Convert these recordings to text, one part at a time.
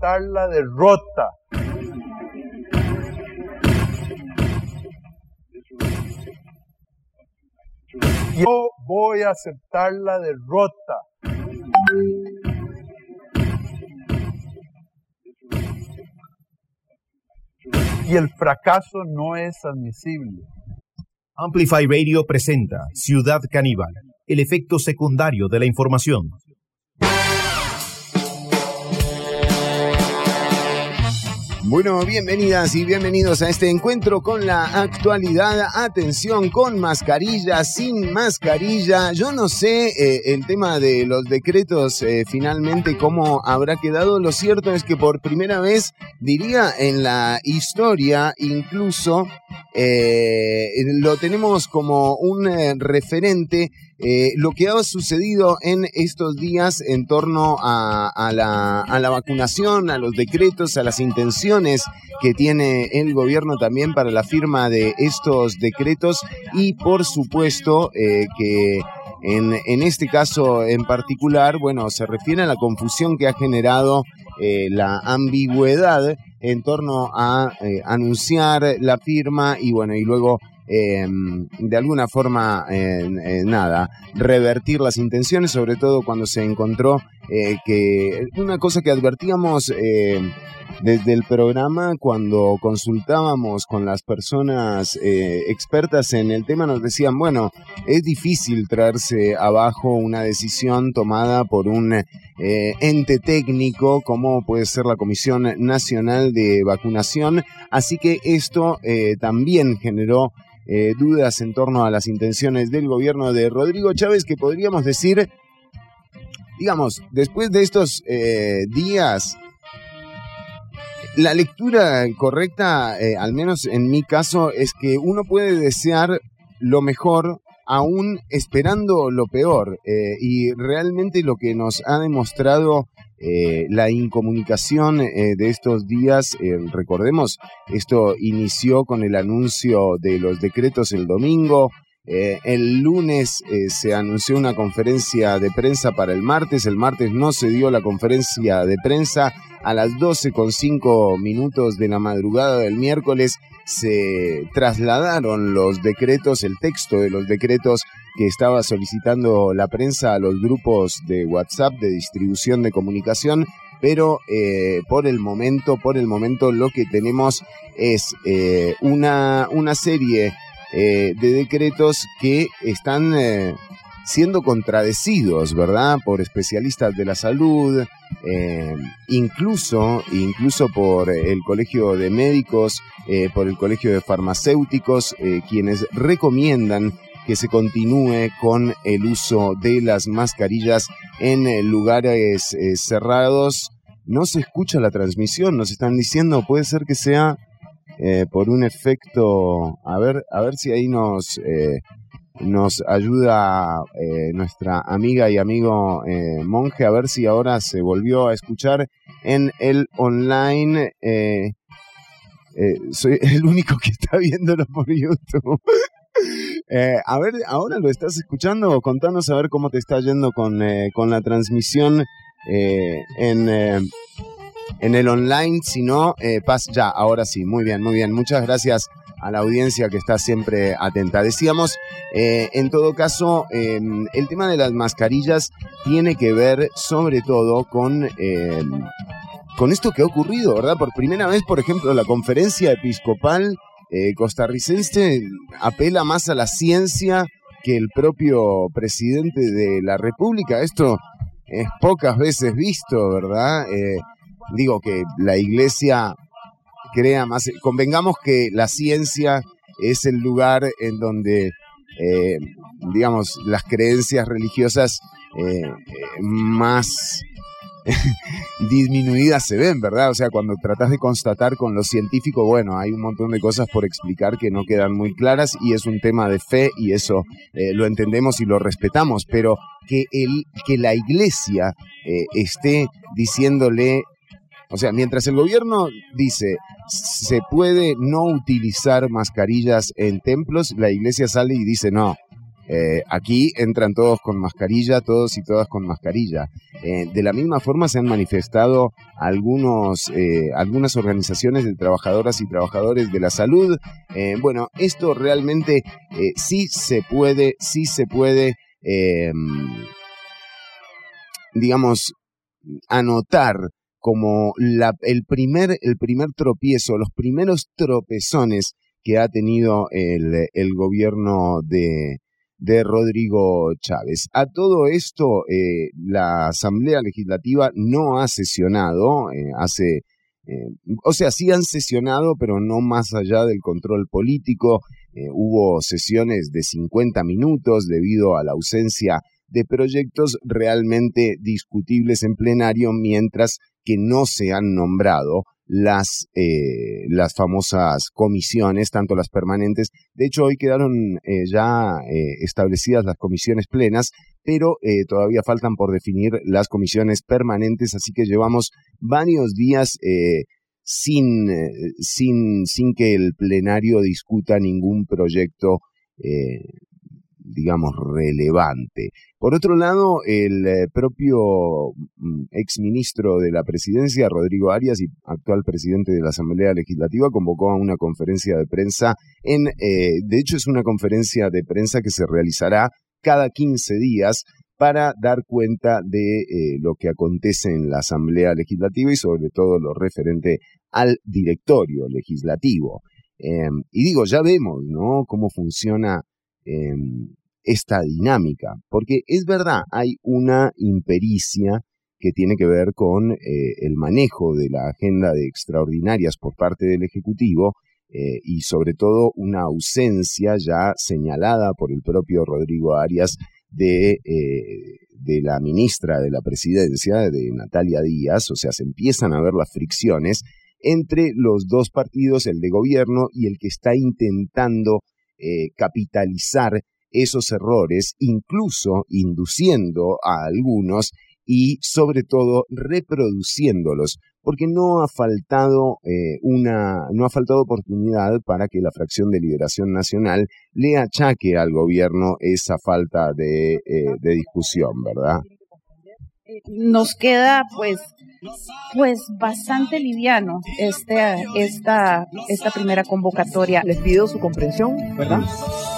aceptar la derrota. Yo voy a aceptar la derrota. Y el fracaso no es admisible. Amplify Radio presenta Ciudad Caníbal, el efecto secundario de la información. Bueno, bienvenidas y bienvenidos a este encuentro con la actualidad. Atención, con mascarilla, sin mascarilla. Yo no sé eh, el tema de los decretos eh, finalmente cómo habrá quedado. Lo cierto es que por primera vez, diría en la historia, incluso eh, lo tenemos como un referente eh, lo que ha sucedido en estos días en torno a, la, vacunación, a los decretos, a las intenciones que tiene el gobierno también para la firma de estos decretos y por supuesto eh, que en, este caso en particular, bueno, se refiere a la confusión que ha generado eh, la ambigüedad en torno a anunciar la firma y bueno, y luego Em, de alguna forma, nada, revertir las intenciones, sobre todo cuando se encontró eh, que una cosa que advertíamos em, desde el programa cuando consultábamos con las personas eh, expertas en el tema nos decían, bueno, es difícil traerse abajo una decisión tomada por un eh, ente técnico como puede ser la Comisión Nacional de Vacunación, así que esto también generó eh, dudas en torno a las intenciones del gobierno de Rodrigo Chávez, que podríamos decir, digamos, después de estos eh, días, la lectura correcta, eh, al menos en mi caso, es que uno puede desear lo mejor aún esperando lo peor. y realmente lo que nos ha demostrado eh, la incomunicación eh, de estos días, eh, recordemos, esto inició con el anuncio de los decretos el domingo, el lunes se anunció una conferencia de prensa para el martes, el martes no se dio la conferencia de prensa, a las 12 con 5 minutos de la madrugada del miércoles se trasladaron los decretos, el texto de los decretos que estaba solicitando la prensa a los grupos de WhatsApp de distribución de comunicación, pero eh, por el momento, por el momento lo que tenemos es eh, una, una serie eh, de decretos que están siendo contradecidos, ¿verdad? Por especialistas de la salud, incluso, incluso por el Colegio de Médicos, por el Colegio de Farmacéuticos, quienes recomiendan que se continúe con el uso de las mascarillas en eh, lugares eh, cerrados. No se escucha la transmisión, nos están diciendo, puede ser que sea eh, por un efecto, a ver, a ver si ahí nos, nos ayuda nuestra amiga y amigo monje, a ver si ahora se volvió a escuchar en el online. soy el único que está viéndolo por YouTube. Eh, a ver, ahora lo estás escuchando, contanos a ver cómo te está yendo con, eh, con la transmisión eh, en, en el online, si no, paz ya, ahora sí, muy bien, muy bien, muchas gracias a la audiencia que está siempre atenta. Decíamos, en todo caso, em, el tema de las mascarillas tiene que ver sobre todo con em, con esto que ha ocurrido, ¿verdad? Por primera vez, por ejemplo, la conferencia episcopal eh, costarricense apela más a la ciencia que el propio presidente de la República. Esto es pocas veces visto, ¿verdad? Eh, digo que la iglesia crea más, convengamos que la ciencia es el lugar en donde, eh, digamos, las creencias religiosas más disminuidas se ven, ¿verdad? O sea, cuando tratas de constatar con lo científico, bueno, hay un montón de cosas por explicar que no quedan muy claras y es un tema de fe y eso eh, lo entendemos y lo respetamos, pero que, el, que la iglesia eh, esté diciéndole, o sea, mientras el gobierno dice se puede no utilizar mascarillas en templos, la iglesia sale y dice no, Eh, aquí entran todos con mascarilla, todos y todas con mascarilla. Eh, de la misma forma se han manifestado algunos, eh, algunas organizaciones de trabajadoras y trabajadores de la salud. bueno, esto realmente sí se puede, sí se puede, digamos, anotar como la, el, primer, el primer tropiezo, los primeros tropezones que ha tenido el, el gobierno de, de Rodrigo Chávez. A todo esto, eh, la Asamblea Legislativa no ha sesionado, eh, hace, eh, o sea, sí han sesionado, pero no más allá del control político. hubo sesiones de 50 minutos debido a la ausencia de proyectos realmente discutibles en plenario, mientras que no se han nombrado las, eh, las famosas comisiones, tanto las permanentes. De hecho, hoy quedaron eh, ya eh, establecidas las comisiones plenas, pero todavía faltan por definir las comisiones permanentes, así que llevamos varios días sin, sin, sin que el plenario discuta ningún proyecto digamos, relevante. Por otro lado, el eh, propio mm, exministro de la presidencia, Rodrigo Arias, y actual presidente de la Asamblea Legislativa, convocó a una conferencia de prensa en, eh, de hecho es una conferencia de prensa que se realizará cada 15 días para dar cuenta de eh, lo que acontece en la Asamblea Legislativa y sobre todo lo referente al directorio legislativo. Em, y digo, ya vemos, ¿no? Cómo funciona em, esta dinámica, porque es verdad, hay una impericia que tiene que ver con eh, el manejo de la agenda de extraordinarias por parte del Ejecutivo eh, y sobre todo una ausencia ya señalada por el propio Rodrigo Arias de, eh, de la ministra de la presidencia, de Natalia Díaz, o sea, se empiezan a ver las fricciones entre los dos partidos, el de gobierno y el que está intentando capitalizar esos errores, incluso induciendo a algunos y sobre todo reproduciéndolos, porque no ha faltado eh, una, no ha faltado oportunidad para que la fracción de Liberación Nacional le achaque al gobierno esa falta de, eh, de discusión, ¿verdad? Nos queda pues pues bastante liviano este, esta, esta primera convocatoria. Les pido su comprensión, ¿verdad?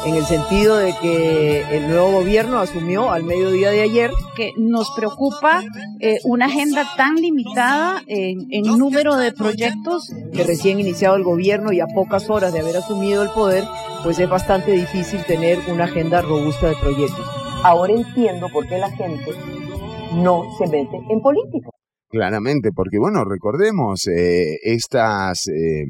En el sentido de que el nuevo gobierno asumió al mediodía de ayer. Que nos preocupa eh, una agenda tan limitada en, en número de proyectos. Que recién iniciado el gobierno y a pocas horas de haber asumido el poder, pues es bastante difícil tener una agenda robusta de proyectos. Ahora entiendo por qué la gente no se mete en política. Claramente, porque bueno, recordemos eh, estas, eh,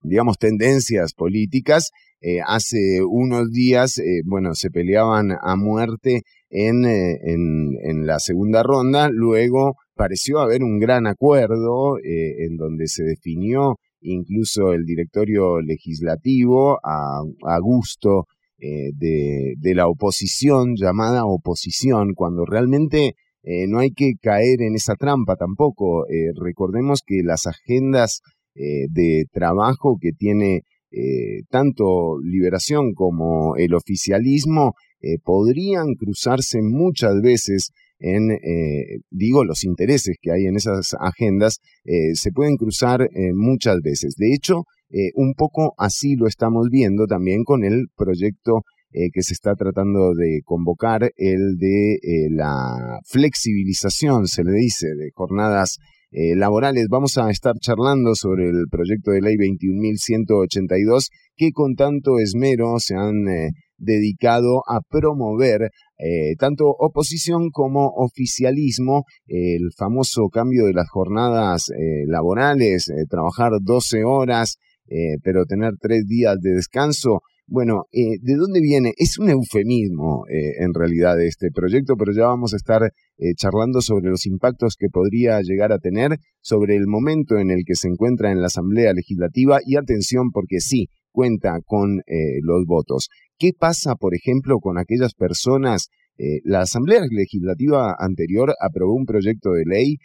digamos, tendencias políticas. Eh, hace unos días, bueno, se peleaban a muerte en, en, en, la segunda ronda. Luego pareció haber un gran acuerdo en donde se definió incluso el directorio legislativo a, a gusto de, de la oposición, llamada oposición, cuando realmente eh, no hay que caer en esa trampa tampoco. Eh, recordemos que las agendas eh, de trabajo que tiene tanto Liberación como el oficialismo podrían cruzarse muchas veces en, digo, los intereses que hay en esas agendas se pueden cruzar muchas veces. De hecho, un poco así lo estamos viendo también con el proyecto eh, que se está tratando de convocar, el de eh, la flexibilización, se le dice, de jornadas eh, laborales. Vamos a estar charlando sobre el proyecto de ley 21.182 que con tanto esmero se han dedicado a promover tanto oposición como oficialismo, el famoso cambio de las jornadas laborales, trabajar 12 horas, pero tener tres días de descanso. Bueno, eh, ¿de dónde viene? Es un eufemismo eh, en realidad este proyecto, pero ya vamos a estar eh, charlando sobre los impactos que podría llegar a tener, sobre el momento en el que se encuentra en la Asamblea Legislativa y atención porque sí, cuenta con los votos. ¿Qué pasa, por ejemplo, con aquellas personas? la Asamblea Legislativa anterior aprobó un proyecto de ley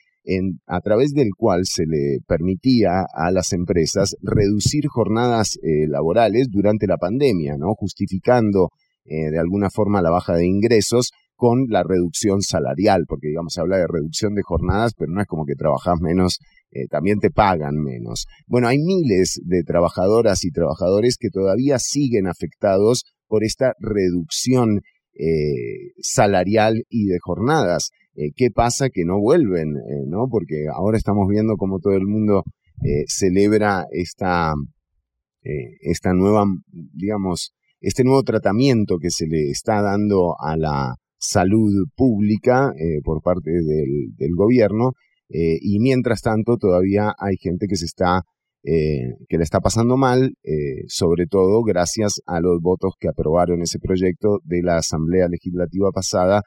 a través del cual se le permitía a las empresas reducir jornadas eh, laborales durante la pandemia, ¿no? justificando eh, de alguna forma la baja de ingresos con la reducción salarial, porque digamos se habla de reducción de jornadas, pero no es como que trabajas menos, eh, también te pagan menos. Bueno, hay miles de trabajadoras y trabajadores que todavía siguen afectados por esta reducción salarial y de jornadas. Eh, ¿Qué pasa? Que no vuelven, ¿no? Porque ahora estamos viendo cómo todo el mundo celebra esta, esta nueva, digamos, este nuevo tratamiento que se le está dando a la salud pública eh, por parte del, gobierno eh, y mientras tanto todavía hay gente que se está eh, que le está pasando mal, sobre todo gracias a los votos que aprobaron ese proyecto de la Asamblea Legislativa pasada,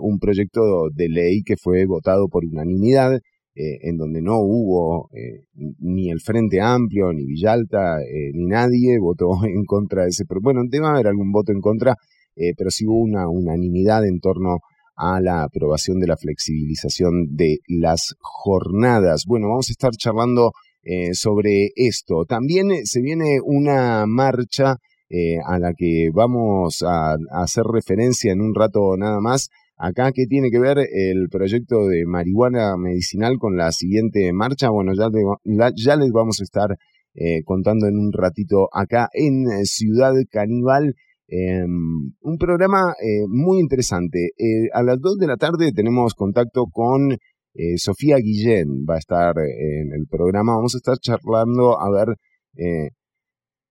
un proyecto de ley que fue votado por unanimidad, en donde no hubo ni el Frente Amplio, ni Villalta, ni nadie votó en contra de ese. Bueno, debe haber algún voto en contra, eh, pero sí hubo una unanimidad en torno a la aprobación de la flexibilización de las jornadas. Bueno, vamos a estar charlando eh, sobre esto. También eh, se viene una marcha a la que vamos a, hacer referencia en un rato nada más. Acá, ¿qué tiene que ver el proyecto de marihuana medicinal con la siguiente marcha? Bueno, ya, les vamos a estar contando en un ratito acá en Ciudad Caníbal. Em, un programa eh, muy interesante. Eh, a las 2 de la tarde tenemos contacto con eh, Sofía Guillén, va a estar en el programa. Vamos a estar charlando a ver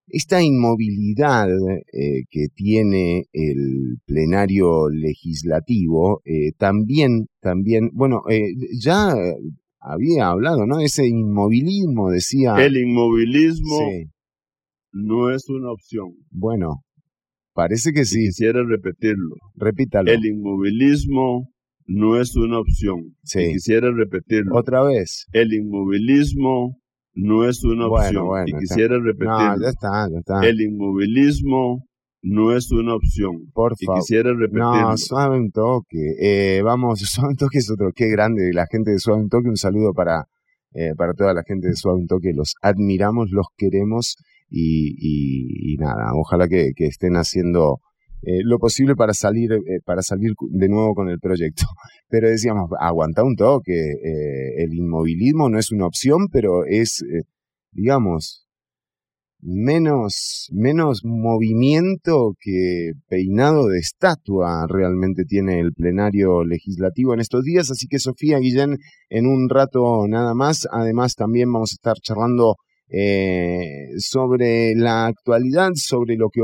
esta inmovilidad que tiene el plenario legislativo. también, también, bueno, ya había hablado, ¿no? Ese inmovilismo, decía. El inmovilismo no es una opción. Bueno, Parece que sí. Quisiera repetirlo. Repítalo. El inmovilismo no es una opción. Sí. quisiera repetirlo. Otra vez. El inmovilismo no es una opción. y quisiera repetirlo. No, ya está, ya está. El inmovilismo no es una opción. Por favor. Y quisiera. No, suave un toque. Eh, vamos, suave un toque es otro. Qué grande la gente de Suave un toque. Un saludo para, eh, para toda la gente de Suave un toque. Los admiramos, los queremos y, nada, ojalá que, estén haciendo eh, lo posible para salir, eh, para salir de nuevo con el proyecto. Pero decíamos, aguanta un toque, eh, el inmovilismo no es una opción, pero es, digamos, menos, menos movimiento que peinado de estatua realmente tiene el plenario legislativo en estos días. Así que Sofía Guillén, en un rato nada más. Además, también vamos a estar charlando eh, sobre la actualidad, sobre lo que,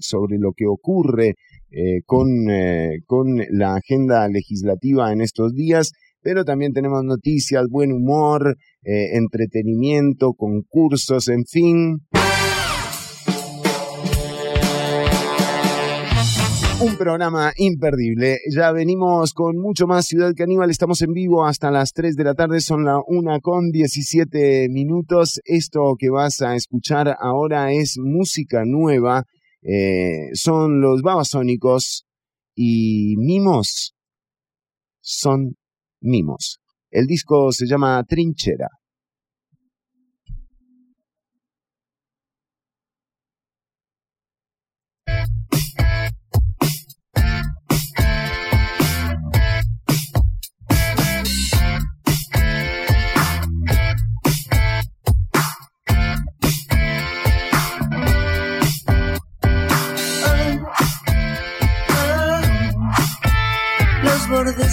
sobre lo que ocurre eh, con, eh, con la agenda legislativa en estos días, pero también tenemos noticias, buen humor, entretenimiento, concursos, en fin. Un programa imperdible. Ya venimos con mucho más Ciudad Caníbal. Estamos en vivo hasta las 3 de la tarde. Son la 1 con 17 minutos. Esto que vas a escuchar ahora es música nueva. Eh, son los babasónicos y mimos. Son mimos. El disco se llama Trinchera.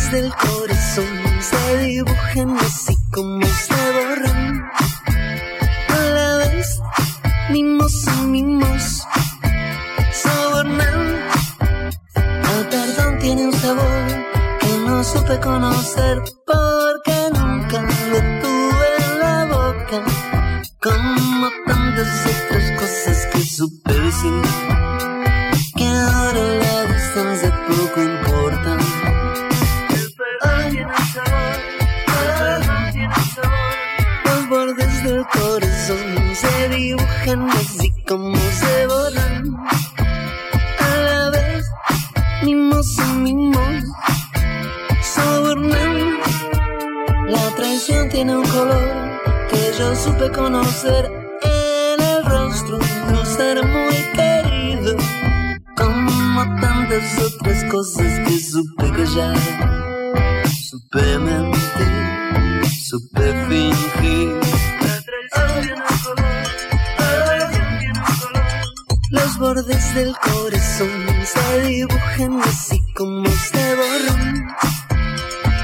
Desde el corazón se dibujan así como se borran. A la vez, mimos y mimos, sobornan. El perdón tiene un sabor que no supe conocer porque nunca lo tuve en la boca. Como tantas otras cosas que supe decir, así como se borran. A la vez, mimos y mimos, sobornan. La traición tiene un color que yo supe conocer en el rostro un ser muy querido. Como tantas otras cosas que supe callar. Supe mentir, supe fingir. Bordes del corazón se dibujan así como se borran.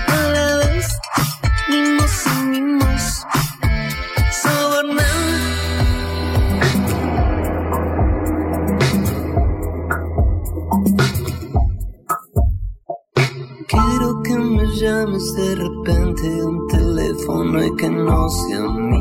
A la vez, mimos y mimos, sobornan. Quiero que me llames de repente un teléfono y que no sea mío.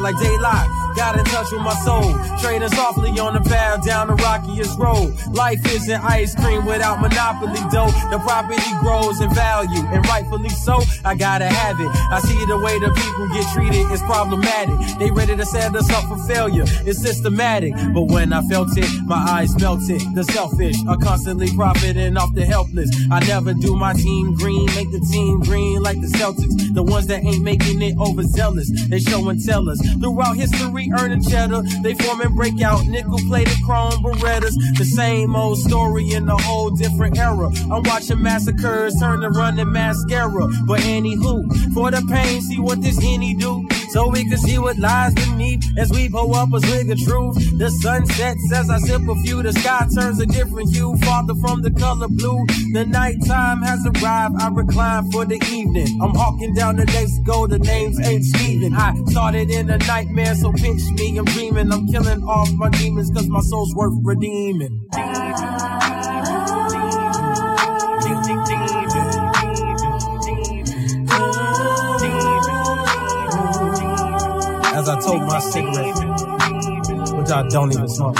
Like daylight. Got in touch with my soul, trading softly on the path down the rockiest road. Life isn't ice cream without monopoly dough. The property grows in value, and rightfully so. I gotta have it. I see the way the people get treated is problematic. They ready to set us up for failure. It's systematic, but when I felt it, my eyes melted. The selfish are constantly profiting off the helpless. I never do my team green, make the team green like the Celtics. The ones that ain't making it overzealous, they show and tell us. Throughout history, earning cheddar, they form and break out nickel plated chrome Berettas. The same old story in a whole different era. I'm watching massacres turn to running mascara. But anywho, for the pain, see what this any do. So we can see what lies beneath as we pull up a swig of truth. The sun sets as I sip a few. The sky turns a different hue, farther from the color blue. The nighttime has arrived. I recline for the evening. I'm hawking down the days go. The names ain't Steven. I started in a nightmare, so pinch me. I'm dreaming. I'm killing off my demons cause my soul's worth redeeming. Told my cigarette, which I don't even smoke.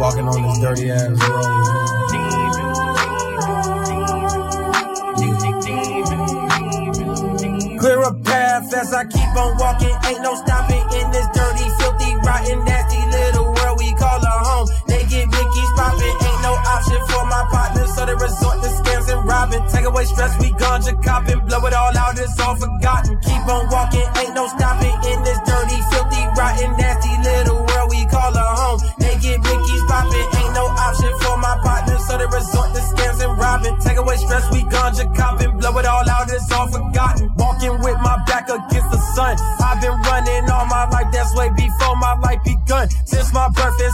Walking on this dirty ass road. Clear a path as I keep on walking. Ain't no stopping in this dirty, filthy, rotten, nasty so they resort to scams and robbing. Take away stress, we ganja copping. Blow it all out, it's all forgotten. Keep on walking, ain't no stopping in this dirty, filthy, rotten, nasty little world we call a home. They get Vicky's popping. Ain't no option for my partners, so they resort to scams and robbing. Take away stress, we ganja copping. Blow it all out, it's all forgotten. Walking with my back against the sun. I've been running all my life, that's way before my life begun. Since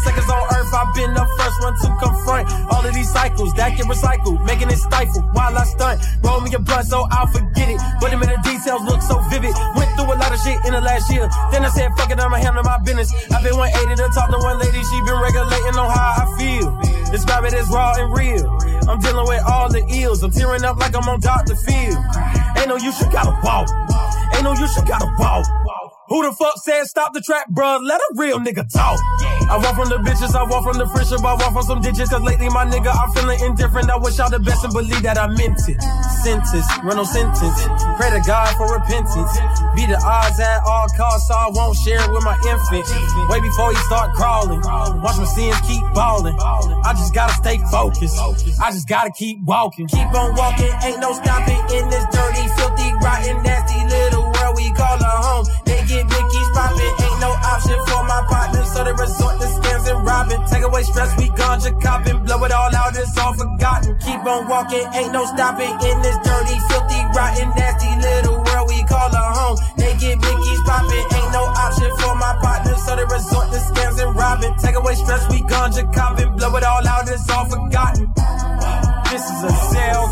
seconds on earth, I've been the first one to confront all of these cycles that get recycled, making it stifle while I stunt. Roll me a blunt so I'll forget it. But the minute details look so vivid. Went through a lot of shit in the last year. Then I said, fuck it, I'ma handle my business. I've been 180 to talk to one lady, she been regulating on how I feel. Describe it as raw and real. I'm dealing with all the ills. I'm tearing up like I'm on Dr. Phil. Ain't no use, you gotta walk. Ain't no use, you gotta walk. Who the fuck said stop the trap, bruh? Let a real nigga talk. I walk from the bitches, I walk from the friendship, I walk from some ditches. Cause lately, my nigga, I'm feeling indifferent. I wish y'all the best and believe that I meant it. sentence, run no sentence. Pray to God for repentance. Be the odds at all costs, so I won't share it with my infant. Way before he start crawling. Watch my sins keep balling. I just gotta stay focused. I just gotta keep walking. Keep on walking, ain't no stopping in this dirty, filthy, rotten, nasty little world we call a home. They get biggies popping, ain't no option for my partners, so they resort to scams and robbing. Take away stress, we ganja copping, blow it all out, it's all forgotten. Keep on walking, ain't no stopping in this dirty, filthy, rotten, nasty little world we call a home. They get biggies popping, ain't no option for my partners, so they resort to scams and robbing. Take away stress, we ganja copping, blow it all out, it's all forgotten. This is a cell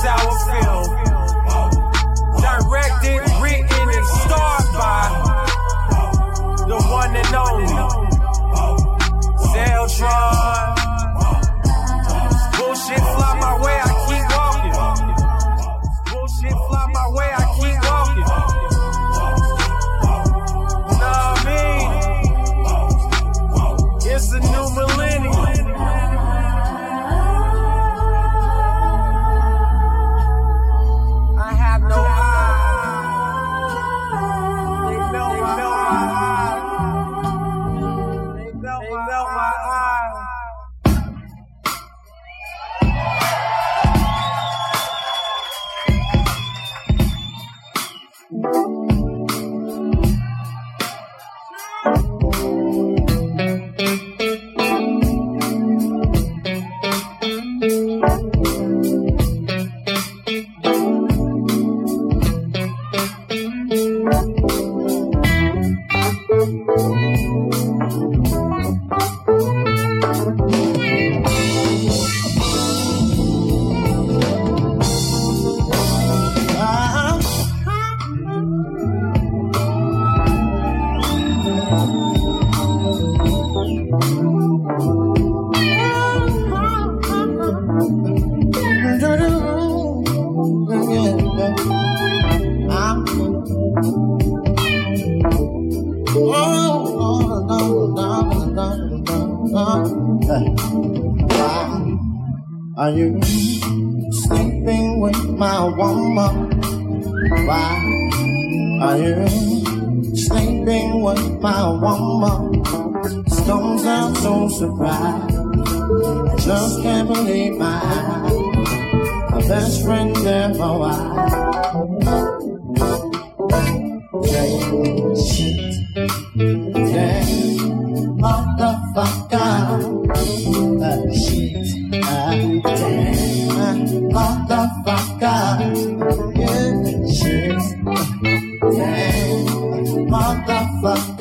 sour film. Directed, written, and starred by the one and only Zeltron. Bullshit fly my way, I motherfucker.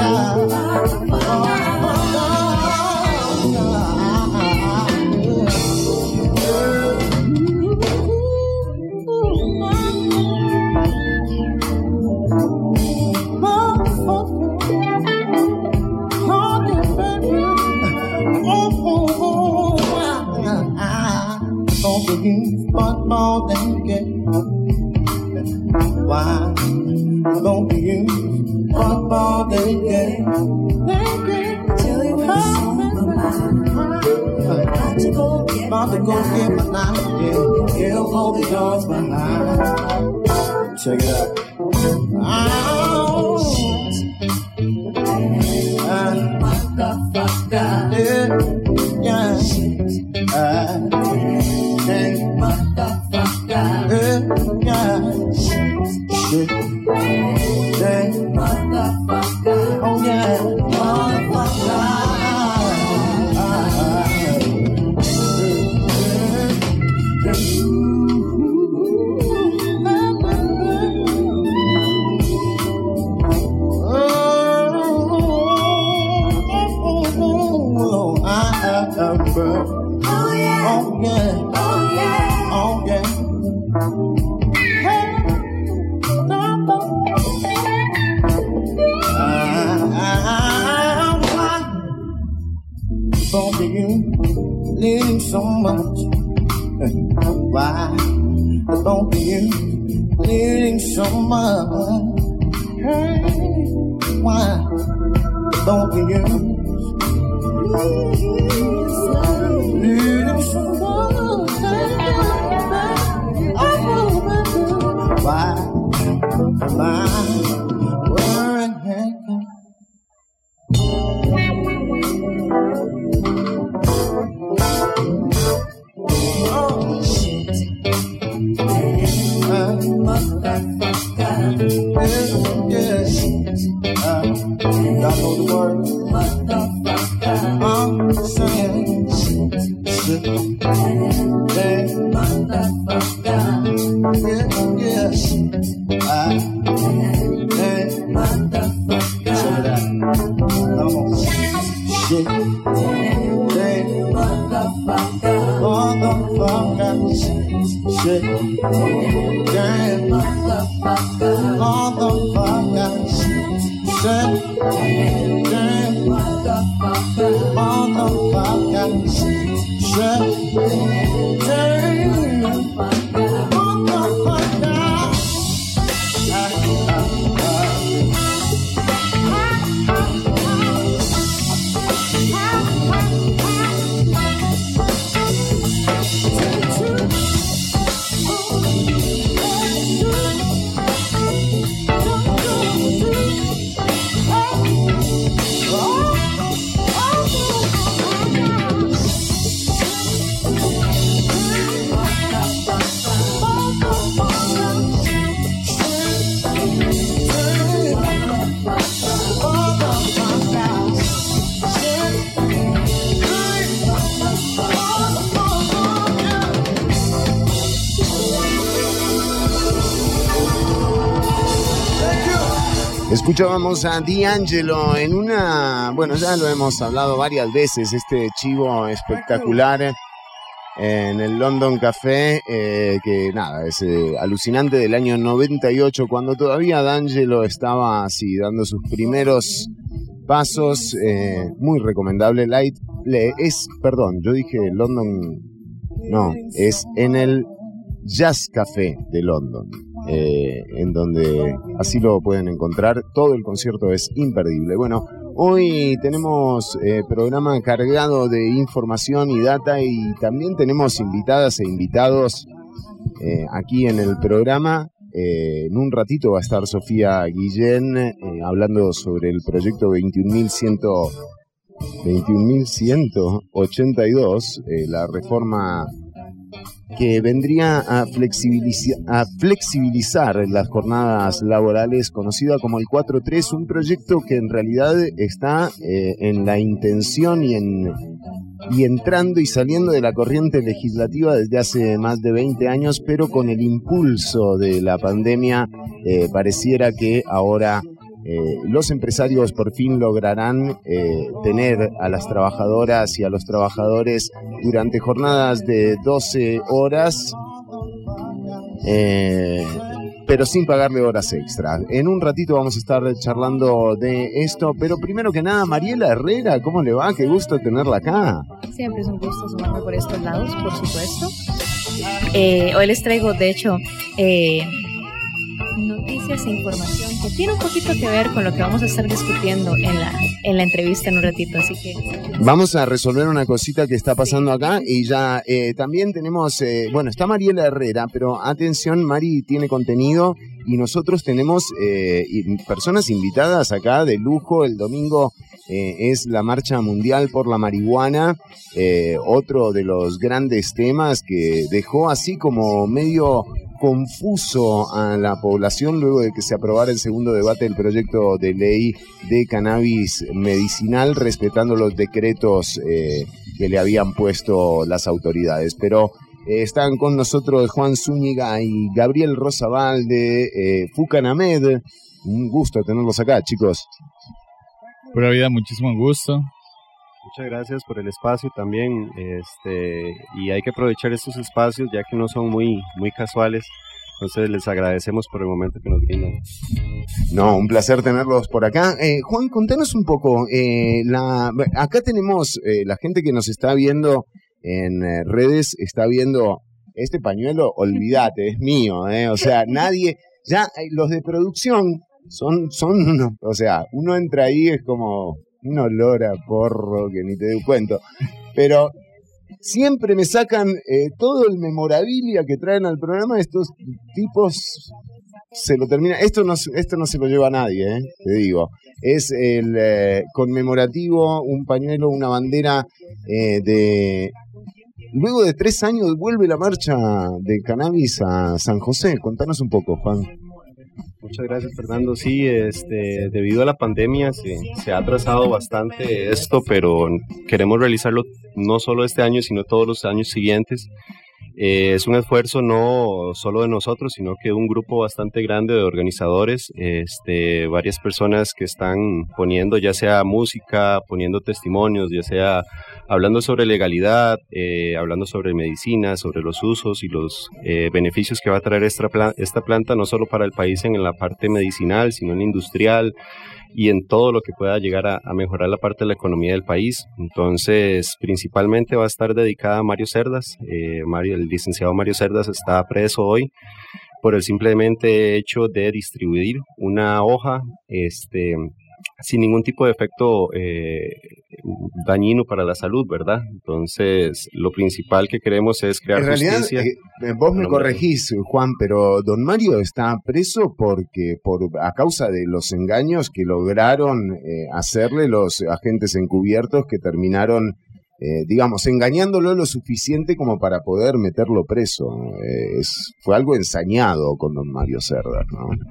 A D'Angelo en una, bueno, ya lo hemos hablado varias veces, este chivo espectacular en el London Café, eh, que nada, es eh, alucinante del año 98, cuando todavía D'Angelo estaba así, dando sus primeros pasos, eh, muy recomendable. Light, es, perdón, yo dije London, no, es en el Jazz Café de London. Eh, en donde así lo pueden encontrar. Todo el concierto es imperdible. Bueno, hoy tenemos eh, programa cargado de información y data y también tenemos invitadas e invitados eh, aquí en el programa. en un ratito va a estar Sofía Guillén hablando sobre el proyecto 21.182, la reforma que vendría a, a flexibilizar las jornadas laborales, conocida como el 4-3, un proyecto que en realidad está eh, en la intención y, en, y entrando y saliendo de la corriente legislativa desde hace más de 20 años, pero con el impulso de la pandemia eh, pareciera que ahora eh, los empresarios por fin lograrán eh, tener a las trabajadoras y a los trabajadores durante jornadas de 12 horas, eh, pero sin pagarle horas extra. En un ratito vamos a estar charlando de esto, pero primero que nada, Mariela Herrera, ¿cómo le va? Qué gusto tenerla acá. Siempre es un gusto sumarme por estos lados, por supuesto. hoy les traigo, de hecho, noticias e información que tiene un poquito que ver con lo que vamos a estar discutiendo en la, en la entrevista en un ratito. Así que. Vamos a resolver una cosita que está pasando acá y ya eh, también tenemos, eh, bueno, está Mariela Herrera, pero atención, Mari tiene contenido y nosotros tenemos eh, personas invitadas acá de lujo. El domingo es la Marcha Mundial por la Marihuana, otro de los grandes temas que dejó así como medio confuso a la población luego de que se aprobara el segundo debate del proyecto de ley de cannabis medicinal, respetando los decretos eh, que le habían puesto las autoridades. Pero eh, están con nosotros Juan Zúñiga y Gabriel Rosabal de eh, Fucanamed. Un gusto tenerlos acá, chicos. Pura vida, muchísimo gusto. Muchas gracias por el espacio también, este, y hay que aprovechar estos espacios ya que no son muy, muy casuales. Entonces les agradecemos por el momento que nos brindan. No, un placer tenerlos por acá. Eh, Juan, contanos un poco. Eh, la, acá tenemos eh, la gente que nos está viendo en redes, está viendo este pañuelo, olvídate, es mío. O sea, nadie, ya los de producción son, son, o sea, uno entra ahí es como, un olor a porro que ni te doy cuento. Pero siempre me sacan eh, todo el memorabilia que traen al programa. Estos tipos se lo termina. Esto no, esto no se lo lleva a nadie, eh, te digo. Es el eh, conmemorativo, un pañuelo, una bandera de luego de tres años vuelve la marcha de cannabis a San José. Contanos un poco, Juan. Muchas gracias, Fernando. Sí, este, debido a la pandemia se, ha atrasado bastante esto, pero queremos realizarlo no solo este año, sino todos los años siguientes. Eh, es un esfuerzo no solo de nosotros, sino que un grupo bastante grande de organizadores, este, varias personas que están poniendo ya sea música, poniendo testimonios, ya sea hablando sobre legalidad, eh, hablando sobre medicina, sobre los usos y los eh, beneficios que va a traer esta, esta planta, no solo para el país en la parte medicinal, sino en la industrial y en todo lo que pueda llegar a, mejorar la parte de la economía del país. Entonces, principalmente va a estar dedicada a Mario Cerdas. Eh, Mario, el licenciado Mario Cerdas está preso hoy por el simplemente hecho de distribuir una hoja este, sin ningún tipo de efecto eh, dañino para la salud, ¿verdad? Entonces, lo principal que queremos es crear en realidad, justicia. Eh, vos me corregís, Juan, pero don Mario está preso porque por a causa de los engaños que lograron eh, hacerle los agentes encubiertos que terminaron eh, digamos, engañándolo lo suficiente como para poder meterlo preso. Eh, fue algo ensañado con don Mario Cerda.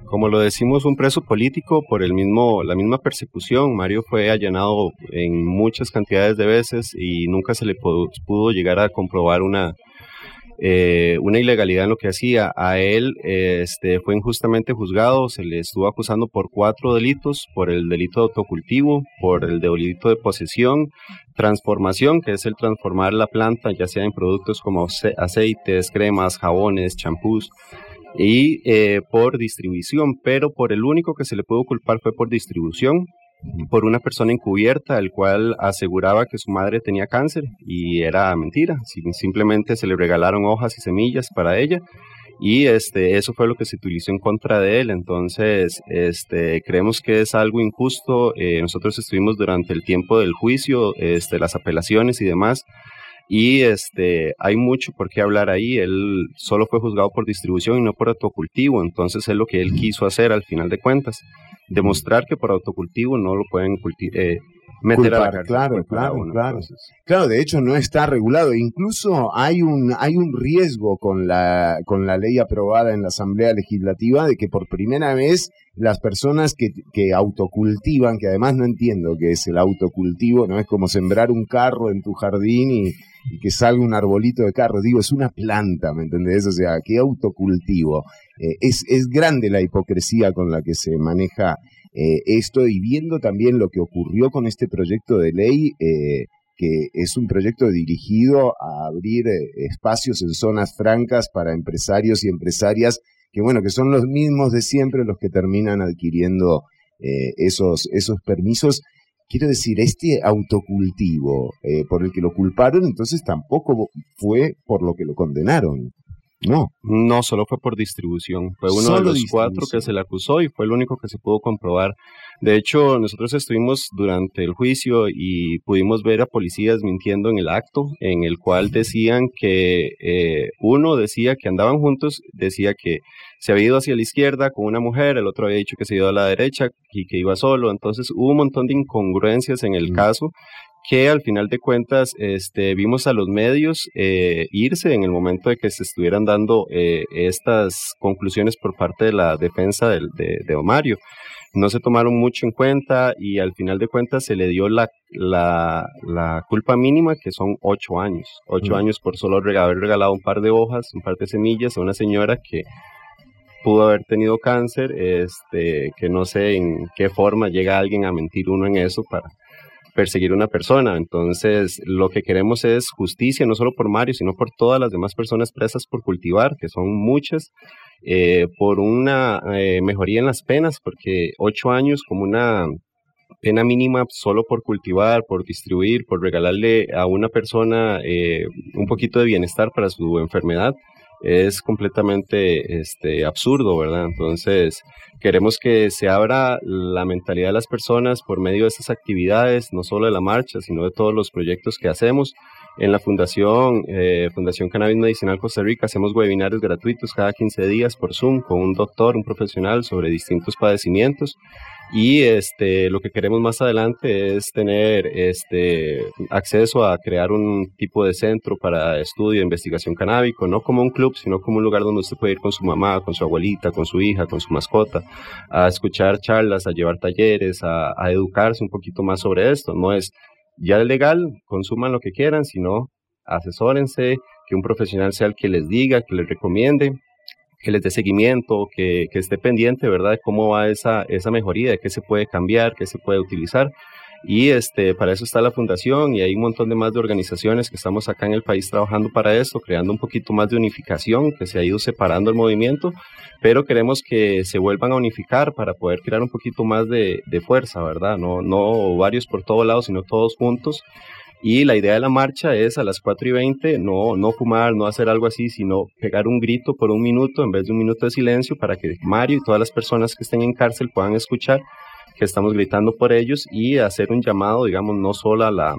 Como lo decimos, un preso político por el mismo, la misma persecución. Mario fue allanado en muchas cantidades de veces y nunca se le pudo llegar a comprobar una, eh, una ilegalidad en lo que hacía. A él este, fue injustamente juzgado, se le estuvo acusando por cuatro delitos, por el delito de autocultivo, por el delito de posesión, transformación, que es el transformar la planta ya sea en productos como aceites, cremas, jabones, champús, y eh, por distribución, pero por el único que se le pudo culpar fue por distribución, por una persona encubierta, el cual aseguraba que su madre tenía cáncer y era mentira, simplemente se le regalaron hojas y semillas para ella y este eso fue lo que se utilizó en contra de él. Entonces este creemos que es algo injusto. Eh, nosotros estuvimos durante el tiempo del juicio este las apelaciones y demás y este hay mucho por qué hablar ahí. Él solo fue juzgado por distribución y no por autocultivo. Entonces es lo que él quiso hacer al final de cuentas demostrar que por autocultivo no lo pueden eh, meter a la cárcel. Claro, claro, claro. Claro, de hecho no está regulado. Incluso hay un, hay un riesgo con la, con la ley aprobada en la Asamblea Legislativa de que por primera vez las personas que, que autocultivan, que además no entiendo qué es el autocultivo, no es como sembrar un carro en tu jardín y, que salga un arbolito de carro. Digo, es una planta, ¿me entendés? O sea, ¿qué autocultivo? Eh, es, es grande la hipocresía con la que se maneja eh, esto y viendo también lo que ocurrió con este proyecto de ley, eh, que es un proyecto dirigido a abrir espacios en zonas francas para empresarios y empresarias, que bueno, que son los mismos de siempre los que terminan adquiriendo esos, esos permisos. Quiero decir, este autocultivo por el que lo culparon, entonces tampoco fue por lo que lo condenaron. No. No, solo fue por distribución. Fue uno de los cuatro que se le acusó y fue el único que se pudo comprobar. De hecho, nosotros estuvimos durante el juicio y pudimos ver a policías mintiendo en el acto, en el cual decían que eh, uno decía que andaban juntos, decía que se había ido hacia la izquierda con una mujer, el otro había dicho que se iba a la derecha y que iba solo. Entonces hubo un montón de incongruencias en el mm. caso que al final de cuentas este, vimos a los medios eh, irse en el momento de que se estuvieran dando eh, estas conclusiones por parte de la defensa de, de, Omario. No se tomaron mucho en cuenta y al final de cuentas se le dio la, la, la culpa mínima que son ocho años. Ocho años por solo haber regalado un par de hojas, un par de semillas a una señora que pudo haber tenido cáncer, este, que no sé en qué forma llega alguien a mentir uno en eso para, perseguir a una persona. Entonces, lo que queremos es justicia, no solo por Mario, sino por todas las demás personas presas por cultivar, que son muchas, eh, por una eh, mejoría en las penas, porque ocho años como una pena mínima solo por cultivar, por distribuir, por regalarle a una persona eh, un poquito de bienestar para su enfermedad, es completamente este, absurdo, ¿verdad? Entonces, queremos que se abra la mentalidad de las personas por medio de estas actividades, no solo de la marcha, sino de todos los proyectos que hacemos. En la Fundación, eh, Fundación Cannabis Medicinal Costa Rica hacemos webinarios gratuitos cada 15 días por Zoom con un doctor, un profesional sobre distintos padecimientos y este, lo que queremos más adelante es tener este, acceso a crear un tipo de centro para estudio e investigación canábico, no como un club, sino como un lugar donde usted puede ir con su mamá, con su abuelita, con su hija, con su mascota, a escuchar charlas, a llevar talleres, a, educarse un poquito más sobre esto. No es ya legal, consuman lo que quieran, sino asesórense, que un profesional sea el que les diga, que les recomiende, que les dé seguimiento, que, que, esté pendiente, ¿verdad?, de cómo va esa, esa mejoría, de qué se puede cambiar, qué se puede utilizar. Y este, para eso está la fundación y hay un montón de más de organizaciones que estamos acá en el país trabajando para esto, creando un poquito más de unificación, que se ha ido separando el movimiento, pero queremos que se vuelvan a unificar para poder crear un poquito más de, de fuerza, ¿verdad? No, no varios por todos lados, sino todos juntos y la idea de la marcha es a las 4 y 20 no, no fumar, no hacer algo así, sino pegar un grito por un minuto en vez de un minuto de silencio para que Mario y todas las personas que estén en cárcel puedan escuchar que estamos gritando por ellos y hacer un llamado, digamos, no solo a la,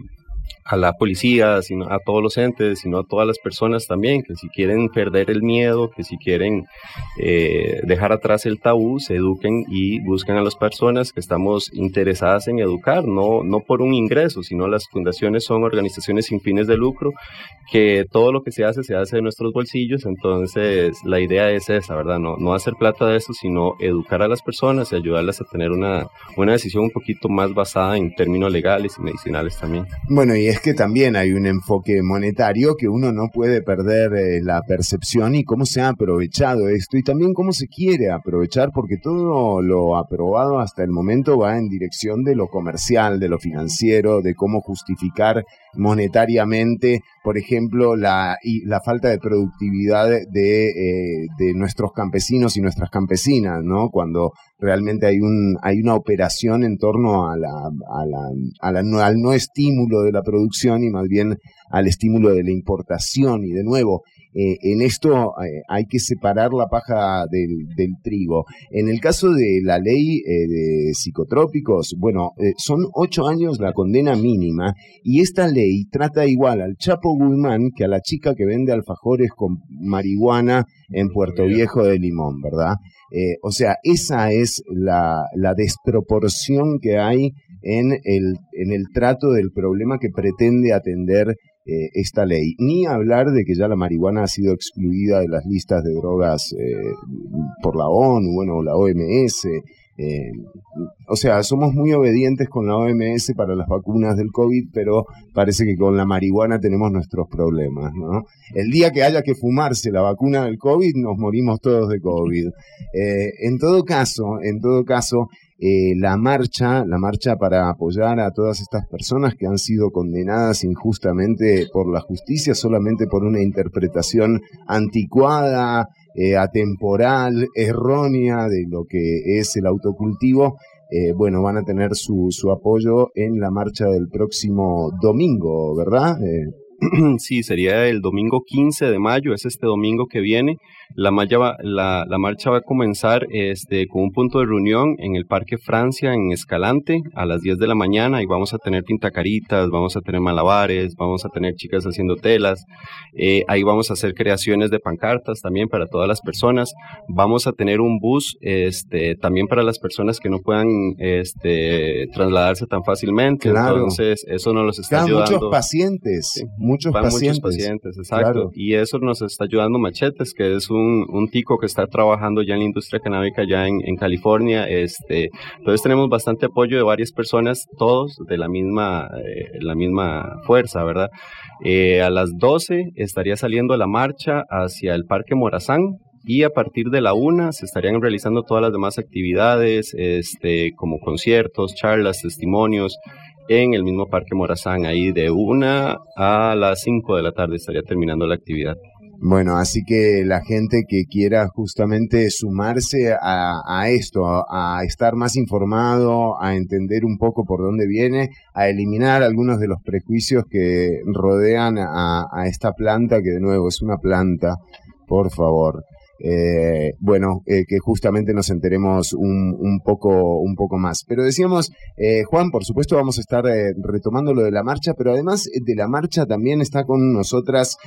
a la policía, sino a todos los entes, sino a todas las personas también, que si quieren perder el miedo, que si quieren eh, dejar atrás el tabú, se eduquen y busquen a las personas que estamos interesadas en educar, no, no por un ingreso, sino las fundaciones son organizaciones sin fines de lucro, que todo lo que se hace se hace de nuestros bolsillos, entonces la idea es esa, ¿verdad? No, no hacer plata de eso, sino educar a las personas y ayudarlas a tener una, una decisión un poquito más basada en términos legales y medicinales también. Bueno, y es que también hay un enfoque monetario que uno no puede perder eh, la percepción y cómo se ha aprovechado esto y también cómo se quiere aprovechar porque todo lo aprobado hasta el momento va en dirección de lo comercial, de lo financiero, de cómo justificar monetariamente, por ejemplo, la, y la falta de productividad de, eh, de nuestros campesinos y nuestras campesinas, ¿no? Cuando realmente hay, un, hay una operación en torno a la, a la, la, al no estímulo de la producción y más bien al estímulo de la importación. Y de nuevo, eh, en esto eh, hay que separar la paja del, del, trigo. En el caso de la ley eh, de psicotrópicos, bueno, son ocho años la condena mínima y esta ley trata igual al Chapo Guzmán que a la chica que vende alfajores con marihuana en Puerto Viejo de Limón, ¿verdad? o sea, esa es la, la desproporción que hay en el, en el trato del problema que pretende atender eh, esta ley. Ni hablar de que ya la marihuana ha sido excluida de las listas de drogas eh, por la ONU, bueno, la OMS. Eh, o sea, somos muy obedientes con la OMS para las vacunas del COVID, pero parece que con la marihuana tenemos nuestros problemas, ¿no? El día que haya que fumarse la vacuna del COVID, nos morimos todos de COVID. en todo caso, en todo caso, eh, la marcha, la marcha para apoyar a todas estas personas que han sido condenadas injustamente por la justicia solamente por una interpretación anticuada, eh, atemporal, errónea de lo que es el autocultivo. Eh, bueno, van a tener su, su apoyo en la marcha del próximo domingo, ¿verdad? sí, sería el domingo 15 de mayo, es este domingo que viene. La, la, la, marcha va a comenzar este, con un punto de reunión en el Parque Francia, en Escalante, a las 10 de la mañana, y vamos a tener pintacaritas, vamos a tener malabares, vamos a tener chicas haciendo telas, eh, ahí vamos a hacer creaciones de pancartas también para todas las personas, vamos a tener un bus este, también para las personas que no puedan este, trasladarse tan fácilmente, entonces eso nos los está ayudando. Muchos pacientes, muchos pacientes. Muchos pacientes, exacto, y eso nos está ayudando Machetes, que es un un, tico que está trabajando ya en la industria canábica ya en, California. Este, entonces tenemos bastante apoyo de varias personas, todos de la misma, eh, la misma fuerza, ¿verdad? Eh, a las 12 estaría saliendo la marcha hacia el Parque Morazán, y a partir de la una se estarían realizando todas las demás actividades, este, como conciertos, charlas, testimonios en el mismo Parque Morazán. Ahí de una a las 5 de la tarde estaría terminando la actividad. Bueno, así que la gente que quiera justamente sumarse a, esto, a, estar más informado, a entender un poco por dónde viene, a eliminar algunos de los prejuicios que rodean a, a esta planta, que de nuevo es una planta, por favor. Eh, bueno, eh, que justamente nos enteremos un, un, poco, un poco más. Pero decíamos, eh, Juan, por supuesto vamos a estar retomando lo de la marcha, pero además de la marcha también está con nosotras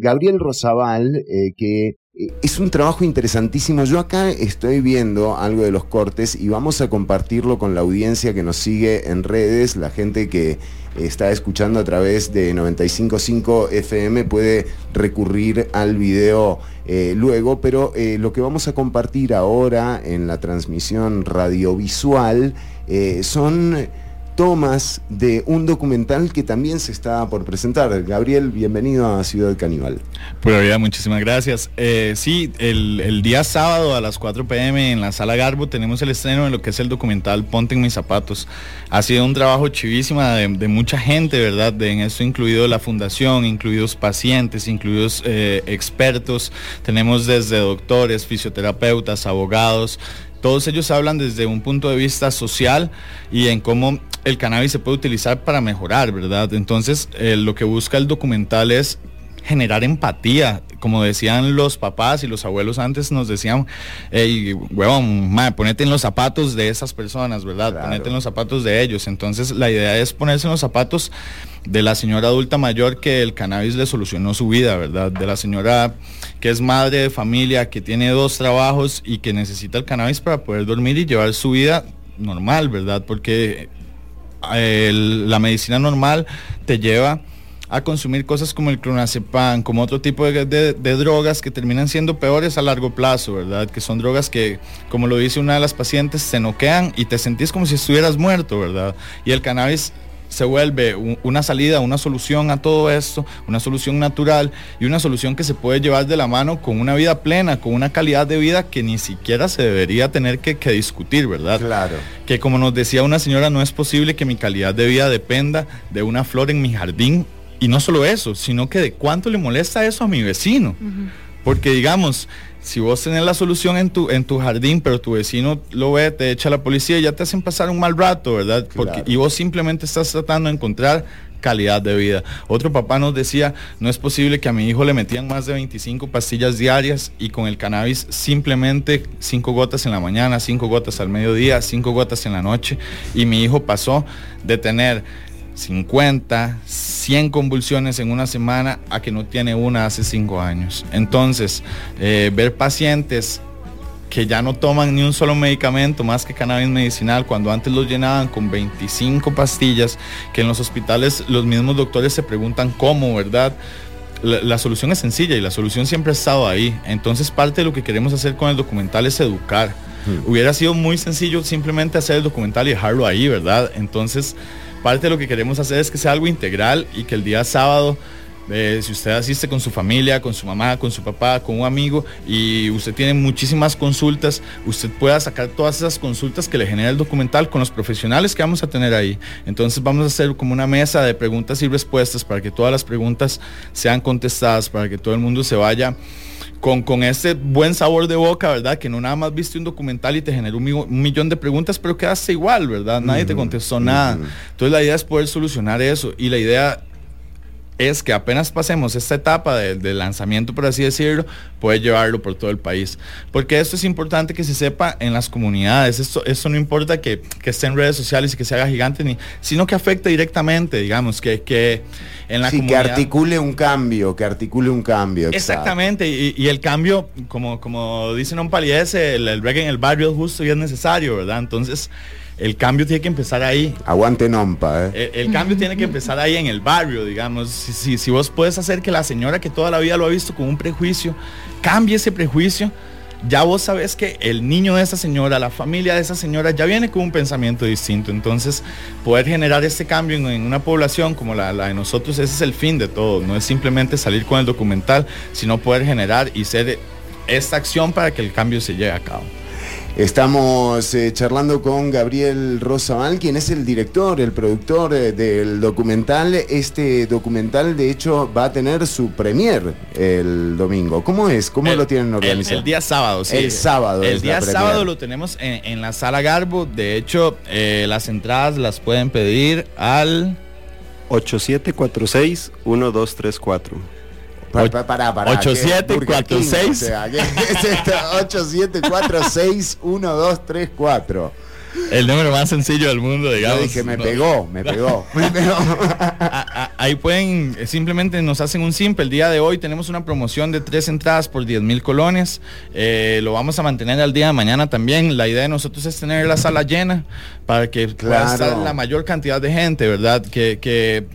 Gabriel Rosabal, que es un trabajo interesantísimo. Yo acá estoy viendo algo de los cortes y vamos a compartirlo con la audiencia que nos sigue en redes, la gente que está escuchando a través de 955 FM puede recurrir al video eh, luego, pero eh, lo que vamos a compartir ahora en la transmisión radiovisual eh, son tomas de un documental que también se está por presentar. Gabriel, bienvenido a Ciudad Caníbal. Pura vida, muchísimas gracias. Eh, sí, el, día sábado a las 4 pm en la Sala Garbo tenemos el estreno de lo que es el documental Ponte en mis zapatos. Ha sido un trabajo chivísima de, mucha gente, ¿verdad? De, en esto incluido la fundación, incluidos pacientes, incluidos eh, expertos. Tenemos desde doctores, fisioterapeutas, abogados. Todos ellos hablan desde un punto de vista social y en cómo el cannabis se puede utilizar para mejorar, ¿verdad? Entonces, eh, lo que busca el documental es generar empatía. Como decían los papás y los abuelos antes, nos decían, hey, huevón, ponete en los zapatos de esas personas, ¿verdad? Ponete en los zapatos de ellos. Entonces, la idea es ponerse en los zapatos de la señora adulta mayor que el cannabis le solucionó su vida, ¿verdad? De la señora que es madre de familia, que tiene dos trabajos y que necesita el cannabis para poder dormir y llevar su vida normal, ¿verdad? Porque la medicina normal te lleva a consumir cosas como el clonazepam, como otro tipo de, drogas que terminan siendo peores a largo plazo, ¿verdad? Que son drogas que, como lo dice una de las pacientes, se noquean y te sentís como si estuvieras muerto, ¿verdad? Y el cannabis se vuelve una salida, una solución a todo esto, una solución natural y una solución que se puede llevar de la mano con una vida plena, con una calidad de vida que ni siquiera se debería tener que, discutir, ¿verdad? Claro. Que como nos decía una señora, no es posible que mi calidad de vida dependa de una flor en mi jardín. Y no solo eso, sino que de cuánto le molesta eso a mi vecino. Porque digamos, si vos tenés la solución en tu, en tu jardín, pero tu vecino lo ve, te echa la policía y ya te hacen pasar un mal rato, ¿verdad? Porque, y vos simplemente estás tratando de encontrar calidad de vida. Otro papá nos decía, no es posible que a mi hijo le metían más de 25 pastillas diarias y con el cannabis simplemente 5 gotas en la mañana, 5 gotas al mediodía, 5 gotas en la noche. Y mi hijo pasó de tener 50, 100 convulsiones en una semana a que no tiene una hace 5 años. Entonces, eh, ver pacientes que ya no toman ni un solo medicamento más que cannabis medicinal, cuando antes los llenaban con 25 pastillas, que en los hospitales los mismos doctores se preguntan cómo, ¿verdad? La, solución es sencilla y la solución siempre ha estado ahí. Entonces parte de lo que queremos hacer con el documental es educar. Hmm. Hubiera sido muy sencillo simplemente hacer el documental y dejarlo ahí, ¿verdad? Entonces parte de lo que queremos hacer es que sea algo integral y que el día sábado, eh, si usted asiste con su familia, con su mamá, con su papá, con un amigo y usted tiene muchísimas consultas, usted pueda sacar todas esas consultas que le genera el documental con los profesionales que vamos a tener ahí. Entonces vamos a hacer como una mesa de preguntas y respuestas para que todas las preguntas sean contestadas, para que todo el mundo se vaya con, con ese buen sabor de boca, ¿verdad? Que no nada más viste un documental y te generó un, millón de preguntas, pero quedaste igual, ¿verdad? Nadie te contestó nada. Entonces la idea es poder solucionar eso y la idea es que apenas pasemos esta etapa de, lanzamiento, por así decirlo, puede llevarlo por todo el país. Porque esto es importante que se sepa en las comunidades. Esto, esto no importa que, esté en redes sociales y que se haga gigante, ni, sino que afecte directamente, digamos, que, que en la sí, que articule un cambio, que articule un cambio. Exactamente, y, el cambio, como, como dicen un paliese, el, el reggae en el barrio es justo y es necesario, ¿verdad? Entonces el cambio tiene que empezar ahí. Aguante nompa, ¿eh? El, cambio tiene que empezar ahí en el barrio, digamos. Si, si, vos puedes hacer que la señora que toda la vida lo ha visto con un prejuicio, cambie ese prejuicio, ya vos sabes que el niño de esa señora, la familia de esa señora ya viene con un pensamiento distinto. Entonces, poder generar este cambio en, una población como la, la, de nosotros, ese es el fin de todo. No es simplemente salir con el documental, sino poder generar y ser esta acción para que el cambio se lleve a cabo. Estamos eh, charlando con Gabriel Rosamal, quien es el director, el productor eh, del documental. Este documental, de hecho, va a tener su premier el domingo. ¿Cómo es? ¿Cómo lo tienen organizado? El, día sábado, sí. El sábado. El día sábado lo tenemos en, la sala Garbo. De hecho, eh, las entradas las pueden pedir al 8746-1234. Para, para, para. 8746. 8746 1234. el número más sencillo del mundo, digamos. Yo dije, me pegó, me pegó, Ahí pueden, eh, simplemente nos hacen un simple. El día de hoy tenemos una promoción de tres entradas por 10 mil colones. Eh, lo vamos a mantener al día de mañana también. La idea de nosotros es tener la sala llena para que pueda estar la mayor cantidad de gente, ¿verdad? Que, que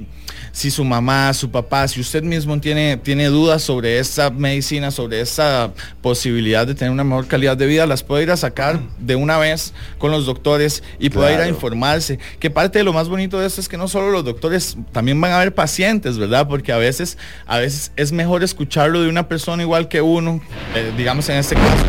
si su mamá, su papá, si usted mismo tiene, tiene dudas sobre esa medicina, sobre esa posibilidad de tener una mejor calidad de vida, las puede ir a sacar de una vez con los doctores y puede ir a informarse. Que parte de lo más bonito de esto es que no solo los doctores, también van a haber pacientes, ¿verdad? Porque a veces, a veces es mejor escucharlo de una persona igual que uno, eh, digamos en este caso.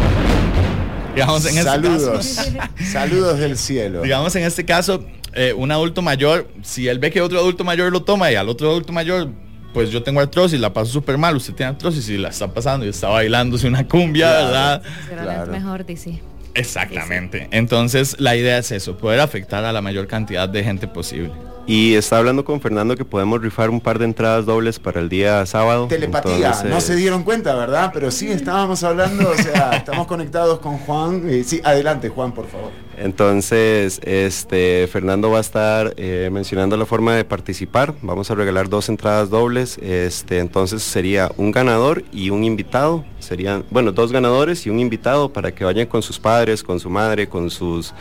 Digamos, en Saludos. Este caso, Saludos del cielo. Digamos en este caso, eh, un adulto mayor, si él ve que otro adulto mayor lo toma y al otro adulto mayor pues yo tengo artrosis, la paso súper mal, usted tiene artrosis y la está pasando y está bailándose una cumbia, ¿verdad? Claro. mejor, dice. Exactamente. Entonces la idea es eso, poder afectar a la mayor cantidad de gente posible. Y está hablando con Fernando que podemos rifar un par de entradas dobles para el día sábado. Telepatía, no se dieron cuenta, ¿verdad? Pero sí, estábamos hablando, o sea, estamos conectados con Juan. Eh, sí, adelante, Juan, por favor. Entonces, este, Fernando va a estar eh, mencionando la forma de participar. Vamos a regalar dos entradas dobles. Este, entonces sería un ganador y un invitado. Serían, bueno, dos ganadores y un invitado para que vayan con sus padres, con su madre, con sus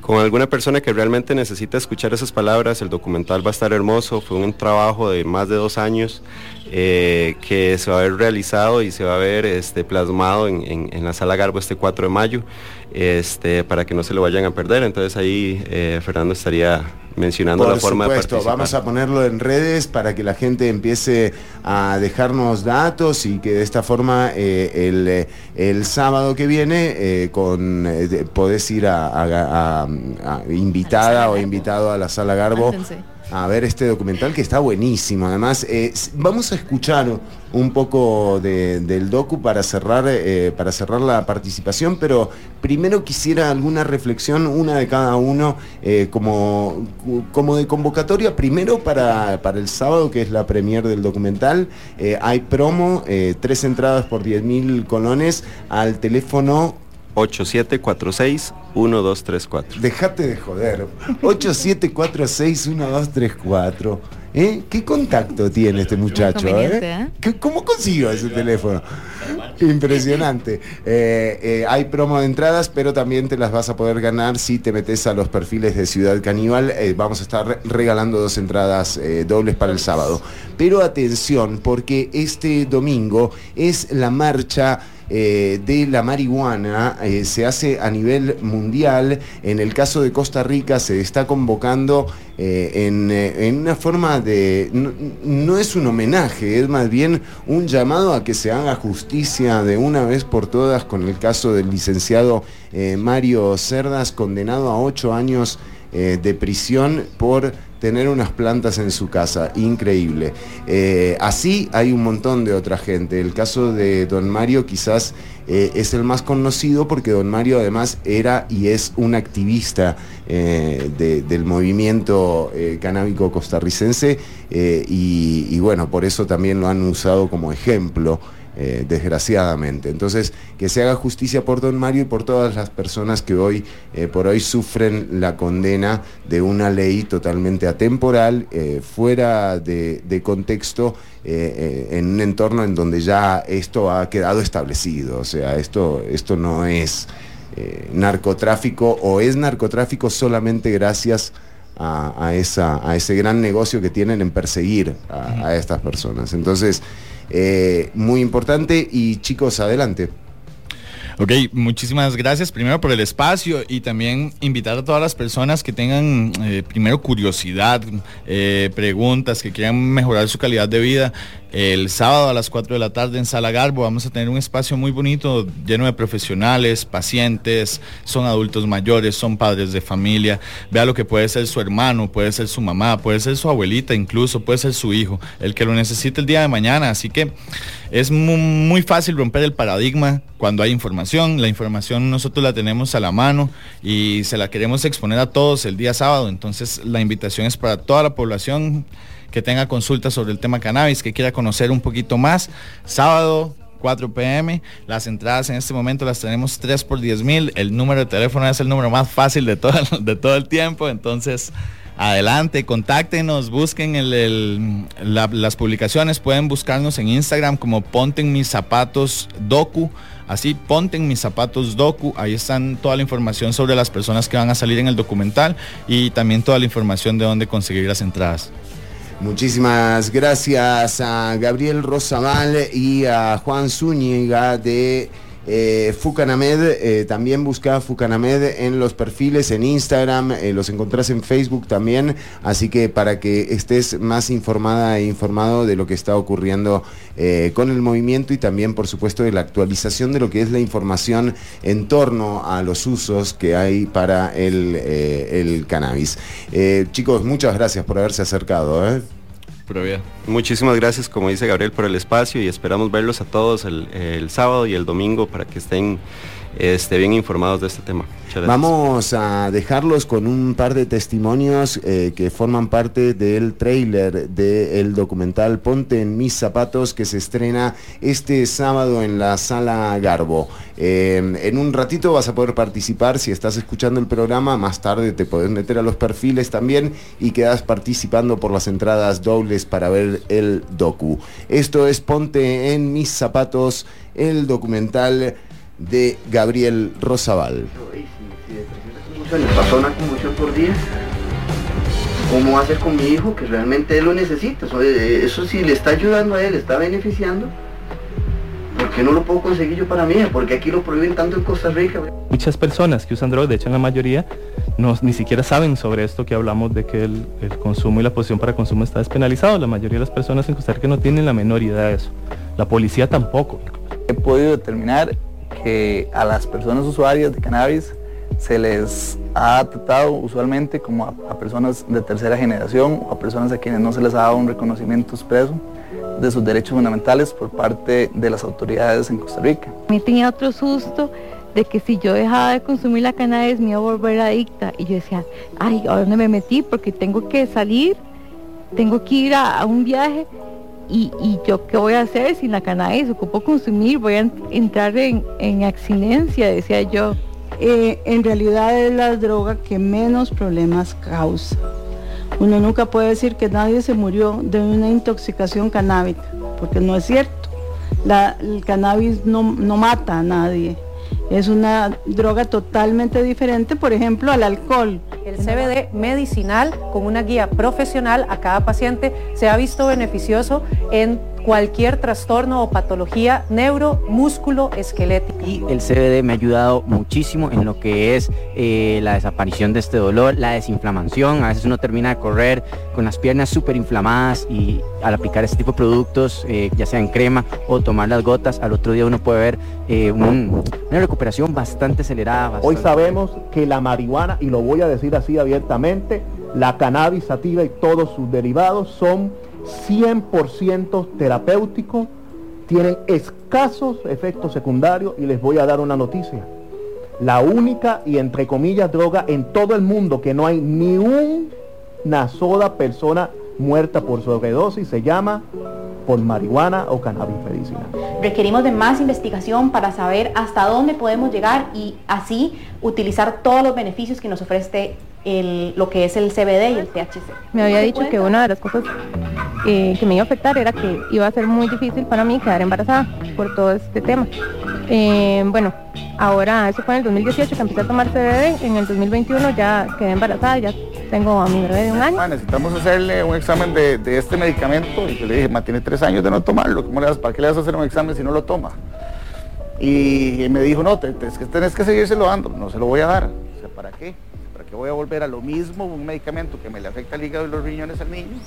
con alguna persona que realmente necesita escuchar esas palabras. El documental va a estar hermoso, fue un trabajo de más de dos años eh, que se va a ver realizado y se va a ver este, plasmado en, en la sala Garbo este 4 de mayo este, para que no se lo vayan a perder. Entonces ahí eh, Fernando estaría mencionando la forma de participar. Vamos a ponerlo en redes para que la gente empiece a dejarnos datos y que de esta forma eh, el, eh, el, sábado que viene con podés ir a, invitada o invitado a la sala Garbo a ver este documental que está buenísimo. Además, eh, vamos a escuchar un poco del docu para cerrar, eh, para cerrar la participación, pero primero quisiera alguna reflexión, una de cada uno, eh, como, como de convocatoria. Primero para, para el sábado, que es la premier del documental, hay promo, tres entradas por 10 mil colones al teléfono 8746-1234. Dejate de joder. 8746-1234. ¿Eh? ¿Qué contacto tiene este muchacho? ¿eh? ¿eh? ¿Cómo consiguió ese teléfono? Impresionante. Eh, hay promo de entradas, pero también te las vas a poder ganar si te metes a los perfiles de Ciudad Caníbal. vamos a estar regalando dos entradas dobles para el sábado. Pero atención, porque este domingo es la marcha eh, de la marihuana eh, se hace a nivel mundial. En el caso de Costa Rica se está convocando eh, en, una forma de... No, es un homenaje, es más bien un llamado a que se haga justicia de una vez por todas con el caso del licenciado Mario Cerdas, condenado a ocho años de prisión por tener unas plantas en su casa, increíble. Eh, así hay un montón de otra gente. El caso de Don Mario quizás eh, es el más conocido porque Don Mario además era y es un activista eh, del movimiento canábico costarricense y, y bueno, por eso también lo han usado como ejemplo. Eh, desgraciadamente. Entonces, que se haga justicia por don Mario y por todas las personas que hoy, eh, por hoy sufren la condena de una ley totalmente atemporal, eh, fuera de, contexto, en un entorno en donde ya esto ha quedado establecido. O sea, esto, esto no es narcotráfico o es narcotráfico solamente gracias a, esa, a ese gran negocio que tienen en perseguir a estas personas. Entonces, eh, muy importante y chicos, adelante. Ok, muchísimas gracias primero por el espacio y también invitar a todas las personas que tengan eh, primero curiosidad, eh, preguntas, que quieran mejorar su calidad de vida. El sábado a las 4 de la tarde en Sala Garbo vamos a tener un espacio muy bonito lleno de profesionales, pacientes, son adultos mayores, son padres de familia. Vea lo que puede ser su hermano, puede ser su mamá, puede ser su abuelita, incluso puede ser su hijo, el que lo necesite el día de mañana. Así que es muy, fácil romper el paradigma cuando hay información. La información nosotros la tenemos a la mano y se la queremos exponer a todos el día sábado. Entonces la invitación es para toda la población que tenga consultas sobre el tema cannabis, que quiera conocer un poquito más. Sábado 4 pm. Las entradas en este momento las tenemos 3 por 10 mil. El número de teléfono es el número más fácil de todo, de todo el tiempo. Entonces, adelante, contáctenos, busquen las publicaciones. Pueden buscarnos en Instagram como Ponten mis zapatos docu. Así, ponten mis zapatos docu, ahí están toda la información sobre las personas que van a salir en el documental y también toda la información de dónde conseguir las entradas. Muchísimas gracias a Gabriel Rosabal y a Juan Zúñiga de eh, Fucanamed, eh, también busca Fucanamed en los perfiles en Instagram, eh, los encontrás en Facebook también, así que para que estés más informada e informado de lo que está ocurriendo con el movimiento y también por supuesto de la actualización de lo que es la información en torno a los usos que hay para el cannabis. chicos, muchas gracias por haberse acercado. Muchísimas gracias, como dice Gabriel, por el espacio y esperamos verlos a todos el, sábado y el domingo para que estén este, bien informados de este tema. Vamos a dejarlos con un par de testimonios eh, que forman parte del trailer del documental Ponte en mis zapatos que se estrena este sábado en la sala Garbo. Eh, en un ratito vas a poder participar si estás escuchando el programa, más tarde te puedes meter a los perfiles también y quedas participando por las entradas dobles para ver el docu. Esto es Ponte en mis zapatos, el documental de Gabriel Rosabal le pasó una convulsión por día. ¿Cómo va a ser con mi hijo que realmente él lo necesita? Eh, eso, sí le está ayudando a él, está beneficiando. ¿Por qué no lo puedo conseguir yo para mí? Porque aquí lo prohíben tanto en Costa Rica. Muchas personas que usan drogas, de hecho en la mayoría, no, ni siquiera saben sobre esto que hablamos de que el, el, consumo y la posición para consumo está despenalizado. La mayoría de las personas en Costa Rica no tienen la menor idea de eso. La policía tampoco. He podido determinar que a las personas usuarias de cannabis se les ha tratado usualmente como a, personas de tercera generación o a personas a quienes no se les ha dado un reconocimiento expreso de sus derechos fundamentales por parte de las autoridades en Costa Rica. Me tenía otro susto de que si yo dejaba de consumir la cannabis me iba a volver adicta y yo decía, ay, ¿a dónde me metí? Porque tengo que salir, tengo que ir a, un viaje y, yo qué voy a hacer si la cannabis ocupo consumir, voy a entrar en, en decía yo. Eh, en realidad es la droga que menos problemas causa. Uno nunca puede decir que nadie se murió de una intoxicación canábica, porque no es cierto. el cannabis no mata a nadie. Es una droga totalmente diferente, por ejemplo, al alcohol. El CBD medicinal con una guía profesional a cada paciente se ha visto beneficioso en cualquier trastorno o patología neuro, músculo, esquelética. Y el CBD me ha ayudado muchísimo en lo que es eh, la desaparición de este dolor, la desinflamación. A veces uno termina de correr con las piernas súper inflamadas y al aplicar este tipo de productos, eh, ya sea en crema o tomar las gotas, al otro día uno puede ver eh, una recuperación bastante acelerada. Hoy sabemos que la marihuana, y lo voy a decir así abiertamente, la cannabis sativa y todos sus derivados son 100% terapéutico, tienen escasos efectos secundarios y les voy a dar una noticia. La única y entre comillas droga en todo el mundo que no hay ni una sola persona muerta por sobredosis se llama por marihuana o cannabis medicinal. Requerimos de más investigación para saber hasta dónde podemos llegar y así utilizar todos los beneficios que nos ofrece lo que es el CBD y el THC. Me había dicho que una de las cosas eh, que me iba a afectar era que iba a ser muy difícil para mí quedar embarazada por todo este tema. Eh, bueno, ahora eso fue en el 2018 que empecé a tomar CBD, en el 2021 ya quedé embarazada, ya tengo a mi bebé de un año. necesitamos hacerle un examen de, este medicamento y yo le dije, ma, tiene tres años de no tomarlo, ¿cómo le ¿para qué le vas a hacer un examen si no lo toma? Y, me dijo, no, te, que tenés que seguírselo dando, no se lo voy a dar. O sea, ¿para qué? Que voy a volver a lo mismo, un medicamento que me le afecta el hígado y los riñones al niño,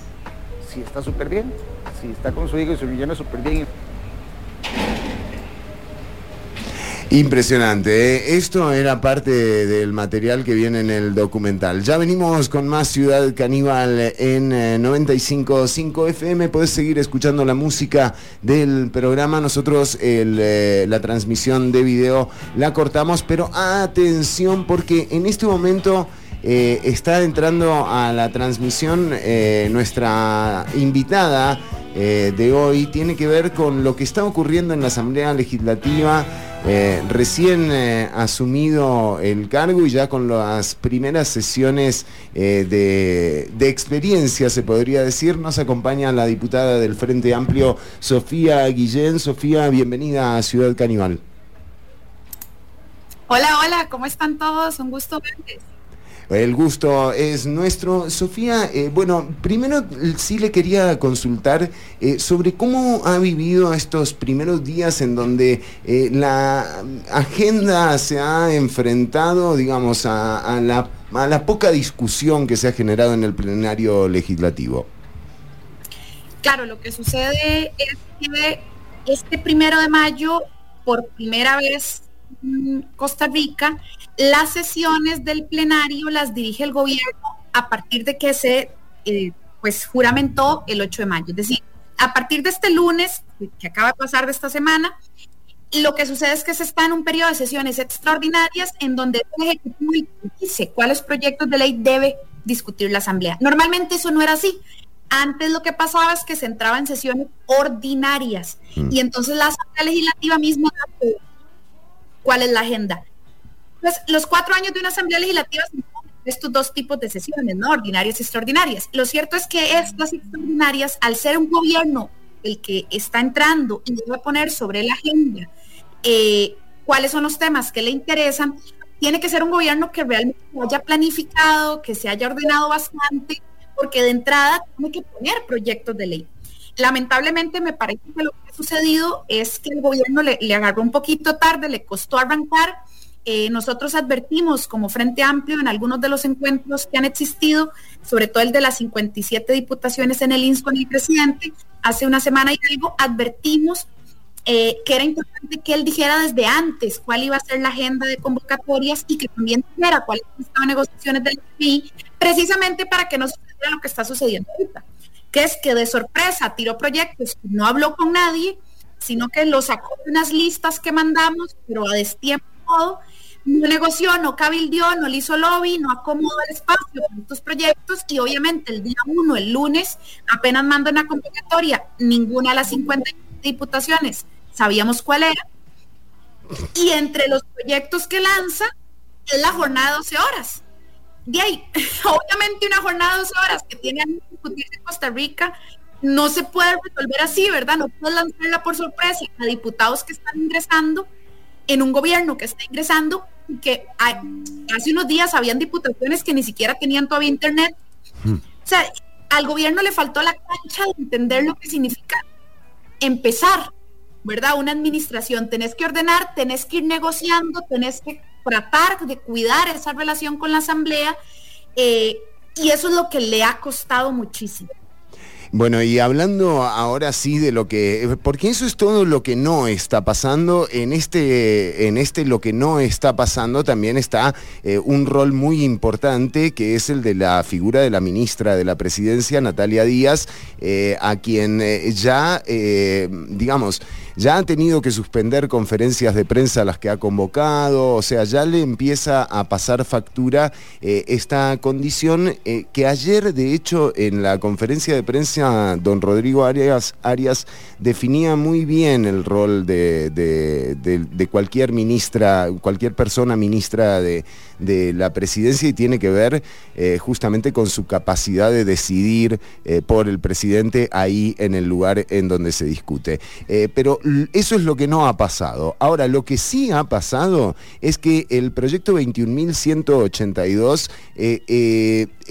si está súper bien, si está con su hígado y sus riñones súper bien. Impresionante. ¿eh? Esto era parte del material que viene en el documental. Ya venimos con más Ciudad Caníbal en 95.5 eh, FM. Puedes seguir escuchando la música del programa. Nosotros eh, la transmisión de video la cortamos, pero atención porque en este momento... está entrando a la transmisión nuestra invitada eh, de hoy tiene que ver con lo que está ocurriendo en la Asamblea Legislativa. Eh, recién eh, asumido el cargo y ya con las primeras sesiones de, de, experiencia, se podría decir, nos acompaña la diputada del Frente Amplio, Sofía Guillén. Sofía, bienvenida a Ciudad Caníbal. Hola, hola, ¿cómo están todos? Un gusto verles. El gusto es nuestro. Sofía, eh, bueno, primero sí le quería consultar eh, sobre cómo ha vivido estos primeros días en donde eh, la agenda se ha enfrentado, digamos, a, la, a la poca discusión que se ha generado en el plenario legislativo. Claro, lo que sucede es que este primero de mayo, por primera vez Costa Rica, las sesiones del plenario las dirige el gobierno a partir de que se eh, pues juramentó el 8 de mayo. Es decir, a partir de este lunes, que acaba de pasar de esta semana, lo que sucede es que se está en un periodo de sesiones extraordinarias en donde el Ejecutivo dice cuáles proyectos de ley debe discutir la Asamblea. Normalmente eso no era así. Antes lo que pasaba es que se entraba en sesiones ordinarias mm. y entonces la Asamblea Legislativa misma cuál es la agenda. Pues los cuatro años de una asamblea legislativa son estos dos tipos de sesiones, ¿no? Ordinarias y extraordinarias. Lo cierto es que estas extraordinarias, al ser un gobierno el que está entrando y debe poner sobre la agenda eh, cuáles son los temas que le interesan, tiene que ser un gobierno que realmente haya planificado, que se haya ordenado bastante, porque de entrada tiene que poner proyectos de ley. Lamentablemente me parece que lo que ha sucedido es que el gobierno le, le agarró un poquito tarde, le costó arrancar eh, nosotros advertimos como Frente Amplio en algunos de los encuentros que han existido, sobre todo el de las 57 diputaciones en el INS con el presidente, hace una semana y algo, advertimos eh, que era importante que él dijera desde antes cuál iba a ser la agenda de convocatorias y que también dijera cuáles estaban negociaciones del FMI, precisamente para que no sucediera lo que está sucediendo ahorita, que es que de sorpresa tiró proyectos, no habló con nadie, sino que lo sacó de unas listas que mandamos, pero a destiempo no negoció, no cabildió, no le hizo lobby, no acomodó el espacio para estos proyectos y obviamente el día uno, el lunes, apenas manda una convocatoria, ninguna de las 50 diputaciones sabíamos cuál era. Y entre los proyectos que lanza es la jornada de 12 horas. De ahí, obviamente una jornada de 12 horas que tiene que discutirse en Costa Rica no se puede resolver así, ¿verdad? No puedes lanzarla por sorpresa a diputados que están ingresando en un gobierno que está ingresando, que hace unos días habían diputaciones que ni siquiera tenían todavía internet. Hmm. O sea, al gobierno le faltó la cancha de entender lo que significa empezar, ¿verdad? Una administración, tenés que ordenar, tenés que ir negociando, tenés que tratar de cuidar esa relación con la asamblea, eh, y eso es lo que le ha costado muchísimo. Bueno, y hablando ahora sí de lo que, porque eso es todo lo que no está pasando, en este, en este lo que no está pasando también está eh, un rol muy importante que es el de la figura de la ministra de la presidencia, Natalia Díaz, eh, a quien eh, ya, digamos, ya ha tenido que suspender conferencias de prensa a las que ha convocado, o sea, ya le empieza a pasar factura esta condición que ayer, de hecho, en la conferencia de prensa don Rodrigo Arias, Arias definía muy bien el rol de, cualquier ministra, cualquier persona ministra de, la presidencia y tiene que ver eh, justamente con su capacidad de decidir eh, por el presidente ahí en el lugar en donde se discute. Eh, pero eso es lo que no ha pasado. Ahora, lo que sí ha pasado es que el proyecto 21.182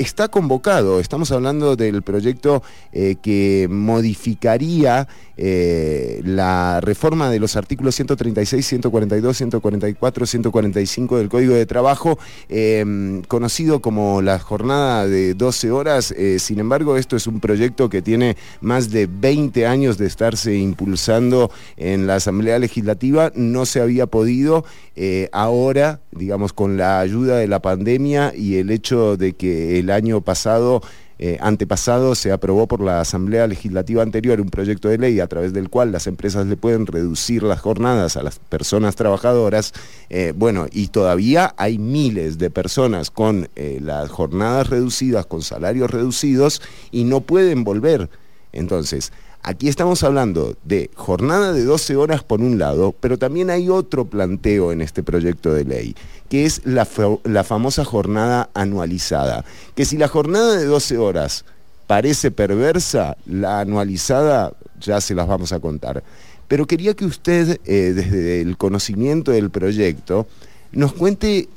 está convocado. Estamos hablando del proyecto eh, que modificaría eh, la reforma de los artículos 136, 142, 144, 145 del Código de Trabajo, eh, conocido como la jornada de 12 horas. sin embargo, esto es un proyecto que tiene más de 20 años de estarse impulsando en la Asamblea Legislativa. No se había podido. ahora, digamos, con la ayuda de la pandemia y el hecho de que el año pasado eh, antepasado se aprobó por la Asamblea Legislativa anterior un proyecto de ley a través del cual las empresas le pueden reducir las jornadas a las personas trabajadoras. Eh, bueno, y todavía hay miles de personas con eh, las jornadas reducidas, con salarios reducidos y no pueden volver. Entonces, Aquí estamos hablando de jornada de 12 horas por un lado, pero también hay otro planteo en este proyecto de ley, que es la, la famosa jornada anualizada. Que si la jornada de 12 horas parece perversa, la anualizada ya se las vamos a contar. Pero quería que usted, eh, desde el conocimiento del proyecto, nos cuente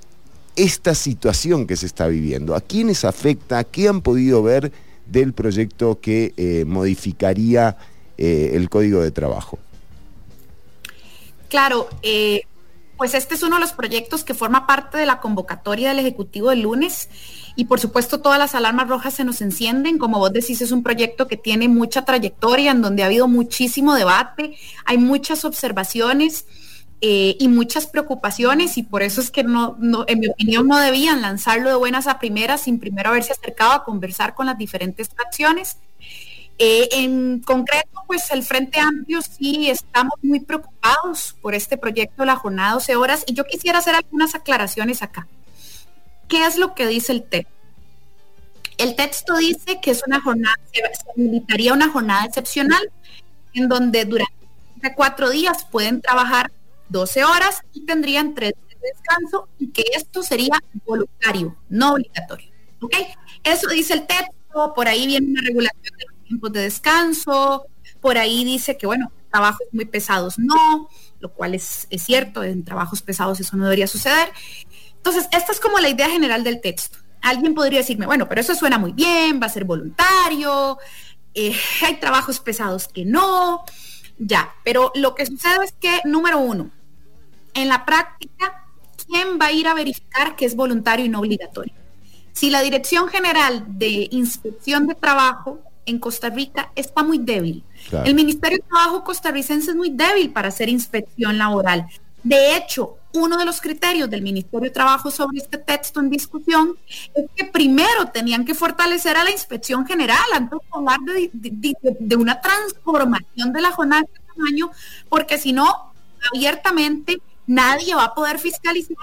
esta situación que se está viviendo. ¿A quiénes afecta? ¿Qué han podido ver del proyecto que eh, modificaría eh, el código de trabajo? Claro, pues este es uno de los proyectos que forma parte de la convocatoria del Ejecutivo del lunes y por supuesto todas las alarmas rojas se nos encienden. Como vos decís, es un proyecto que tiene mucha trayectoria, en donde ha habido muchísimo debate, hay muchas observaciones. Eh, y muchas preocupaciones y por eso es que no, en mi opinión no debían lanzarlo de buenas a primeras sin primero haberse acercado a conversar con las diferentes fracciones. Eh, en concreto, pues el Frente Amplio sí estamos muy preocupados por este proyecto la jornada 12 horas y yo quisiera hacer algunas aclaraciones acá. ¿Qué es lo que dice el texto? El texto dice que es una jornada, se habilitaría una jornada excepcional en donde durante cuatro días pueden trabajar 12 horas y tendrían tres de descanso y que esto sería voluntario, no obligatorio. ¿Ok? Eso dice el texto, por ahí viene una regulación de los tiempos de descanso, por ahí dice que, bueno, trabajos muy pesados no, lo cual es, es cierto, en trabajos pesados eso no debería suceder. Entonces, esta es como la idea general del texto. Alguien podría decirme, bueno, pero eso suena muy bien, va a ser voluntario, eh, hay trabajos pesados que no, ya, pero lo que sucede es que, número uno, en la práctica, ¿quién va a ir a verificar que es voluntario y no obligatorio? Si la Dirección General de Inspección de Trabajo en Costa Rica está muy débil. El Ministerio de Trabajo costarricense es muy débil para hacer inspección laboral. De hecho, uno de los criterios del Ministerio de Trabajo sobre este texto en discusión es que primero tenían que fortalecer a la inspección general antes de hablar de, una transformación de la jornada de tamaño, porque si no, abiertamente nadie va a poder fiscalizar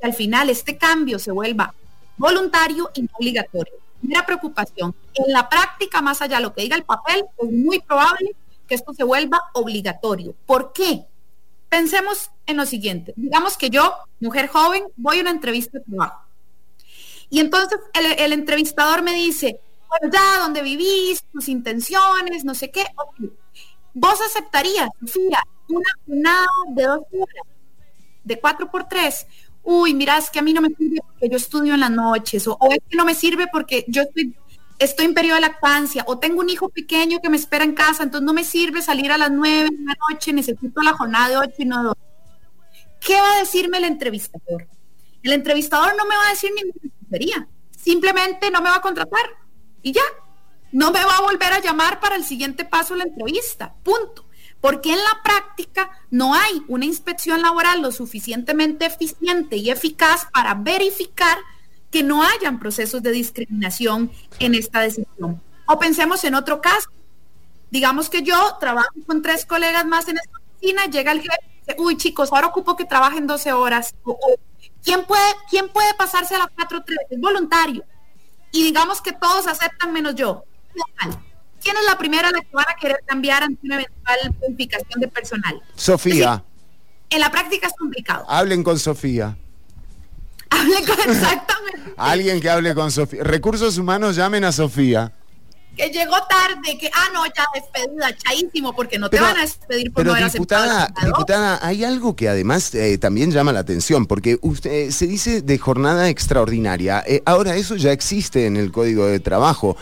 que al final este cambio se vuelva voluntario y no obligatorio. Primera preocupación. En la práctica, más allá de lo que diga el papel, es muy probable que esto se vuelva obligatorio. ¿Por qué? Pensemos en lo siguiente. Digamos que yo, mujer joven, voy a una entrevista de trabajo. Y entonces el, entrevistador me dice, bueno, ya, ¿dónde vivís? Tus intenciones, no sé qué. ¿Vos aceptarías, Sofía, una jornada de dos horas, de cuatro por tres? Uy, mira, es que a mí no me sirve porque yo estudio en las noches, o, es que no me sirve porque yo estoy estoy en periodo de lactancia o tengo un hijo pequeño que me espera en casa, entonces no me sirve salir a las nueve de la noche, necesito la jornada de ocho y no de ¿Qué va a decirme el entrevistador? El entrevistador no me va a decir ninguna tontería, simplemente no me va a contratar y ya, no me va a volver a llamar para el siguiente paso de la entrevista, punto. Porque en la práctica no hay una inspección laboral lo suficientemente eficiente y eficaz para verificar que no hayan procesos de discriminación en esta decisión. O pensemos en otro caso. Digamos que yo trabajo con tres colegas más en esta oficina, llega el jefe y dice, uy chicos, ahora ocupo que trabajen 12 horas. ¿quién, puede, ¿Quién puede pasarse a la 4-3? Es voluntario. Y digamos que todos aceptan menos yo. ¿Quién es la primera a la que van a querer cambiar ante una eventual modificación de personal? Sofía. en la práctica es complicado. Hablen con Sofía. exactamente. Alguien que hable con Sofía. Recursos humanos llamen a Sofía. Que llegó tarde, que, ah, no, ya despedida, chaísimo, porque no te van a despedir por pero no haber diputada, diputada, hay algo que además eh, también llama la atención, porque usted eh, se dice de jornada extraordinaria. Eh, ahora, eso ya existe en el Código de Trabajo.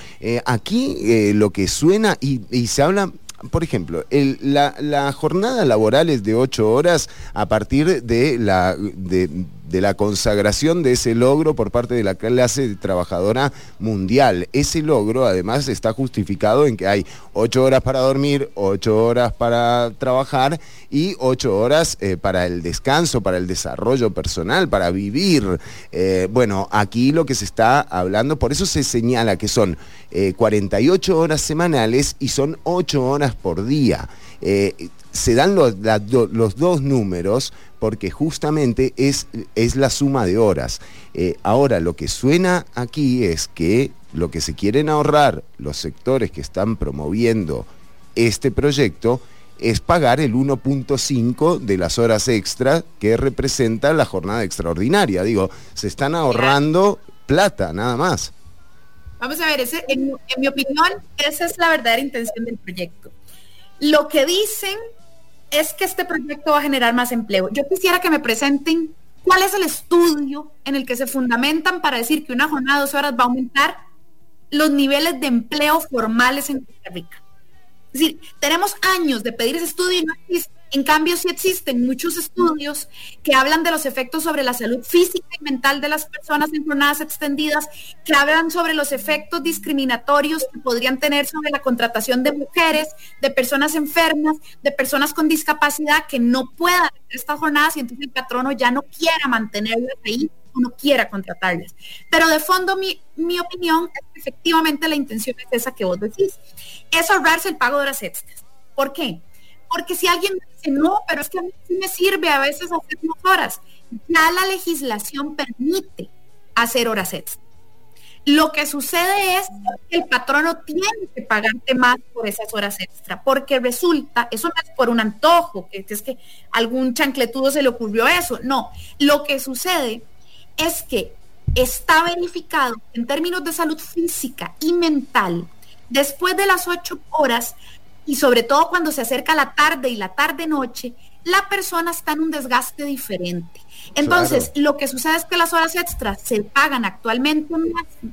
aquí lo que suena y, se habla por ejemplo, la, la, jornada laboral es de ocho horas a partir de la, de, de la consagración de ese logro por parte de la clase trabajadora mundial. Ese logro además está justificado en que hay ocho horas para dormir, ocho horas para trabajar y ocho horas eh, para el descanso, para el desarrollo personal, para vivir. Eh, bueno, aquí lo que se está hablando, por eso se señala que son 48 eh, horas semanales y son ocho horas por día se dan los, dos números porque justamente es, es la suma de horas. Eh, ahora, lo que suena aquí es que lo que se quieren ahorrar los sectores que están promoviendo este proyecto es pagar el 1.5 de las horas extra que representa la jornada extraordinaria. Digo, se están ahorrando plata, nada más. Vamos a ver, ese, en, mi opinión, esa es la verdadera intención del proyecto. Lo que dicen es que este proyecto va a generar más empleo. Yo quisiera que me presenten cuál es el estudio en el que se fundamentan para decir que una jornada de dos horas va a aumentar los niveles de empleo formales en Costa Rica. Es decir, tenemos años de pedir ese estudio y no existe. En cambio, sí existen muchos estudios que hablan de los efectos sobre la salud física y mental de las personas en jornadas extendidas, que hablan sobre los efectos discriminatorios que podrían tener sobre la contratación de mujeres, de personas enfermas, de personas con discapacidad que no puedan hacer estas jornadas y entonces el patrono ya no quiera mantenerlas ahí o no quiera contratarlas. Pero de fondo mi, mi opinión es que efectivamente la intención es esa que vos decís es ahorrarse el pago de horas extras. ¿Por qué? Porque si alguien dice, no, pero es que a mí sí me sirve a veces hacer más horas, ya la legislación permite hacer horas extras. Lo que sucede es que el patrono tiene que pagarte más por esas horas extra, porque resulta, eso no es por un antojo, que es que algún chancletudo se le ocurrió eso, no, lo que sucede es que está verificado en términos de salud física y mental Después de las ocho horas, y sobre todo cuando se acerca la tarde y la tarde-noche, la persona está en un desgaste diferente. Entonces, lo que sucede es que las horas extras se pagan actualmente,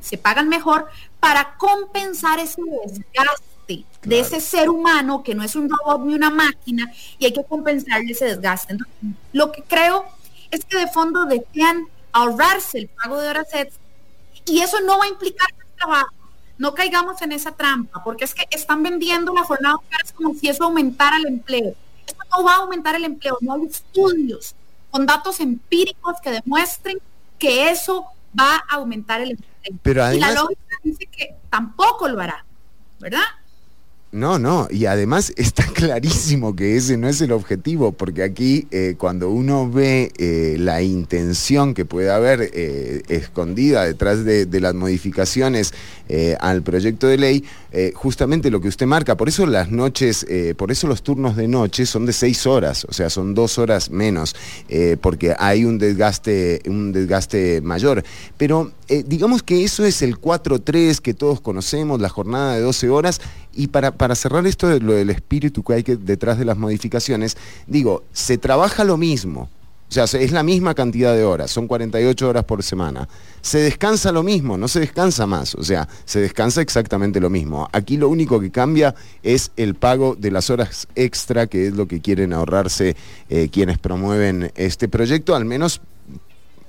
se pagan mejor para compensar ese desgaste de ese ser humano que no es un robot ni una máquina y hay que compensarle ese desgaste. Entonces, lo que creo es que de fondo desean ahorrarse el pago de horas extras y eso no va a implicar más trabajo no caigamos en esa trampa, porque es que están vendiendo la jornada como si eso aumentara el empleo. Esto no va a aumentar el empleo, no hay estudios con datos empíricos que demuestren que eso va a aumentar el empleo. Pero y la lógica dice que tampoco lo hará, ¿verdad? No, no, y además está clarísimo que ese no es el objetivo, porque aquí eh, cuando uno ve eh, la intención que puede haber eh, escondida detrás de, las modificaciones al proyecto de ley, justamente lo que usted marca, por eso las noches, por eso los turnos de noche son de seis horas, o sea, son dos horas menos, porque hay un desgaste, un desgaste mayor. Pero digamos que eso es el 4-3 que todos conocemos, la jornada de 12 horas, y para, para cerrar esto de lo del espíritu que hay detrás de las modificaciones, digo, se trabaja lo mismo. O sea, es la misma cantidad de horas, son 48 horas por semana. Se descansa lo mismo, no se descansa más, o sea, se descansa exactamente lo mismo. Aquí lo único que cambia es el pago de las horas extra, que es lo que quieren ahorrarse eh, quienes promueven este proyecto, al menos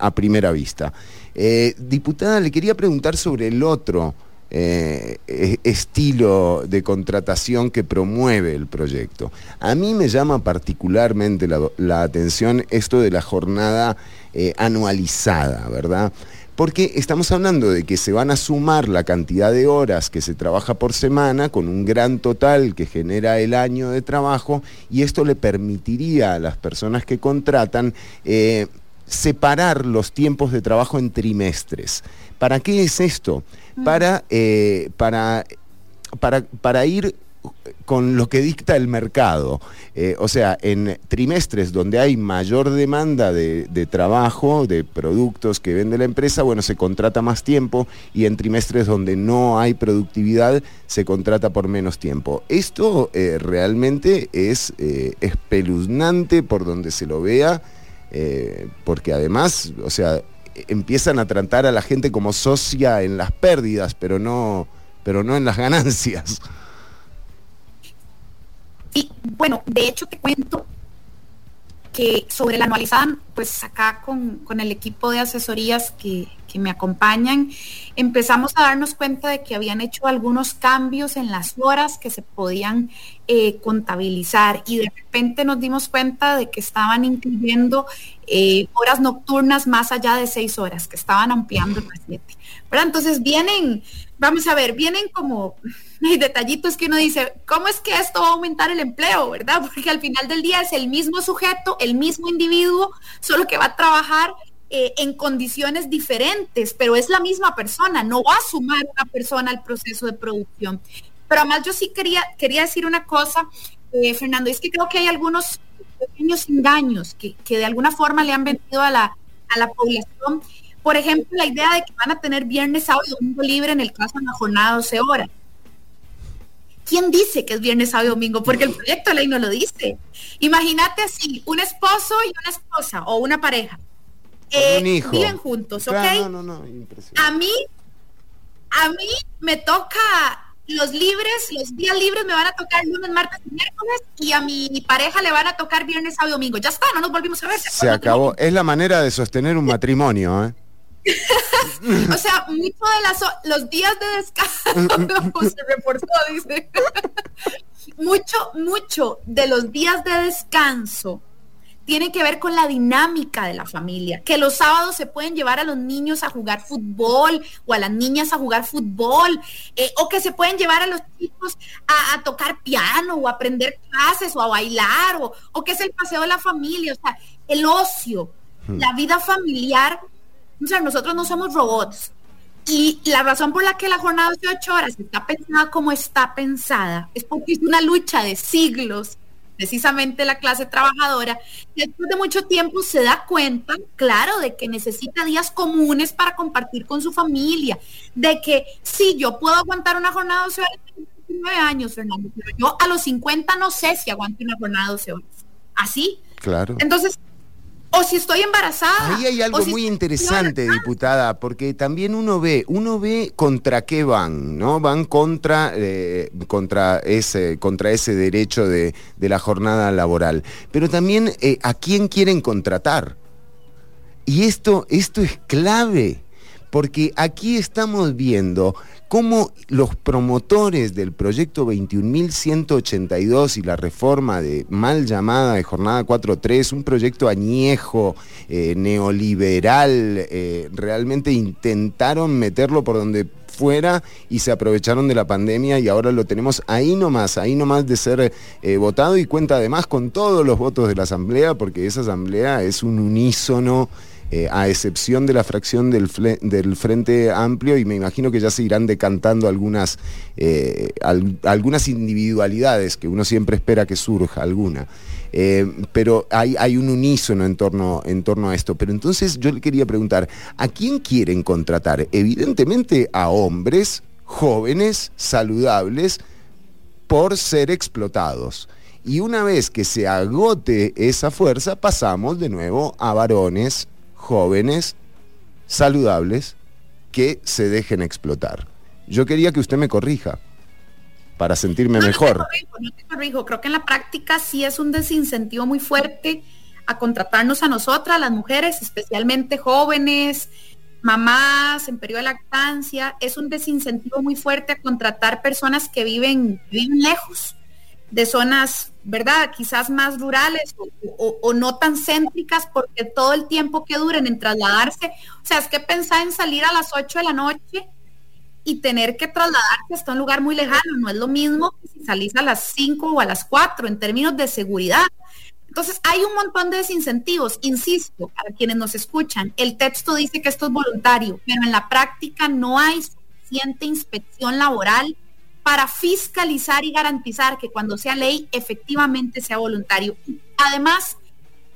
a primera vista. Eh, diputada, le quería preguntar sobre el otro eh, estilo de contratación que promueve el proyecto. A mí me llama particularmente la, atención esto de la jornada eh, anualizada, ¿verdad? Porque estamos hablando de que se van a sumar la cantidad de horas que se trabaja por semana con un gran total que genera el año de trabajo y esto le permitiría a las personas que contratan eh, separar los tiempos de trabajo en trimestres. ¿Para qué es esto? Para, eh, para, para, para ir con lo que dicta el mercado. Eh, o sea, en trimestres donde hay mayor demanda de, trabajo, de productos que vende la empresa, bueno, se contrata más tiempo y en trimestres donde no hay productividad se contrata por menos tiempo. Esto eh, realmente es espeluznante por donde se lo vea, porque además, o sea, empiezan a tratar a la gente como socia en las pérdidas, pero no, pero no en las ganancias. Y bueno, de hecho te cuento que sobre la anualizada, pues acá con, con el equipo de asesorías que, que, me acompañan, empezamos a darnos cuenta de que habían hecho algunos cambios en las horas que se podían eh, contabilizar y de repente nos dimos cuenta de que estaban incluyendo eh, horas nocturnas más allá de seis horas, que estaban ampliando el siete. Pero entonces vienen, vamos a ver, vienen como detallitos que uno dice, ¿cómo es que esto va a aumentar el empleo, verdad? Porque al final del día es el mismo sujeto, el mismo individuo, solo que va a trabajar eh, en condiciones diferentes, pero es la misma persona, no va a sumar una persona al proceso de producción. Pero además yo sí quería, quería decir una cosa, eh, Fernando, es que creo que hay algunos pequeños engaños que, que de alguna forma le han vendido a la, a la población. Por ejemplo, la idea de que van a tener viernes, sábado y domingo libre en el caso de la jornada 12 horas. ¿Quién dice que es viernes, sábado y domingo? Porque el proyecto de ley no lo dice. Imagínate así, un esposo y una esposa o una pareja. Eh, viven juntos, ¿ok? a mí, a mí me toca los libres, los días libres me van a tocar lunes, martes y miércoles y a mi pareja le van a tocar viernes, sábado y domingo. Ya está, no nos volvimos a ver. Se, acabó. Es la manera de sostener un matrimonio, ¿eh? o sea, mucho de las, los días de descanso se reportó, dice. mucho, mucho de los días de descanso tiene que ver con la dinámica de la familia, que los sábados se pueden llevar a los niños a jugar fútbol o a las niñas a jugar fútbol, eh, o que se pueden llevar a los chicos a, tocar piano o a aprender clases o a bailar, o, o, que es el paseo de la familia, o sea, el ocio, hmm. la vida familiar. O sea, nosotros no somos robots. Y la razón por la que la jornada de ocho horas está pensada como está pensada es porque es una lucha de siglos precisamente la clase trabajadora, después de mucho tiempo se da cuenta, claro, de que necesita días comunes para compartir con su familia, de que sí, yo puedo aguantar una jornada de 12 horas a 29 años, Fernando, pero yo a los 50 no sé si aguanto una jornada de 12 horas. ¿Así? Claro. Entonces, o si estoy embarazada. Ahí hay algo muy interesante, diputada, porque también uno ve, uno ve contra qué van, ¿no? Van contra, eh, contra, ese, contra ese derecho de, la jornada laboral. Pero también eh, a quién quieren contratar. Y esto, esto es clave, porque aquí estamos viendo cómo los promotores del proyecto 21.182 y la reforma de mal llamada de Jornada 4.3, un proyecto añejo, eh, neoliberal, eh, realmente intentaron meterlo por donde fuera y se aprovecharon de la pandemia y ahora lo tenemos ahí nomás, ahí nomás de ser eh, votado y cuenta además con todos los votos de la Asamblea, porque esa Asamblea es un unísono eh, a excepción de la fracción del, Frente Amplio, y me imagino que ya se irán decantando algunas, eh, algunas individualidades que uno siempre espera que surja alguna. Eh, pero hay, hay, un unísono en torno, en torno a esto. Pero entonces yo le quería preguntar, ¿a quién quieren contratar? Evidentemente a hombres jóvenes, saludables, por ser explotados. Y una vez que se agote esa fuerza, pasamos de nuevo a varones jóvenes, saludables, que se dejen explotar. Yo quería que usted me corrija para sentirme mejor. No te corrijo, no te corrijo. Creo que en la práctica sí es un desincentivo muy fuerte a contratarnos a nosotras, las mujeres, especialmente jóvenes, mamás en periodo de lactancia. Es un desincentivo muy fuerte a contratar personas que viven, viven lejos de zonas, ¿verdad? Quizás más rurales o, no tan céntricas porque todo el tiempo que duren en trasladarse, o sea, es que pensar en salir a las 8 de la noche y tener que trasladarse hasta un lugar muy lejano, no es lo mismo que si salís a las 5 o a las 4 en términos de seguridad. Entonces, hay un montón de desincentivos, insisto, para quienes nos escuchan, el texto dice que esto es voluntario, pero en la práctica no hay suficiente inspección laboral para fiscalizar y garantizar que cuando sea ley efectivamente sea voluntario. Además,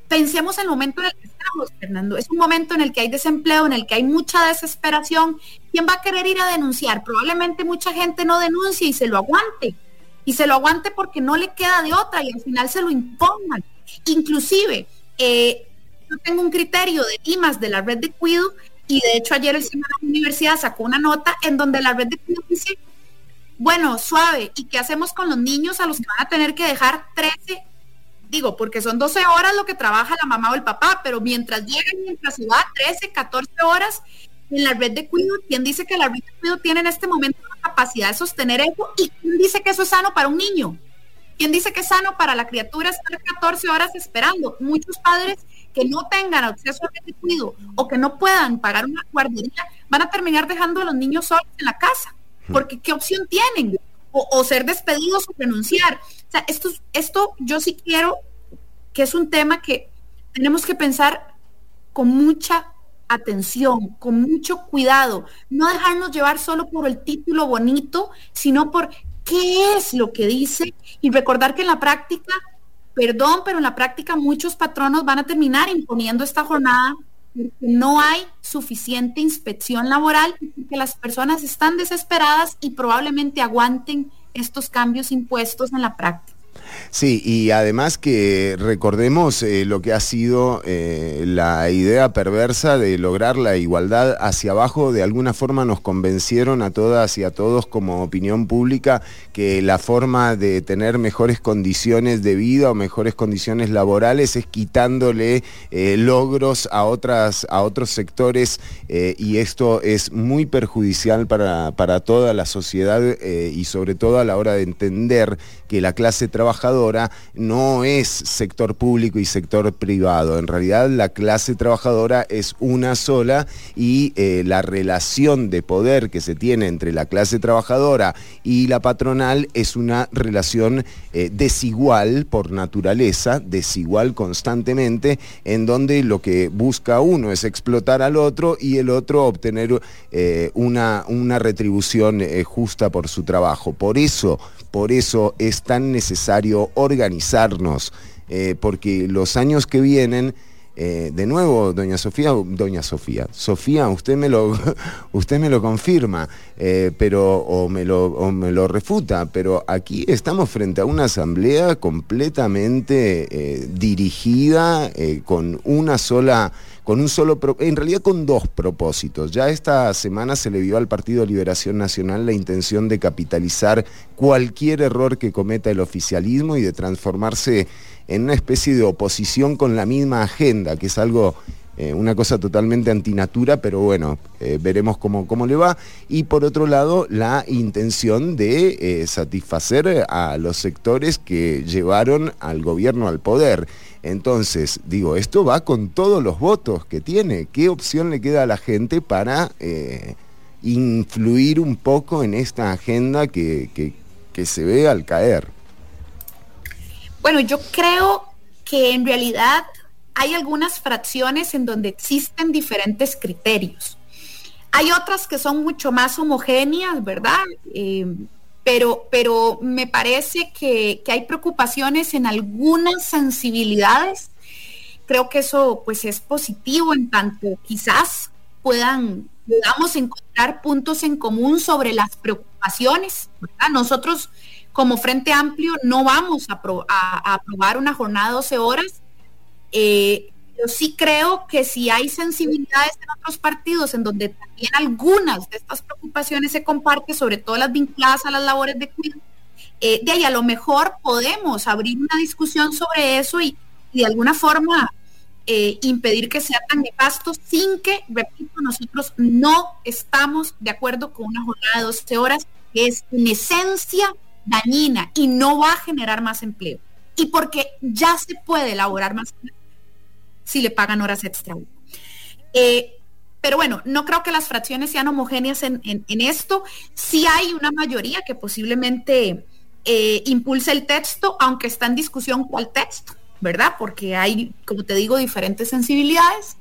pensemos en el momento en el que estamos, Fernando. Es un momento en el que hay desempleo, en el que hay mucha desesperación. ¿Quién va a querer ir a denunciar? Probablemente mucha gente no denuncie y se lo aguante. Y se lo aguante porque no le queda de otra y al final se lo impongan. Inclusive, eh, yo tengo un criterio de IMAS de la red de cuido y de hecho ayer el señor de la universidad sacó una nota en donde la red de cuido dice bueno, suave, ¿y qué hacemos con los niños a los que van a tener que dejar 13? Digo, porque son 12 horas lo que trabaja la mamá o el papá, pero mientras llegan, mientras se va 13, 14 horas en la red de cuidado, ¿quién dice que la red de cuidado tiene en este momento la capacidad de sostener eso? ¿Y quién dice que eso es sano para un niño? ¿Quién dice que es sano para la criatura estar 14 horas esperando? Muchos padres que no tengan acceso a red de cuidado o que no puedan pagar una guardería van a terminar dejando a los niños solos en la casa porque ¿qué opción tienen? O, ser despedidos o renunciar. O sea, esto, esto yo sí quiero que es un tema que tenemos que pensar con mucha atención, con mucho cuidado, no dejarnos llevar solo por el título bonito, sino por qué es lo que dice y recordar que en la práctica, perdón, pero en la práctica muchos patronos van a terminar imponiendo esta jornada porque no hay suficiente inspección laboral y que las personas están desesperadas y probablemente aguanten estos cambios impuestos en la práctica. Sí, y además que recordemos eh, lo que ha sido eh, la idea perversa de lograr la igualdad hacia abajo, de alguna forma nos convencieron a todas y a todos como opinión pública que la forma de tener mejores condiciones de vida o mejores condiciones laborales es quitándole eh, logros a, otras, a otros sectores y esto es muy perjudicial para, para toda la sociedad y sobre todo a la hora de entender que la clase trabajadora no es sector público y sector privado. En realidad la clase trabajadora es una sola y eh, la relación de poder que se tiene entre la clase trabajadora y la patronal es una relación eh, desigual por naturaleza, desigual constantemente, en donde lo que busca uno es explotar al otro y el otro obtener eh, una, una retribución justa por su trabajo. Por eso por eso es tan necesario organizarnos, eh, porque los años que vienen, eh, de nuevo, doña Sofía, doña Sofía, Sofía, usted me lo, usted me lo confirma, eh, pero, o me lo, me lo refuta, pero aquí estamos frente a una asamblea completamente dirigida con una sola con un solo, en realidad con dos propósitos. Ya esta semana se le vio al Partido Liberación Nacional la intención de capitalizar cualquier error que cometa el oficialismo y de transformarse en una especie de oposición con la misma agenda, que es algo eh, una cosa totalmente antinatura, pero bueno, eh, veremos cómo, cómo, le va. Y por otro lado, la intención de eh, satisfacer a los sectores que llevaron al gobierno al poder. Entonces, digo, esto va con todos los votos que tiene. ¿Qué opción le queda a la gente para influir un poco en esta agenda que, que se ve al caer? Bueno, yo creo que en realidad hay algunas fracciones en donde existen diferentes criterios. Hay otras que son mucho más homogéneas, ¿verdad? Eh, pero, pero me parece que, hay preocupaciones en algunas sensibilidades. Creo que eso pues es positivo en tanto quizás puedan, podamos encontrar puntos en común sobre las preocupaciones. Nosotros como Frente Amplio no vamos a, aprobar una jornada de 12 horas. Eh, yo sí creo que si hay sensibilidades en otros partidos en donde también algunas de estas preocupaciones se comparten, sobre todo las vinculadas a las labores de cuidado, eh, de ahí a lo mejor podemos abrir una discusión sobre eso y, de alguna forma eh, impedir que sea tan nefasto sin que, repito, nosotros no estamos de acuerdo con una jornada de 12 horas que es en esencia dañina y no va a generar más empleo. Y porque ya se puede elaborar más si le pagan horas extra. Eh, pero bueno, no creo que las fracciones sean homogéneas en, esto. Sí hay una mayoría que posiblemente eh, impulse el texto, aunque está en discusión cuál texto, ¿verdad? Porque hay, como te digo, diferentes sensibilidades.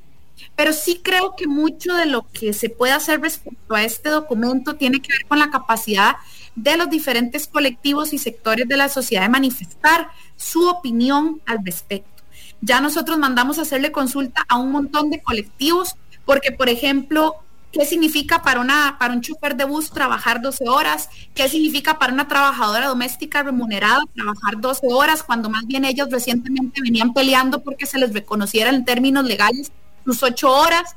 Pero sí creo que mucho de lo que se puede hacer respecto a este documento tiene que ver con la capacidad de los diferentes colectivos y sectores de la sociedad de manifestar su opinión al respecto. Ya nosotros mandamos a hacerle consulta a un montón de colectivos, porque, por ejemplo, ¿qué significa para, una, para un chofer de bus trabajar 12 horas? ¿Qué significa para una trabajadora doméstica remunerada trabajar 12 horas cuando más bien ellos recientemente venían peleando porque se les reconociera en términos legales sus 8 horas?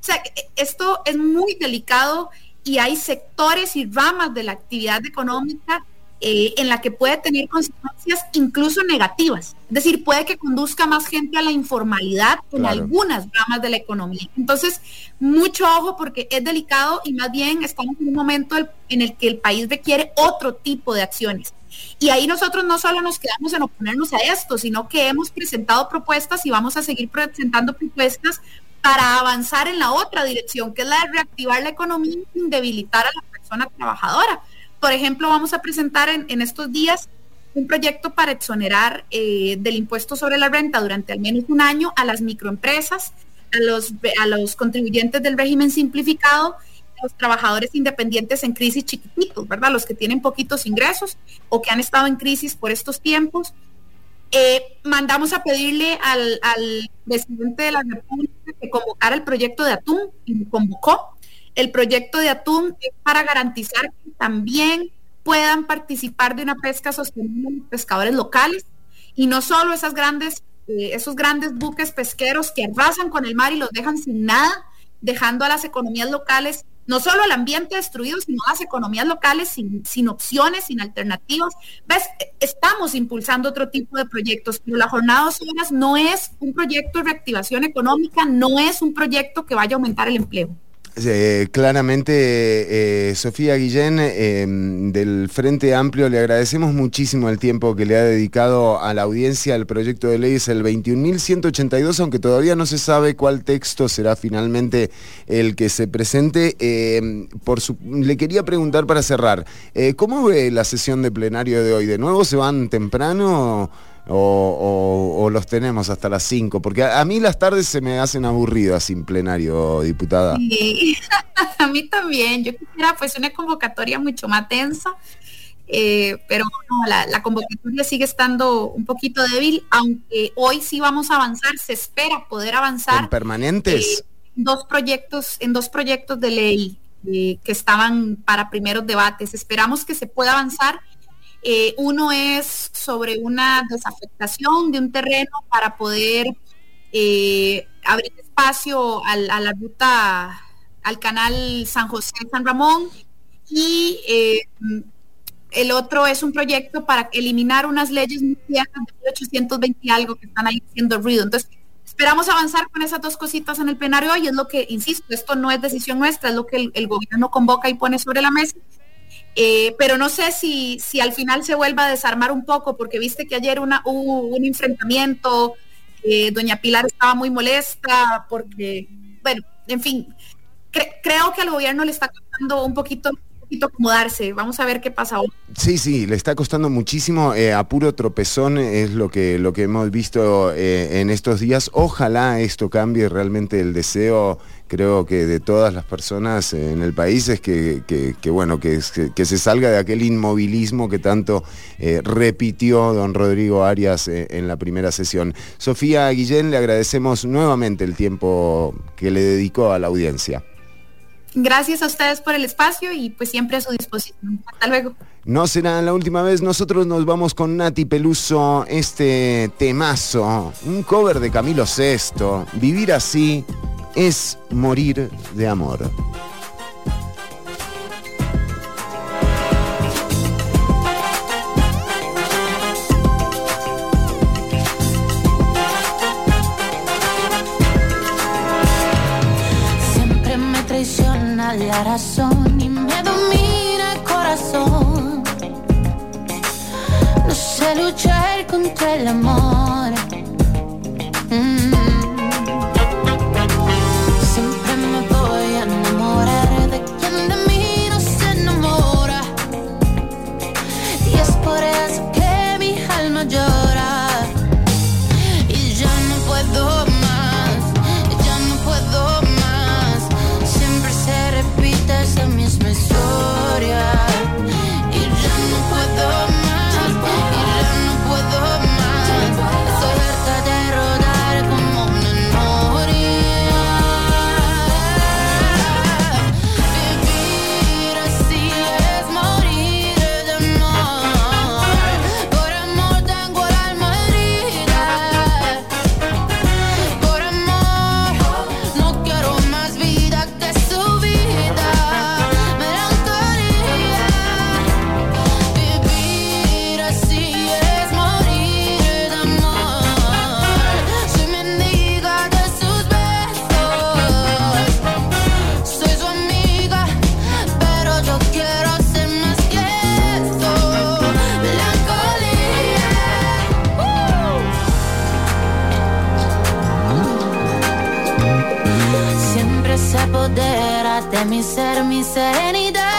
O sea, esto es muy delicado y hay sectores y ramas de la actividad económica eh, en la que puede tener consecuencias incluso negativas. Es decir, puede que conduzca más gente a la informalidad en algunas ramas de la economía. Entonces, mucho ojo porque es delicado y más bien estamos en un momento en el que el país requiere otro tipo de acciones. Y ahí nosotros no solo nos quedamos en oponernos a esto, sino que hemos presentado propuestas y vamos a seguir presentando propuestas para avanzar en la otra dirección, que es la de reactivar la economía sin debilitar a la persona trabajadora por ejemplo, vamos a presentar en, estos días un proyecto para exonerar eh, del impuesto sobre la renta durante al menos un año a las microempresas, a los, a los contribuyentes del régimen simplificado, los trabajadores independientes en crisis chiquititos, ¿verdad? Los que tienen poquitos ingresos o que han estado en crisis por estos tiempos. Eh, mandamos a pedirle al, presidente de la República que convocara el proyecto de atún y convocó. El proyecto de atún es para garantizar que también puedan participar de una pesca sostenible los pescadores locales y no solo esas grandes, eh, esos grandes buques pesqueros que arrasan con el mar y los dejan sin nada, dejando a las economías locales, no solo el ambiente destruido, sino las economías locales sin, opciones, sin alternativas. ¿Ves? Estamos impulsando otro tipo de proyectos, pero la jornada de no es un proyecto de reactivación económica, no es un proyecto que vaya a aumentar el empleo. Eh, claramente, eh, Sofía Guillén, eh, del Frente Amplio, le agradecemos muchísimo el tiempo que le ha dedicado a la audiencia. El proyecto de ley es el 21.182, aunque todavía no se sabe cuál texto será finalmente el que se presente. por le quería preguntar para cerrar, ¿cómo ve la sesión de plenario de hoy? ¿De nuevo se van temprano? O, los tenemos hasta las 5? Porque a, mí las tardes se me hacen aburridas sin plenario, diputada. Sí, a mí también. Yo quisiera pues una convocatoria mucho más tensa, eh, pero la, convocatoria sigue estando un poquito débil, aunque hoy sí vamos a avanzar, se espera poder avanzar. ¿En permanentes? Eh, dos proyectos, en dos proyectos de ley eh, que estaban para primeros debates. Esperamos que se pueda avanzar eh, uno es sobre una desafectación de un terreno para poder eh, abrir espacio a la ruta, al canal San José San Ramón. Y eh, el otro es un proyecto para eliminar unas leyes muy viejas de 1820 y algo que están ahí haciendo ruido. Entonces, esperamos avanzar con esas dos cositas en el plenario hoy. Es lo que, insisto, esto no es decisión nuestra, es lo que el gobierno convoca y pone sobre la mesa. Eh, pero no sé si, si al final se vuelva a desarmar un poco, porque viste que ayer una, hubo un enfrentamiento, eh, doña Pilar estaba muy molesta, porque, bueno, en fin, creo que al gobierno le está costando un poquito acomodarse. Vamos a ver qué pasa hoy. Sí, sí, le está costando muchísimo. Eh, a puro tropezón es lo que, lo que hemos visto en estos días. Ojalá esto cambie realmente el deseo, creo que de todas las personas en el país es que, bueno, que, que, se salga de aquel inmovilismo que tanto eh, repitió don Rodrigo Arias en la primera sesión. Sofía Guillén, le agradecemos nuevamente el tiempo que le dedicó a la audiencia. Gracias a ustedes por el espacio y pues siempre a su disposición. Hasta luego. No será la última vez, nosotros nos vamos con Nati Peluso, este temazo, un cover de Camilo VI. Vivir así es morir de amor. la razón y me domina el corazón. No sé luchar contra el amor. Mi ser, mi serenidad se vuelve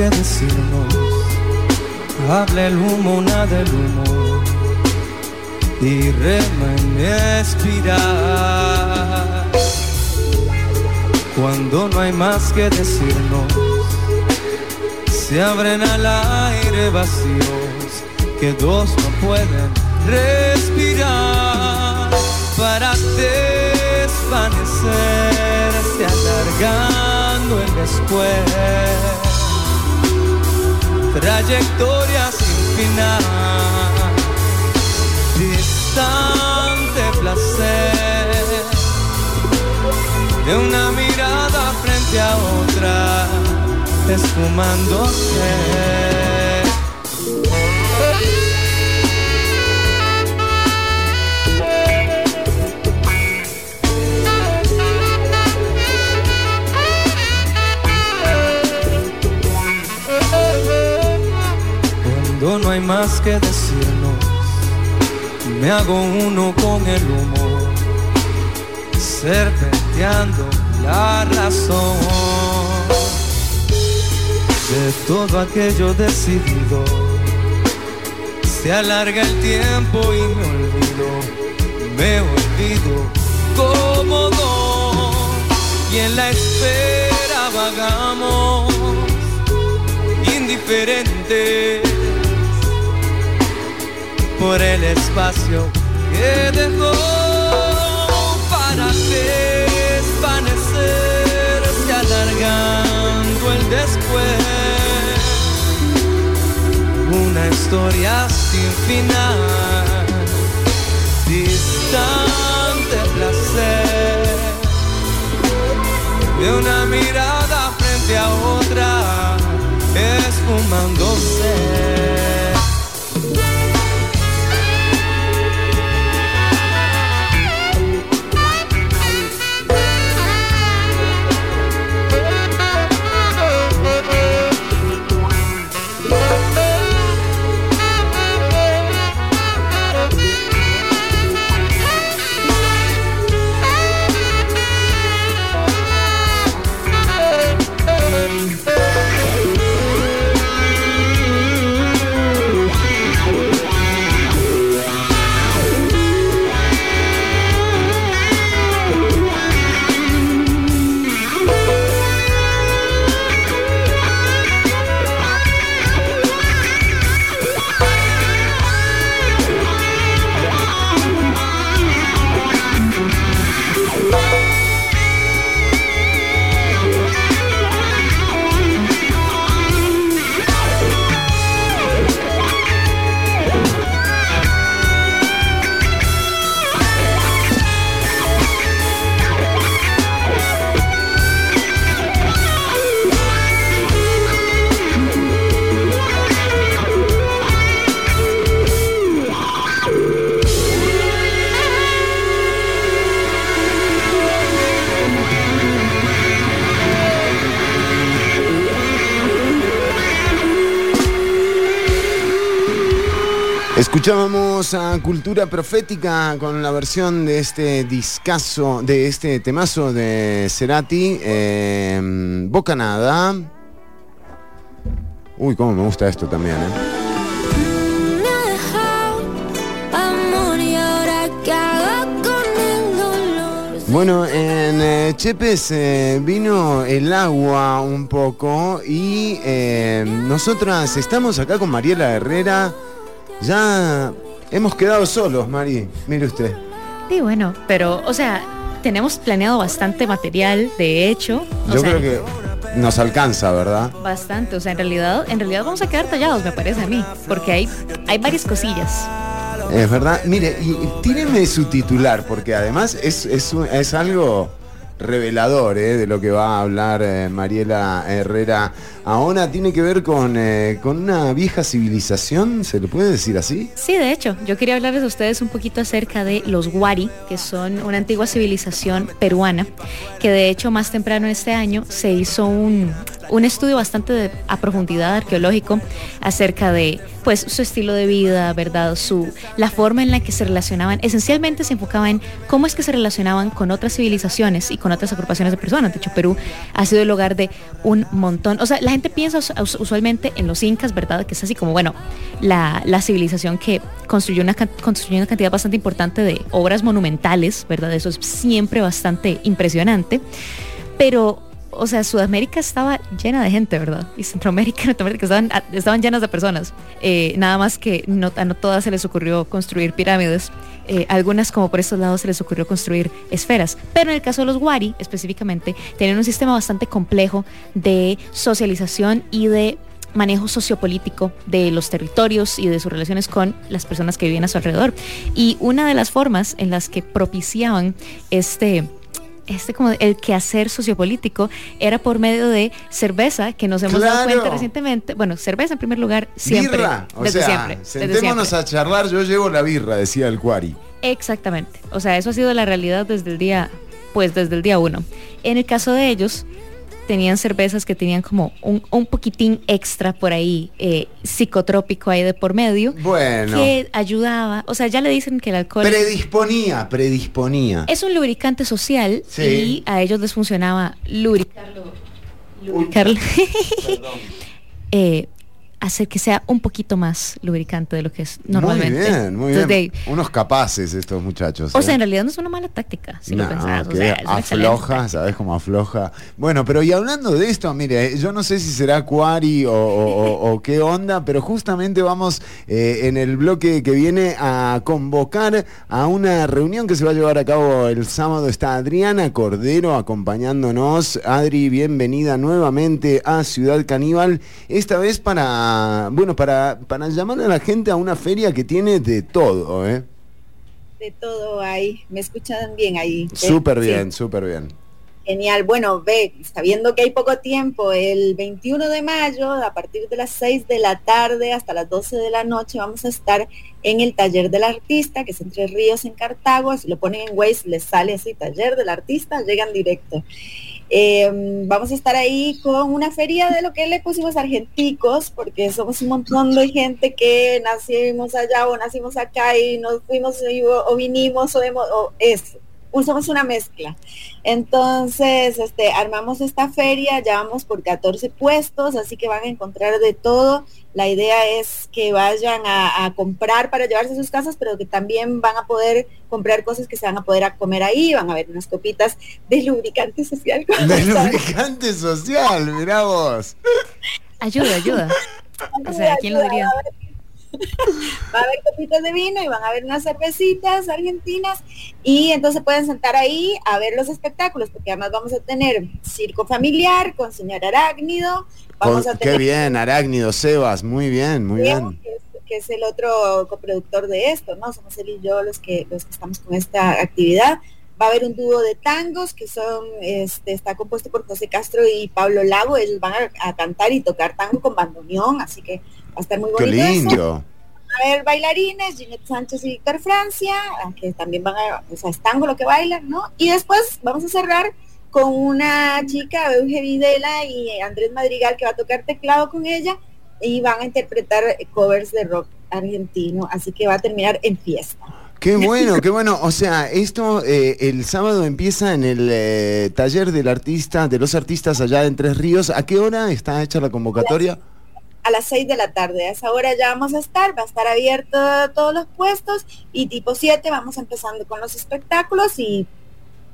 que decirnos, habla el humo, nada el humo, y rema en espiral. Cuando no hay más que decirnos, se abren al aire vacíos que dos no pueden respirar. Para desvanecerse alargando el después trayectoria sin final. Distante placer de una mirada frente a otra esfumándose más que decirnos, me hago uno con el humo, serpenteando la razón. De todo aquello decidido. Se alarga el tiempo y me olvido, me olvido como no, y en la espera vagamos indiferentes por el espacio que dejó para desvanecerse alargando el después. Una historia sin final, distante placer de una mirada frente a otra, esfumándose. Escuchábamos a Cultura Profética con la versión de este discazo, de este temazo de Cerati, eh, Bocanada. Uy, cómo me gusta esto también, ¿eh? Bueno, en eh, Chepes eh, vino el agua un poco y eh, nosotras estamos acá con Mariela Herrera. Ya hemos quedado solos, Mari. Mire usted. Sí, bueno, pero, o sea, tenemos planeado bastante material, de hecho. o Yo sea, creo que nos alcanza, ¿verdad? Bastante, o sea, en realidad, en realidad vamos a quedar tallados, me parece a mí, porque hay, hay varias cosillas. Es verdad. Mire, y, y tíreme su titular, porque además es, es, es algo revelador ¿eh? de lo que va a hablar eh, Mariela Herrera. Ahora tiene que ver con, eh, con una vieja civilización, ¿se le puede decir así? Sí, de hecho, yo quería hablarles a ustedes un poquito acerca de los Wari, que son una antigua civilización peruana, que de hecho más temprano este año se hizo un, un estudio bastante de- a profundidad arqueológico acerca de pues su estilo de vida, ¿verdad? Su, la forma en la que se relacionaban, esencialmente se enfocaba en cómo es que se relacionaban con otras civilizaciones y con otras agrupaciones de personas. De hecho, Perú ha sido el hogar de un montón. O sea, la gente piensa us- us- usualmente en los incas, ¿verdad? Que es así como, bueno, la, la civilización que construyó una, construyó una cantidad bastante importante de obras monumentales, ¿verdad? Eso es siempre bastante impresionante. Pero, o sea, Sudamérica estaba llena de gente, ¿verdad? Y Centroamérica Norteamérica estaban, estaban llenas de personas. Eh, nada más que no, a no todas se les ocurrió construir pirámides. Eh, algunas, como por estos lados, se les ocurrió construir esferas. Pero en el caso de los Wari, específicamente, tenían un sistema bastante complejo de socialización y de manejo sociopolítico de los territorios y de sus relaciones con las personas que vivían a su alrededor. Y una de las formas en las que propiciaban este este como el quehacer sociopolítico era por medio de cerveza, que nos hemos dado cuenta recientemente. Bueno, cerveza en primer lugar, siempre. birra. O desde sea, siempre. desde sentémonos siempre. a charlar, yo llevo la birra, decía el Cuari. Exactamente. O sea, eso ha sido la realidad desde el día, pues desde el día uno. En el caso de ellos, tenían cervezas que tenían como un, un poquitín extra por ahí, eh, psicotrópico ahí de por medio, Bueno. que ayudaba, o sea, ya le dicen que el alcohol Predisponía, predisponía. es un lubricante social Sí. y a ellos les funcionaba lubricarlo, lubricarlo, eh, hacer que sea un poquito más lubricante de lo que es normalmente. Muy bien, muy Entonces, bien. de- Unos capaces estos muchachos. o ¿eh? sea, en realidad no es una mala táctica, si lo pensás. o sea, afloja, ¿sabes cómo afloja? Bueno, pero y hablando de esto, mire, yo no sé si será Cuari o, o- o- o qué onda, pero justamente vamos eh, en el bloque que viene a convocar a una reunión que se va a llevar a cabo el sábado. Está Adriana Cordero acompañándonos. Adri, bienvenida nuevamente a Ciudad Caníbal. Esta vez para, bueno, para, para llamar a la gente a una feria que tiene de todo, ¿eh? de todo ahí. ¿Me escuchan bien ahí? ¿Ve? Súper bien, súper bien. genial. Bueno, ve, sabiendo que hay poco tiempo, el 21 de mayo, a partir de las 6 de la tarde hasta las 12 de la noche, vamos a estar en el taller del artista, que es en Tres Ríos, en Cartago. Si lo ponen en Waze, les sale así, taller del artista, llegan directo. Eh, vamos a estar ahí con una feria de lo que le pusimos argenticos, porque somos un montón de gente que nacimos allá o nacimos acá y nos fuimos o, vinimos o, hemos, o es, somos una mezcla. Entonces, este, armamos esta feria, ya vamos por 14 puestos, así que van a encontrar de todo. La idea es que vayan a, a comprar para llevarse a sus casas, pero que también van a poder comprar cosas que se van a poder a comer ahí. Van a ver unas copitas de lubricante social. De lubricante social, mirá vos. Ayuda, ayuda. O sea, ¿quién lo diría? Va a haber copitas de vino y van a haber unas cervecitas argentinas y entonces pueden sentar ahí a ver los espectáculos porque además vamos a tener circo familiar con señor Arácnido, vamos Con- a qué tener bien, Arácnido, Sebas, muy bien, muy bien. que es, que es el otro coproductor de esto, ¿no? Somos él y yo los que los que estamos con esta actividad. Va a haber un dúo de tangos que son, este, está compuesto por José Castro y Pablo Lago. Ellos van a, a cantar y tocar tango con bandoneón, así que va a estar muy Qué bonito. eso. lindo. a ver bailarines, Ginette Sánchez y Víctor Francia, que también van a, o sea, es tango lo que bailan, ¿no? Y después vamos a cerrar con una chica, Euge Videla y Andrés Madrigal, que va a tocar teclado con ella y van a interpretar covers de rock argentino, así que va a terminar en fiesta. Qué bueno, qué bueno. O sea, esto eh, el sábado empieza en el eh, taller del artista, de los artistas allá en Tres Ríos. ¿A qué hora está hecha la convocatoria? a las 6 de la tarde. A esa hora ya vamos a estar, va a estar abierto todos los puestos y tipo 7 vamos empezando con los espectáculos y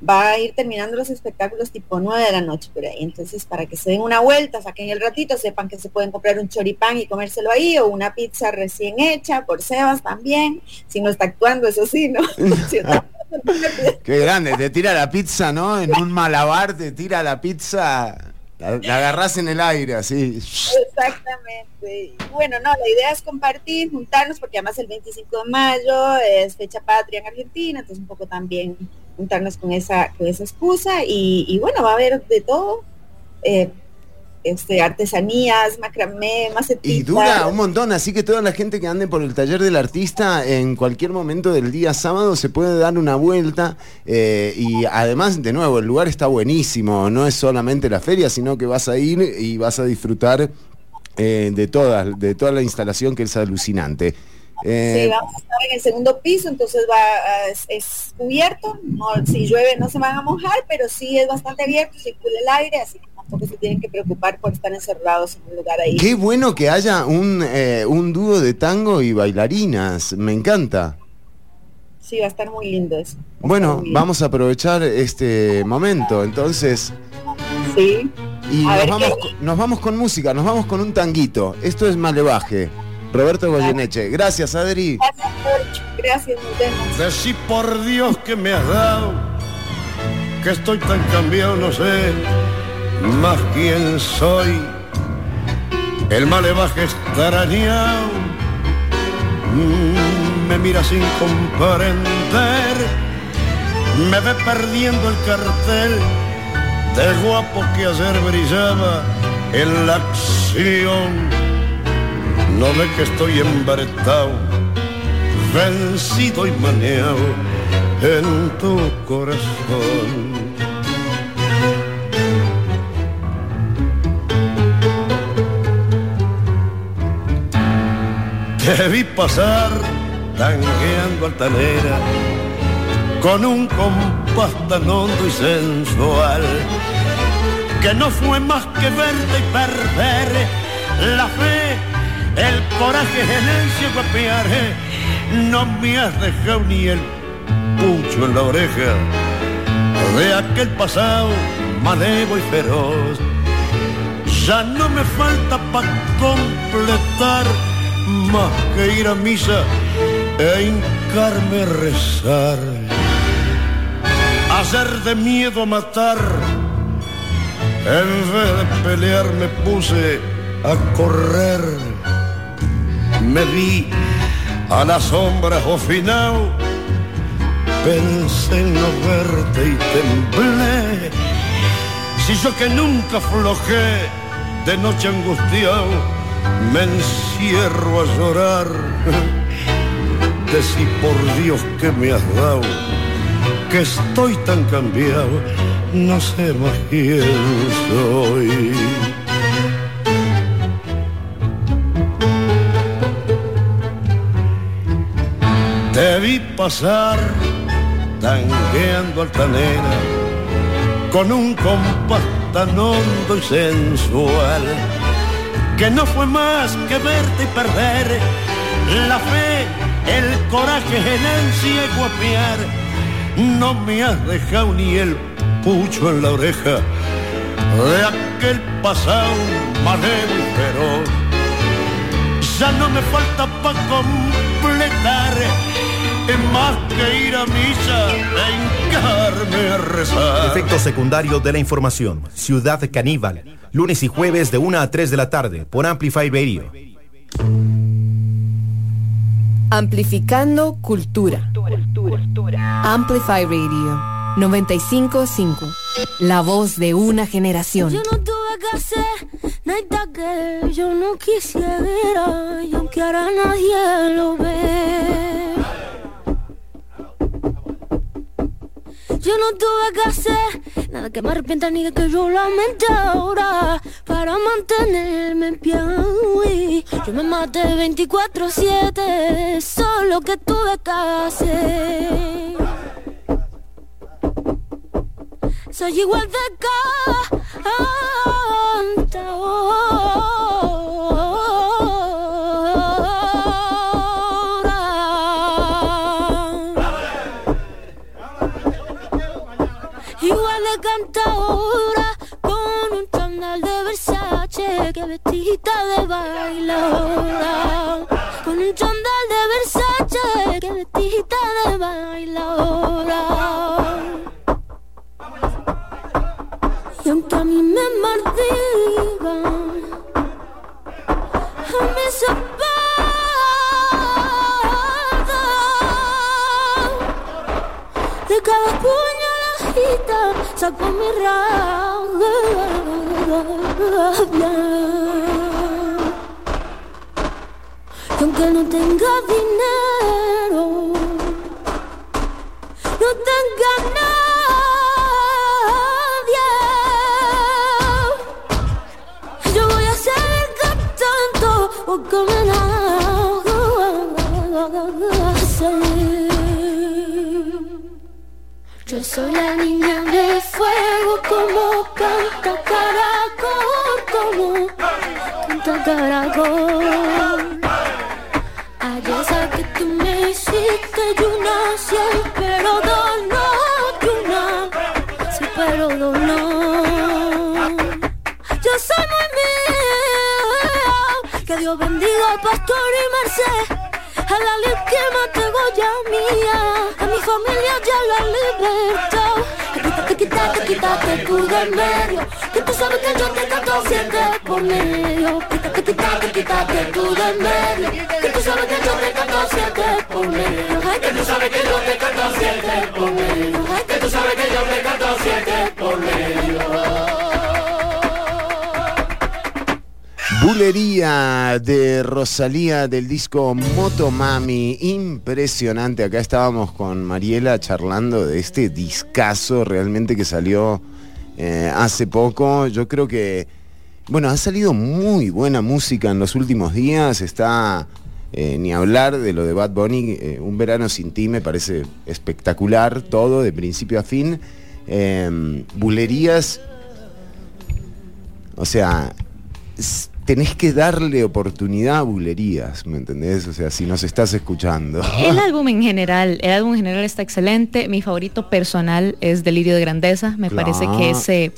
va a ir terminando los espectáculos tipo 9 de la noche por ahí. Entonces, para que se den una vuelta, saquen el ratito, sepan que se pueden comprar un choripán y comérselo ahí o una pizza recién hecha por Sebas también, si no está actuando, eso sí, ¿no? Qué grande, te tira la pizza, ¿no? En un malabar te tira la pizza, la, la agarrás en el aire, así. Exactamente. Bueno, no, la idea es compartir, juntarnos, porque además el 25 de mayo es fecha patria en Argentina, entonces un poco también juntarnos con esa, con esa excusa y, y bueno, va a haber de todo. Eh, este, artesanías, macramé, macetita. Y dura un montón, así que toda la gente que ande por el taller del artista en cualquier momento del día sábado se puede dar una vuelta eh, y además, de nuevo, el lugar está buenísimo, no es solamente la feria, sino que vas a ir y vas a disfrutar eh, de, toda, de toda la instalación que es alucinante. Eh, Sí, vamos a estar en el segundo piso, entonces va a- es, es cubierto, no, si llueve no se van a mojar, pero sí es bastante abierto, circula el aire, así que tampoco se tienen que preocupar por estar encerrados en un lugar ahí. Qué bueno que haya un, eh, un dúo de tango y bailarinas, me encanta. Sí, va a estar muy lindo eso. Bueno, vamos a aprovechar este momento, entonces. Sí. Y nos vamos, qué- nos vamos con música, nos vamos con un tanguito. Esto es Malevaje. Roberto Goyeneche. Gracias, Adri. Gracias, George. Gracias, nos vemos. Decí por Dios que me has dado, que estoy tan cambiado, no sé más quién soy. El malevaje extrañado mm, me mira sin comprender, me ve perdiendo el cartel de guapo que ayer brillaba en la acción. No ve que estoy embaretado vencido y maneado en tu corazón. Te vi pasar tangueando altanera con un compás tan hondo y sensual que no fue más que verte y perder la fe, el coraje, el ansia guapear. No me has dejado ni el pucho en la oreja de aquel pasado malevo y feroz. Ya no me falta para completar más que ir a misa e hincarme a rezar. Hacer de miedo a matar, en vez de pelear me puse a correr. Me vi a la sombra ofinao, pensé en no verte y temblé. Si yo que nunca aflojé de noche angustiado, me encierro a llorar. Decí por Dios que me has dado, que estoy tan cambiado, no sé más quién soy. Te vi pasar tangueando altanera con un compás tan hondo y sensual que no fue más que verte y perder la fe, el coraje, el ansia y guapear. No me has dejado ni el pucho en la oreja de aquel pasado manejo feroz. Ya no me falta para completar es más que ir a misa e hincarme a rezar. Efecto secundario de la información. Ciudad Caníbal. Lunes y jueves de 1 a 3 de la tarde por Amplify Radio. Amplificando cultura. Amplify Radio 955. La voz de una generación. Yo no tuve que hacer nada que yo no quisiera y aunque ahora nadie lo ve. Yo no tuve que hacer nada que me arrepienta ni que yo lamente ahora para mantenerme en pie. Yo me maté 24-7, solo que tuve que hacer. Soy igual de Igual con un chándal de Versace que vestida de bailadora. Con un chándal de Versace que vestida de bailadora. Y aunque a mí me martigan, a mí se De cada saco mi rabia. Y aunque no tenga dinero, no tenga nadie, soy la niña de fuego como canta caracol, como canta caracol. Ayer sé que tú me hiciste y una sí, pero no, y una sí, pero no. Yo soy muy mía, que Dios bendiga al pastor y Merced. A la víctima tengo ya mía, a mi familia ya la libertad. Quítate, quítate, quítate tú del medio, que tú sabes que yo te canto siempre por medio. Quítate, quítate, quítate tú del medio, que tú sabes que yo te canto siempre por medio. Que tú sabes que yo te canto siempre por medio. Que tú sabes que yo te canto siempre por medio. Bulería de Rosalía del disco Motomami, impresionante. Acá estábamos con Mariela charlando de este discazo realmente que salió eh, hace poco. Yo creo que, bueno, ha salido muy buena música en los últimos días. Está, eh, ni hablar de lo de Bad Bunny, eh, Un verano sin ti me parece espectacular, todo de principio a fin. Eh, bulerías, o sea, tenés que darle oportunidad a bulerías, ¿me entendés? O sea, si nos estás escuchando. El álbum en general, el álbum en general está excelente. Mi favorito personal es Delirio de Grandeza. Me parece que ese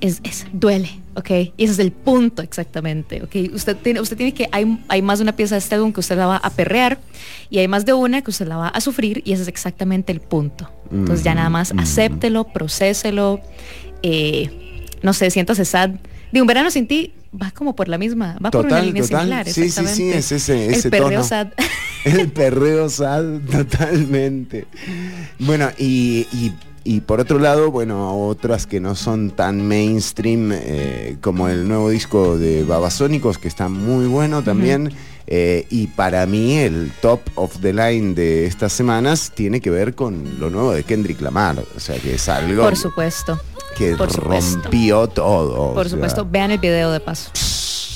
es, es- duele, ¿ok? Y ese es el punto exactamente, ¿ok? Usted tiene, usted tiene que, hay, hay más de una pieza de este álbum que usted la va a perrear y hay más de una que usted la va a sufrir y ese es exactamente el punto. Entonces ya nada más Mm, acéptelo, procéselo, eh, no sé, siéntase sad. De un verano sin ti va como por la misma, va por una línea total. similar. Sí, sí, sí, es ese, ese el perreo tono. sad. El perreo sad, totalmente. Bueno, y, y- y por otro lado, bueno, otras que no son tan mainstream, eh, como el nuevo disco de Babasónicos, que está muy bueno también. Eh, y para mí el top of the line de estas semanas tiene que ver con lo nuevo de Kendrick Lamar. O sea, que es algo Por supuesto. Que por rompió todo. o Por sea. supuesto, vean el video de paso.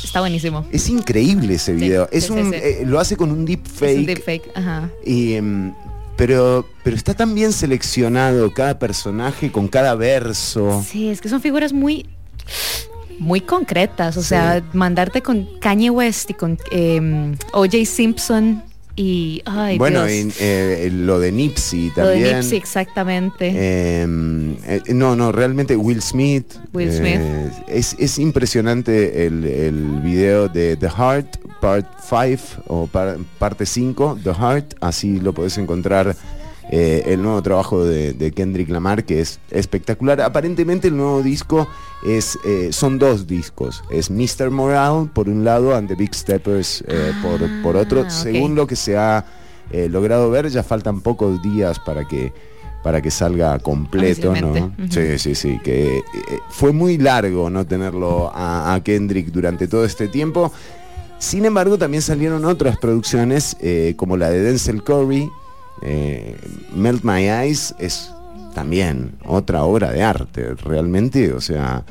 Está buenísimo. Es increíble ese video. sí, es sí, un, sí. eh, lo hace con un deep Es un fake. deepfake, ajá. Y, em, pero, pero está tan bien seleccionado cada personaje con cada verso. Sí, es que son figuras muy muy concretas, o sea, mandarte con Kanye West y con eh, O.J. Simpson y ay, bueno, y, eh, lo de Nipsey lo de también. Nipsey exactamente. Em, eh, no, no, realmente Will Smith. Will eh, Smith. es, es impresionante el, el video de The Heart, Part 5 o par- parte 5, The Heart. Así lo podés encontrar eh, el nuevo trabajo de, de Kendrick Lamar, que es espectacular. Aparentemente el nuevo disco es, eh, son dos discos. Es Mr. Morale por un lado, and The Big Steppers eh, por, por otro. Ah. Según lo que se ha logrado ver, ya faltan pocos días para que para que salga completo, ¿no? Sí, sí, sí, que eh, fue muy largo no tenerlo a, a Kendrick durante todo este tiempo. Sin embargo, también salieron otras producciones, eh, como la de Denzel Curry, eh, Melt My Eyes, es también otra obra de arte, realmente, o sea,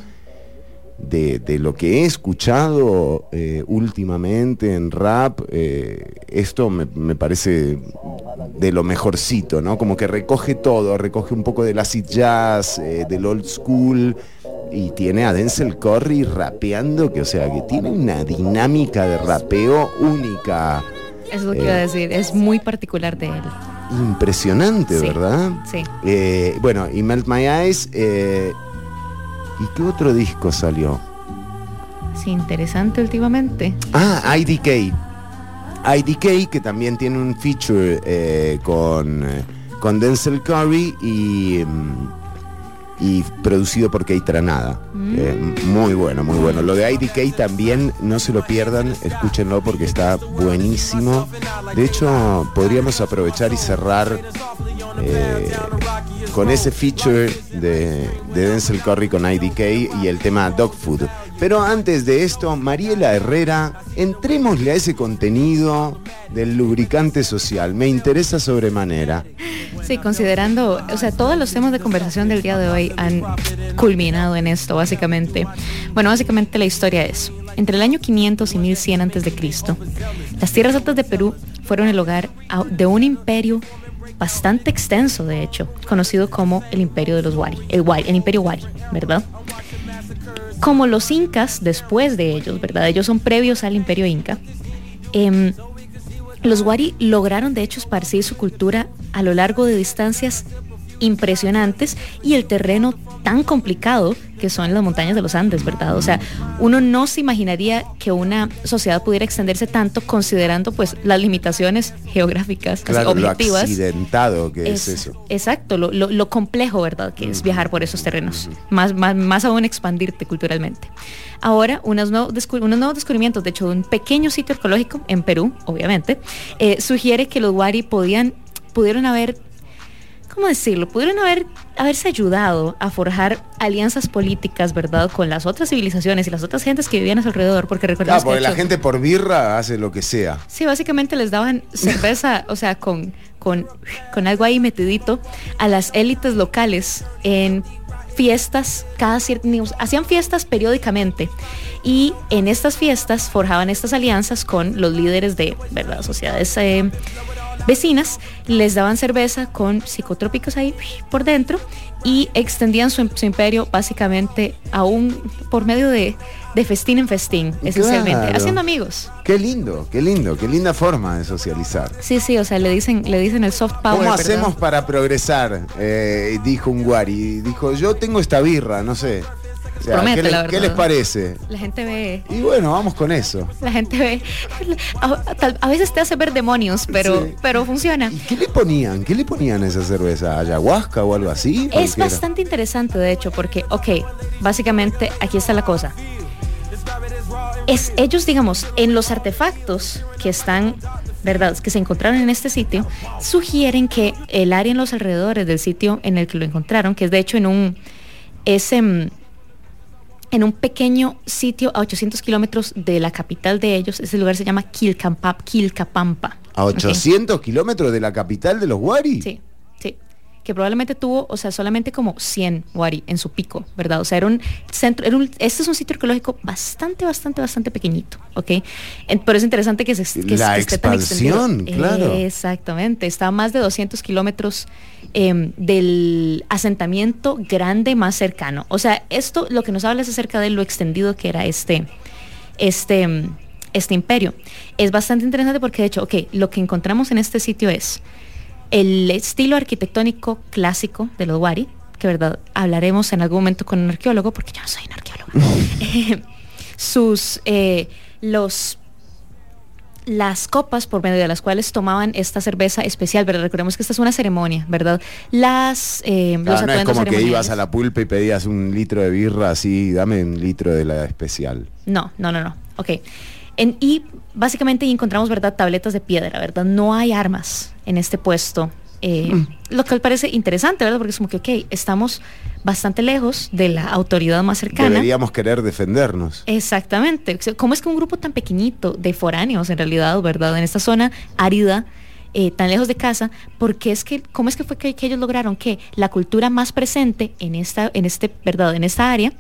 de, de lo que he escuchado eh, últimamente en rap, eh, esto me, me parece de lo mejorcito, ¿no? Como que recoge todo, recoge un poco del acid jazz, del old school, y tiene a Denzel Curry rapeando, que o sea, que tiene una dinámica de rapeo única, es lo que eh, iba a decir, es muy particular de él. Impresionante, Sí, ¿verdad? sí. Eh, bueno, y Melt My Eyes, eh, ¿y qué otro disco salió? Sí, interesante últimamente. Ah, IDK. IDK, que también tiene un feature eh, con, eh, con Denzel Curry y, mm, y producido por Kate Tranada. Eh, muy bueno, muy bueno. Lo de IDK también, no se lo pierdan, escúchenlo porque está buenísimo. De hecho, podríamos aprovechar y cerrar eh, con ese feature de, de Denzel Curry con IDK y el tema Dog Food. Pero antes de esto, Mariela Herrera, entrémosle a ese contenido del lubricante social. Me interesa sobremanera. Sí, considerando, o sea, todos los temas de conversación del día de hoy han culminado en esto, básicamente. Bueno, básicamente la historia es, entre el año 500 y 1100 antes de Cristo, las tierras altas de Perú fueron el hogar de un imperio bastante extenso, de hecho, conocido como el Imperio de los Wari, el, Wari, el Imperio Wari, ¿verdad? Como los incas, después de ellos, ¿verdad? Ellos son previos al Imperio Inca. em, los Wari lograron de hecho esparcir su cultura a lo largo de distancias impresionantes y el terreno tan complicado que son las montañas de los Andes, ¿verdad? O sea, uno no se imaginaría que una sociedad pudiera extenderse tanto considerando pues las limitaciones geográficas así, Claro, lo objetivas. accidentado que es, Es- eso. Exacto, lo, lo- lo complejo, ¿verdad? Que es viajar por esos terrenos. Más, más, más aún expandirte culturalmente. Ahora, unos nuevos, descu- unos nuevos descubrimientos, de hecho, de un pequeño sitio arqueológico en Perú, obviamente, eh, sugiere que los Wari podían, pudieron haber, ¿cómo decirlo? Pudieron haber, haberse ayudado a forjar alianzas políticas, ¿verdad? Con las otras civilizaciones y las otras gentes que vivían a su alrededor, porque Ah, recordemos que porque de la hecho- gente por birra hace lo que sea. Sí, básicamente les daban cerveza, o sea, con, con, con algo ahí metidito a las élites locales en fiestas, cada cierto, hacían fiestas periódicamente y en estas fiestas forjaban estas alianzas con los líderes de ¿verdad? sociedades eh, vecinas, les daban cerveza con psicotrópicos ahí por dentro y extendían su, su imperio básicamente aún por medio de, de festín en festín, esencialmente, Claro. haciendo amigos. Qué lindo, qué lindo, qué linda forma de socializar. Sí, sí, o sea, le dicen, le dicen el soft power. ¿Cómo ¿verdad? hacemos para progresar? Eh, dijo un guari. Dijo, yo tengo esta birra, no sé. O sea, Promete, ¿qué, les, la qué verdad. les parece? La gente ve, Y bueno, vamos con eso. la gente ve. A, tal- a veces te hace ver demonios, pero, Sí. pero funciona. ¿Qué le ponían? ¿Qué le ponían a esa cerveza? ¿Ayahuasca o algo así? Es bastante interesante, de hecho, porque, ok, básicamente aquí está la cosa. Es ellos, digamos, en los artefactos que están, ¿verdad? Que se encontraron en este sitio, sugieren que el área en los alrededores del sitio en el que lo encontraron, que es de hecho en un, es en un pequeño sitio a 800 kilómetros de la capital de ellos, ese lugar se llama Quilcampa, Quilcapampa. ¿A ¿ok? 800 kilómetros de la capital de los guari? Sí, sí. Que probablemente tuvo, o sea, solamente como 100 wari en su pico, ¿verdad? O sea, era un centro, era un, este es un sitio arqueológico bastante, bastante, bastante pequeñito, ¿ok? En- pero es interesante que, se, que, La que esté tan expansión, claro. Exactamente, está a más de 200 kilómetros em, del asentamiento grande más cercano. O sea, esto lo que nos habla es acerca de lo extendido que era este, este, mm, este imperio. Es bastante interesante porque de hecho, ok, lo que encontramos en este sitio es el estilo arquitectónico clásico de los Wari, que verdad hablaremos en algún momento con un arqueólogo, porque yo no soy un arqueólogo. Eh, sus eh, los las copas por medio de las cuales tomaban esta cerveza especial, ¿verdad? Recordemos que esta es una ceremonia, ¿verdad? Las eh, los no es como que ibas a la pulpa y pedías un litro de birra así, dame un litro de la especial. No, no, no, no. Ok. En- y básicamente encontramos, ¿verdad? Tabletas de piedra, ¿verdad? No hay armas en este puesto. Eh, Mm. Lo cual parece interesante, ¿verdad? Porque es como que, ok, estamos bastante lejos de la autoridad más cercana. Deberíamos querer defendernos. Exactamente. ¿Cómo es que un grupo tan pequeñito de foráneos, en realidad, ¿verdad? En esta zona árida, eh, tan lejos de casa, porque es que, ¿cómo es que fue que, que ellos lograron que la cultura más presente en esta, en este, ¿verdad? En esta área,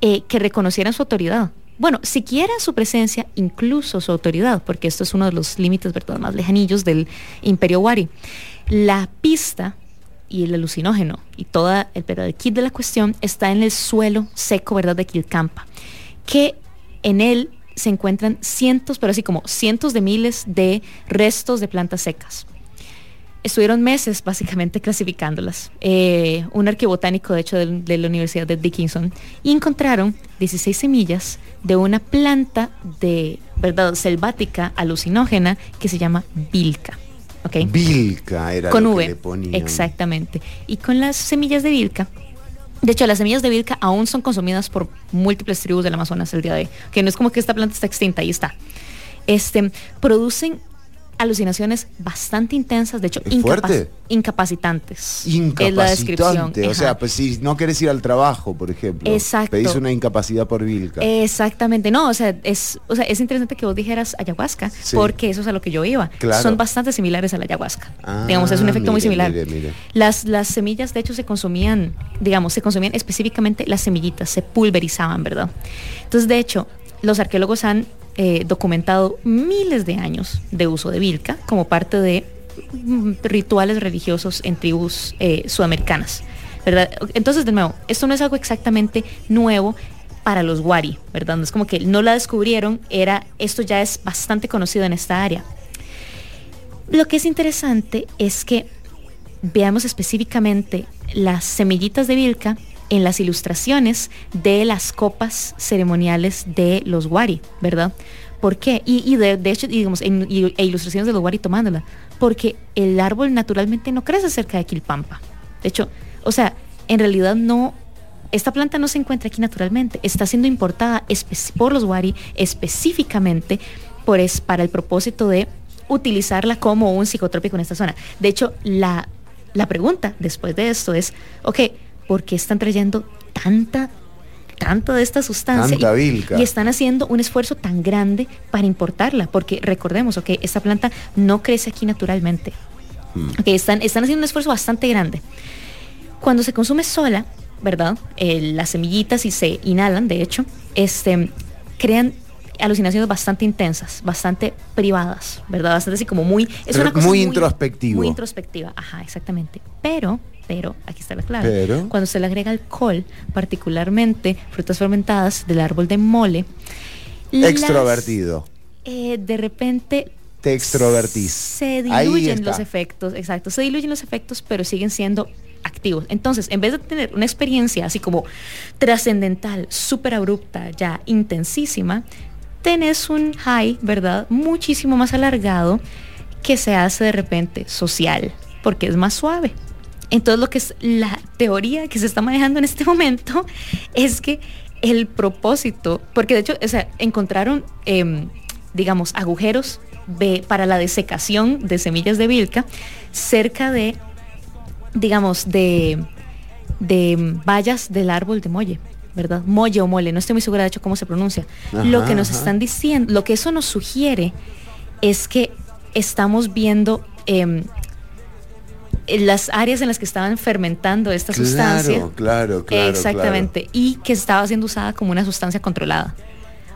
eh, que reconocieran su autoridad? Bueno, siquiera su presencia, incluso su autoridad, porque esto es uno de los límites, ¿verdad? Más lejanillos del Imperio Wari. La pista y el alucinógeno y toda el, el kit de la cuestión está en el suelo seco, ¿verdad? De Quilcampa, que en él se encuentran cientos, pero así como cientos de miles de restos de plantas secas. Estuvieron meses básicamente clasificándolas. Eh, un arqueobotánico, de hecho, de, la Universidad de Dickinson, y encontraron 16 semillas de una planta de, ¿verdad?, selvática alucinógena que se llama vilca. ¿ok? Vilca era con lo V. que le ponían. Exactamente. Y con las semillas de Vilca De hecho, las semillas de Vilca aún son consumidas por múltiples tribus del Amazonas el día de hoy. Que no es como que esta planta está extinta, ahí está. Este, producen alucinaciones bastante intensas, de hecho, Es incapa- fuerte. incapacitantes. Es la descripción. Incapacitante. O ajá. sea, pues si no querés ir al trabajo, por ejemplo. Exacto. Pedís una incapacidad por Vilca. Exactamente, no, o sea, es, o sea, es interesante que vos dijeras ayahuasca, Sí. porque eso es a lo que yo iba. Claro. Son bastante similares a la ayahuasca. Ah, digamos, es un efecto muy similar. mire, mire. Las, las semillas, de hecho, se consumían, digamos, se consumían específicamente las semillitas, se pulverizaban, ¿verdad? Entonces, de hecho, los arqueólogos han eh, documentado miles de años de uso de vilca como parte de mm, rituales religiosos en tribus eh, sudamericanas, ¿verdad? Entonces, de nuevo, esto no es algo exactamente nuevo para los Wari, ¿verdad? No es como que no la descubrieron, era, esto ya es bastante conocido en esta área. Lo que es interesante es que veamos específicamente las semillitas de Vilca en las ilustraciones de las copas ceremoniales de los Wari, ¿verdad? ¿Por qué? Y, y de, hecho, digamos, en, e ilustraciones de los Wari tomándola. Porque el árbol naturalmente no crece cerca de Quilpampa. De hecho, o sea, en realidad no, esta planta no se encuentra aquí naturalmente, está siendo importada por los Wari específicamente por es, para el propósito de utilizarla como un psicotrópico en esta zona. De hecho, la, la pregunta después de esto es, ok, ¿por qué están trayendo tanta, tanta de esta sustancia? Y, están haciendo un esfuerzo tan grande para importarla, porque recordemos, ok, esta planta no crece aquí naturalmente. Ok, están, están haciendo un esfuerzo bastante grande. Cuando se consume sola, ¿verdad? Eh, las semillitas y se inhalan, de hecho, este, crean alucinaciones bastante intensas, bastante privadas, ¿verdad? Bastante así como muy... Es Pero una cosa muy introspectivo. Muy introspectiva, ajá, exactamente. Pero, pero, aquí está la clave. Pero. Cuando se le agrega alcohol, particularmente frutas fermentadas del árbol de mole, las, Extrovertido. eh, de repente Te extrovertís. se diluyen los efectos, exacto, se diluyen los efectos, pero siguen siendo activos. Entonces, en vez de tener una experiencia así como trascendental, súper abrupta, ya intensísima, tenés un high, ¿verdad? Muchísimo más alargado que se hace de repente social, porque es más suave. Entonces, lo que es la teoría que se está manejando en este momento es que el propósito, porque de hecho, o sea, encontraron, em, digamos, agujeros de- para la desecación de semillas de vilca cerca de, digamos, de, de vallas del árbol de molle. ¿Verdad? Molle o mole, no estoy muy segura de hecho cómo se pronuncia. lo que nos ajá. están diciendo, lo que eso nos sugiere es que estamos viendo em, las áreas en las que estaban fermentando esta sustancia. Claro, claro, claro. Exactamente. Y que estaba siendo usada como una sustancia controlada.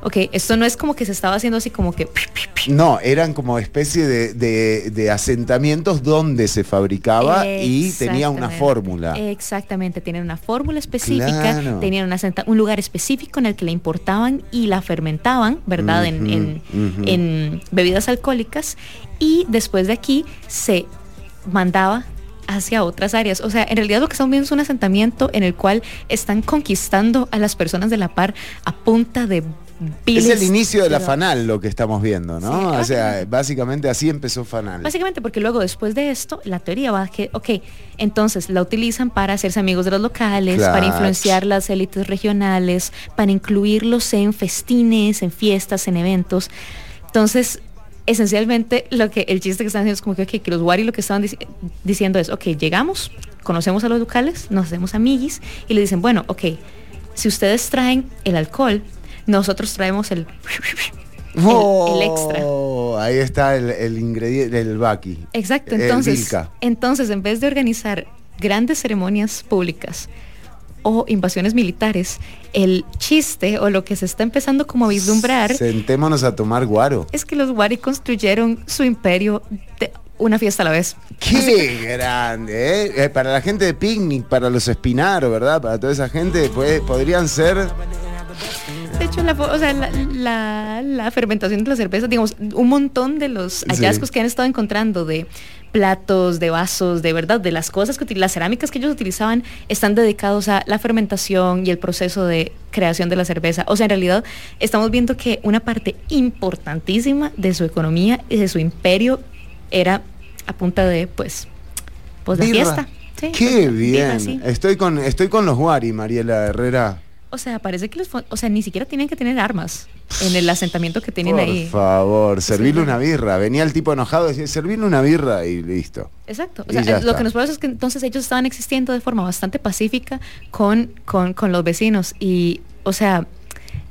Ok, esto no es como que se estaba haciendo así como que... claro. No, eran como especie de, de- de asentamientos donde se fabricaba y tenía una fórmula. Exactamente, tenían una fórmula específica, Claro. tenían una un lugar específico en el que la importaban y la fermentaban, ¿verdad? En- en bebidas alcohólicas y después de aquí se mandaba hacia otras áreas. O sea, en realidad lo que estamos viendo es un asentamiento en el cual están conquistando a las personas de la par a punta de Es viles el inicio de la. FANAL lo que estamos viendo, ¿no? Sí, o sea, básicamente así empezó FANAL. Básicamente porque luego después de esto, la teoría va a que, ok, entonces la utilizan para hacerse amigos de los locales, para influenciar las élites regionales, para incluirlos en festines, en fiestas, en eventos. Entonces, esencialmente lo que el chiste que están haciendo es como que, los Wari lo que estaban dici- diciendo es, ok, llegamos, conocemos a los locales, nos hacemos amiguis y le dicen, bueno, ok, si ustedes traen el alcohol, nosotros traemos el, el- el extra. Oh, Ahí está el, el ingrediente del baki. Exacto, El entonces, entonces en vez de organizar grandes ceremonias públicas o invasiones militares, el chiste o lo que se está empezando como a vislumbrar Sentémonos a tomar guaro. es que los Wari construyeron su imperio de una fiesta a la vez. ¡Qué grande! ¿eh? Eh, Para la gente de picnic, para los espinaros, ¿verdad? Para toda esa gente, pues, podrían ser De hecho, la, o sea, la, la- la fermentación de la cerveza, digamos, un montón de los hallazgos Sí. que han estado encontrando de platos, de vasos, de verdad, de las cosas que las cerámicas que ellos utilizaban están dedicados a la fermentación y el proceso de creación de la cerveza. O sea, en realidad estamos viendo que una parte importantísima de su economía y de su imperio era a punta de, pues, pues de Birra. fiesta. Sí, Qué pues, bien. Estoy con, estoy con los Wari, Mariela Herrera. O sea, parece que los, o sea, ni siquiera tienen que tener armas en el asentamiento que tienen Por ahí. favor, servirle una birra. Venía el tipo enojado y decía, servirle una birra y listo. Exacto. O sea, ya lo está. que nos pasa es que entonces ellos estaban existiendo de forma bastante pacífica con, con, con los vecinos. Y, o sea,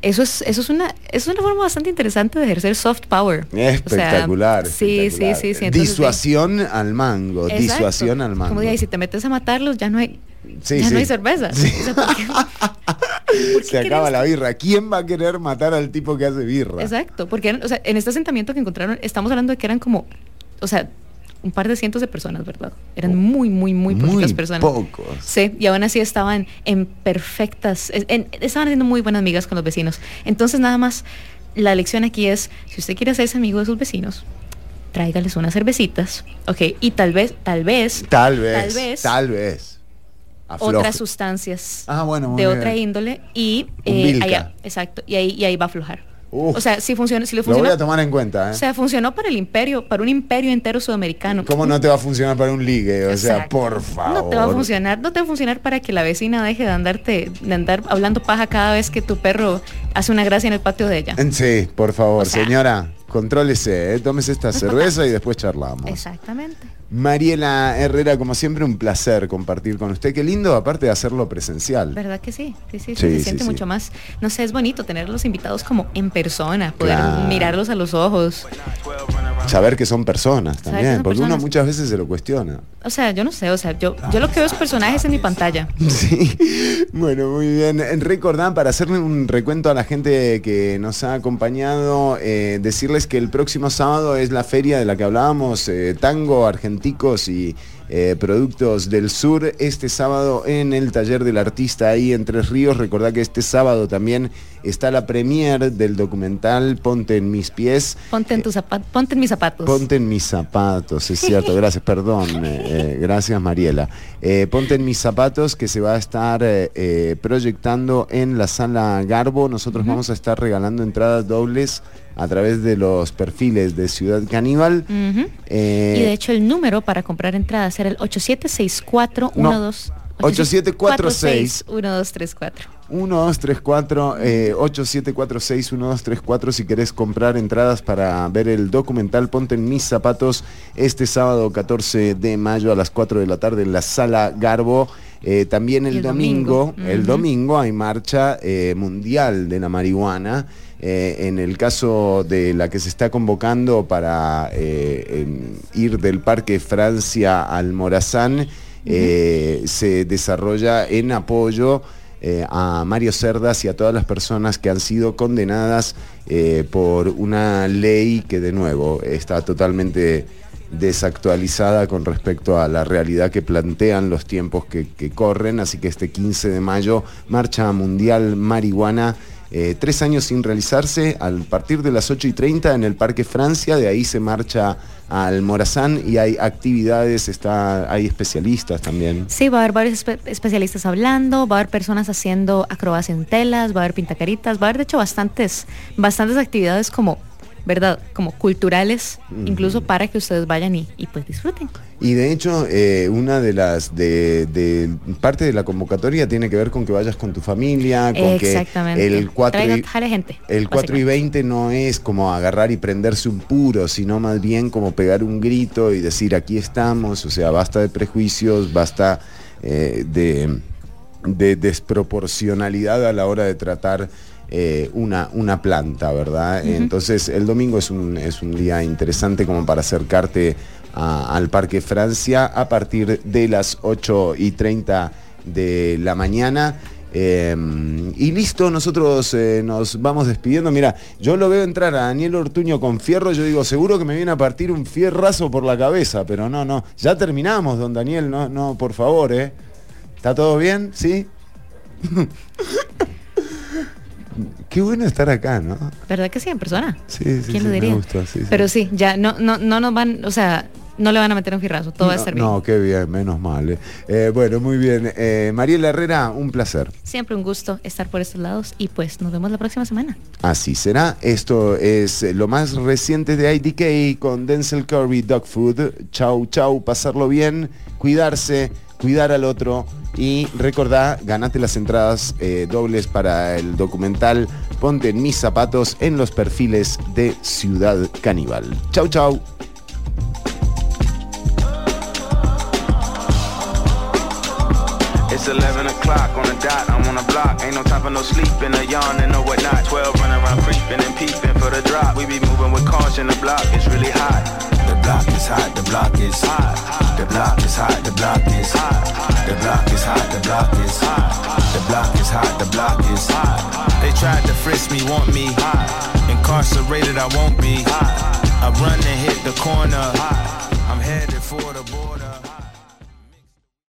eso es, eso es una, es una forma bastante interesante de ejercer soft power. O sea, Espectacular. sí, espectacular. sí, sí, sí. entonces, Disuasión al mango, Exacto. disuasión al mango. Como y si te metes a matarlos, ya no hay, Sí, ya sí. no hay cerveza. O sea, ¿por? Se acaba la birra. ¿Quién va a querer matar al tipo que hace birra? Exacto, porque eran- o sea, en este asentamiento que encontraron, estamos hablando de que eran como, o sea, un par de cientos de personas, ¿verdad? Eran muy, muy, muy poquitas Oh. Muy personas. pocos. Sí, y aún así estaban en perfectas, en- estaban haciendo muy buenas amigas con los vecinos. Entonces, nada más, la lección aquí es, si usted quiere hacerse amigo de sus vecinos, tráigales unas cervecitas, ok, y tal vez, tal vez, Tal vez. tal vez, Tal vez. Afloje. otras sustancias Ah, bueno, de bien. otra índole y eh, allá, exacto, y ahí, y ahí va a aflojar. Uf. o sea, si funciona, si le Lo voy funciona, a tomar en cuenta, o ¿eh? sea, funcionó para el imperio, para un imperio entero sudamericano. ¿Cómo no te va a funcionar para un ligue? O sea, por favor. No te va a funcionar, no te va a funcionar para que la vecina deje de andarte, de andar hablando paja cada vez que tu perro hace una gracia en el patio de ella. Sí, por favor, señora, contrólese, ¿eh? tómese esta cerveza y después charlamos. Exactamente. Mariela Herrera, como siempre, un placer compartir con usted. Qué lindo, aparte de hacerlo presencial. ¿Verdad que sí? Sí, sí, sí, Sí, se sí, siente sí. mucho más. No sé, es bonito tener los invitados como en persona, poder Claro. mirarlos a los ojos. Saber que son personas también, son porque uno muchas veces se lo cuestiona. O sea, yo no sé, o sea, yo, yo lo que veo es personajes en mi pantalla. Bueno, muy bien. Recordad, para hacerle un recuento a la gente que nos ha acompañado, eh, decirles que el próximo sábado es la feria de la que hablábamos, eh, tango, y eh, productos del sur. Este sábado en el taller del artista ahí en Tres Ríos. Recordad que este sábado también está la premier del documental Ponte en mis pies. Ponte en tus zapatos, ponte en mis zapatos. Ponte en mis zapatos, es cierto, gracias, perdón, eh, eh, gracias Mariela. Eh, Ponte en mis zapatos que se va a estar proyectando en la sala Garbo. Nosotros vamos a estar regalando entradas dobles a través de los perfiles de Ciudad Caníbal. Eh, y de hecho el número para comprar entradas era el 8764 12 8746 1234. 1234 eh, 8746 1234 si querés comprar entradas para ver el documental Ponte en mis zapatos este sábado 14 de mayo a las 4 de la tarde en la sala Garbo. Eh, también el, el domingo, domingo. el domingo hay marcha eh, mundial de la marihuana. Eh, en el caso de la que se está convocando para eh, ir del Parque Francia al Morazán, eh, se desarrolla en apoyo a Mario Cerdas y a todas las personas que han sido condenadas por una ley que de nuevo está totalmente desactualizada con respecto a la realidad que plantean los tiempos que, que corren. Así que este 15 de mayo, Marcha Mundial Marihuana. Eh, tres años sin realizarse, al partir de las 8 y 30 en el Parque Francia, de ahí se marcha al Morazán y hay actividades, está, hay especialistas también. Sí, va a haber varios espe- especialistas hablando, va a haber personas haciendo acrobacia en telas, va a haber pintacaritas, va a haber de hecho bastantes, bastantes actividades como, ¿verdad? Como culturales, incluso para que ustedes vayan y, y pues disfruten. Y de hecho, eh, una de las de, de- parte de la convocatoria tiene que ver con que vayas con tu familia, con que el 4 Traiga- y, gente. el 4 y 20 no es como agarrar y prenderse un puro, sino más bien como pegar un grito y decir aquí estamos, o sea, basta de prejuicios, basta eh, de, de desproporcionalidad a la hora de tratar eh, una, una planta, ¿verdad? Entonces el domingo es un, es un día interesante como para acercarte a- al Parque Francia a partir de las 8 y 30 de la mañana. Eh, y listo, nosotros eh, nos vamos despidiendo. Mira, yo lo veo entrar a Daniel Ortuño con fierro, yo digo, seguro que me viene a partir un fierrazo por la cabeza, pero no, no, ya terminamos, don Daniel, no, no, por favor, ¿eh? ¿Está todo bien? ¿Sí? Qué bueno estar acá, ¿no? ¿Verdad que sí, en persona? Sí, sí, ¿Quién sí, lo diría? me gusta, sí, sí. Pero sí, ya no, no, no nos van, o sea, no le van a meter un fierrazo, todo va a no, estar bien. no, qué bien, menos mal. eh. Eh, bueno, muy bien. Eh, Mariela Herrera, un placer. Siempre un gusto estar por estos lados y pues nos vemos la próxima semana. Así será. Esto es lo más reciente de IDK con Denzel Curry Dog Food. Chau, chau, pasarlo bien, cuidarse. Cuidar al otro y recordá, ganate las entradas eh, dobles para el documental Ponte en mis zapatos en los perfiles de Ciudad Caníbal. Chau, chau. It's 11 o'clock on the dot, I'm on the block. Ain't no time for no sleeping, a yawn and no whatnot. 12 running around creeping and peeping for the drop. We be moving with caution, the block is really hot. The block is hot, the block is hot. The block is hot, the block is hot. The block is hot, the block is hot. The block is hot, the block is hot. They tried to frisk me, want me hot. Incarcerated, I won't be hot. I run and hit the corner. I'm headed for the border.